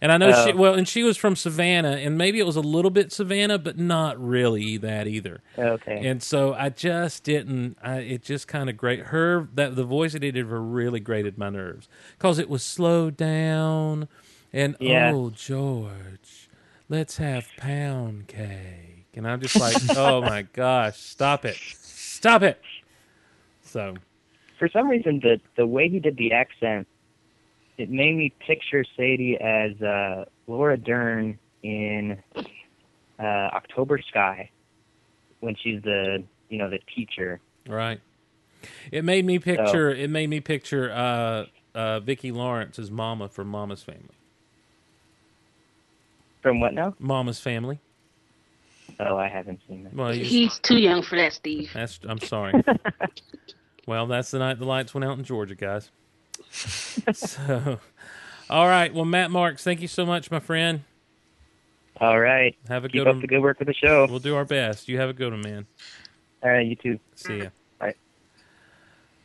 And I know she Oh. well, and she was from Savannah, and maybe it was a little bit Savannah, but not really that either. Okay. And so I just didn't. I, it just kind of great. Her that the voice that he did her really grated my nerves because it was slowed down, and Yeah. oh George, let's have pound cake, and I'm just like, oh my gosh, stop it, stop it. So For some reason, the the way he did the accent, it made me picture Sadie as uh, Laura Dern in uh, October Sky, when she's the you know the teacher. right, it made me picture. It made me picture uh, uh, Vicki Lawrence's mama from Mama's Family. From what now? Mama's Family. Oh, I haven't seen that. Well, you, He's too young for that, Steve. That's I'm sorry. well, that's the night the lights went out in Georgia, guys. so, all right. Well, Matt Marks, thank you so much, my friend. All right. Have a good. Keep good up one. the good work with the show. We'll do our best. You have a good one, man. All right, you too. See ya. Bye.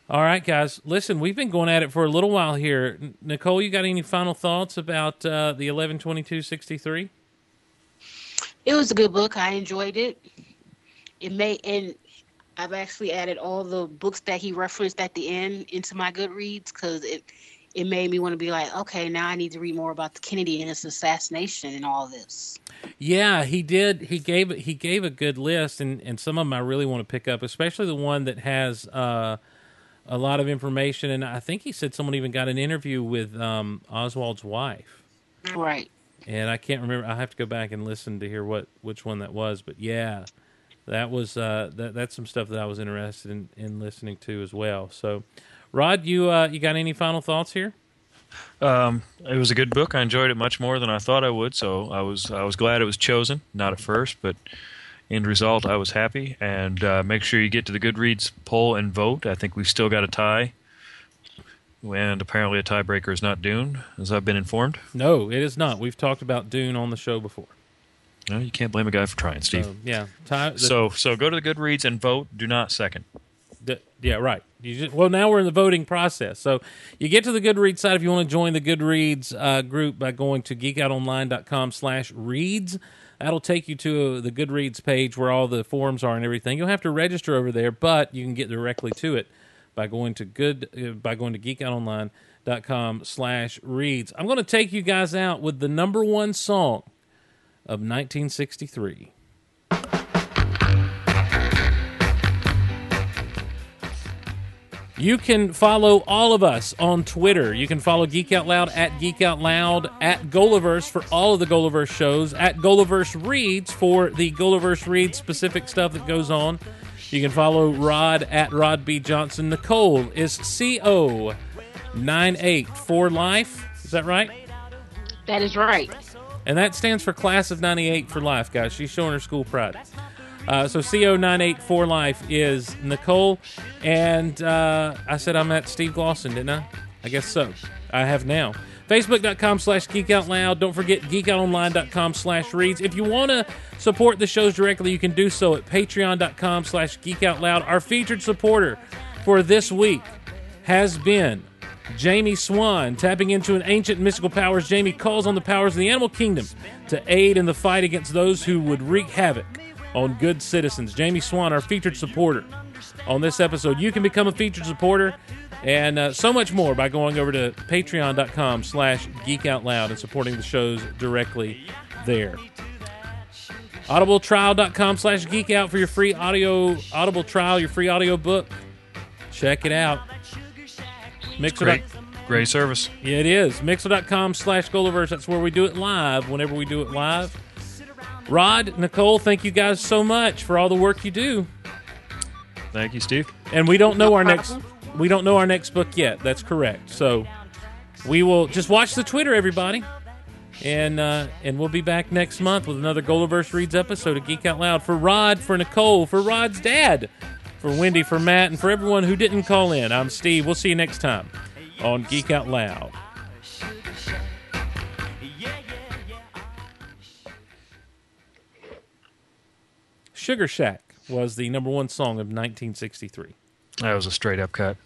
All right, guys. Listen, we've been going at it for a little while here. Nicole, you got any final thoughts about uh, the eleven twenty two sixty three? It was a good book. I enjoyed it. It made and I've actually added all the books that he referenced at the end into my Goodreads because it it made me want to be like, okay, now I need to read more about the Kennedy and his assassination and all this. Yeah, he did. He gave he gave a good list, and and some of them I really want to pick up, especially the one that has uh, a lot of information. And I think he said someone even got an interview with um, Oswald's wife, Right. and I can't remember. I have to go back and listen to hear what which one that was. But yeah, that was uh, that that's some stuff that I was interested in in listening to as well. So, Rod, you uh, you got any final thoughts here? Um, it was a good book. I enjoyed it much more than I thought I would. So I was I was glad it was chosen. Not at first, but end result, I was happy. And uh, make sure you get to the Goodreads poll and vote. I think we've still got a tie, and apparently a tiebreaker is not Dune, as I've been informed. No, it is not. We've talked about Dune on the show before. No, you can't blame a guy for trying, Steve. So, yeah, Ty, the- So so go to the Goodreads and vote. Do not second. The- yeah, right. You just, well, now we're in the voting process. So you get to the Goodreads site if you want to join the Goodreads uh, group by going to geekoutonline.com slash reads. That'll take you to the Goodreads page where all the forums are and everything. You'll have to register over there, but you can get directly to it by going to good uh, by going to geekoutonline.com slash reads. I'm going to take you guys out with the number one song of 1963. You can follow all of us on Twitter. You can follow Geek Out Loud at Geek Out Loud, at GOLiverse for all of the GOLiverse shows, at GOLiverse Reads for the GOLiverse Reads specific stuff that goes on. You can follow Rod at Rod B. Johnson. Nicole is CO98 for life. Is that right? That is right. And that stands for Class of 98 for life, guys. She's showing her school pride. Uh, so CO98 for life is Nicole. And uh, I said I'm at Steve Glosson, didn't I? I guess so. I have now. Facebook.com slash Geek Out Loud. Don't forget geekoutonline.com slash reads. If you want to support the shows directly, you can do so at patreon.com slash Geek Out Loud. Our featured supporter for this week has been Jamie Swan. Tapping into an ancient mystical powers, Jamie calls on the powers of the animal kingdom to aid in the fight against those who would wreak havoc on good citizens. Jamie Swan, our featured supporter on this episode. You can become a featured supporter and uh, so much more by going over to patreon.com slash geekoutloud and supporting the shows directly there. Audibletrial.com slash geekout for your free audio audible trial, your free audio book. Check it out. Mixer. Great, great service. Yeah, it is. Mixer.com slash GOLiverse. That's where we do it live whenever we do it live. Rod, Nicole, thank you guys so much for all the work you do. Thank you, Steve. And we don't know our next we don't know our next book yet. That's correct. So we will just watch the Twitter, everybody. And uh, and we'll be back next month with another GOLiverse Reads episode of Geek Out Loud. For Rod, for Nicole, for Rod's dad, For Wendy, for Matt, and for everyone who didn't call in, I'm Steve. We'll see you next time on Geek Out Loud. Sugar Shack was the number one song of 1963. That was a straight up cut.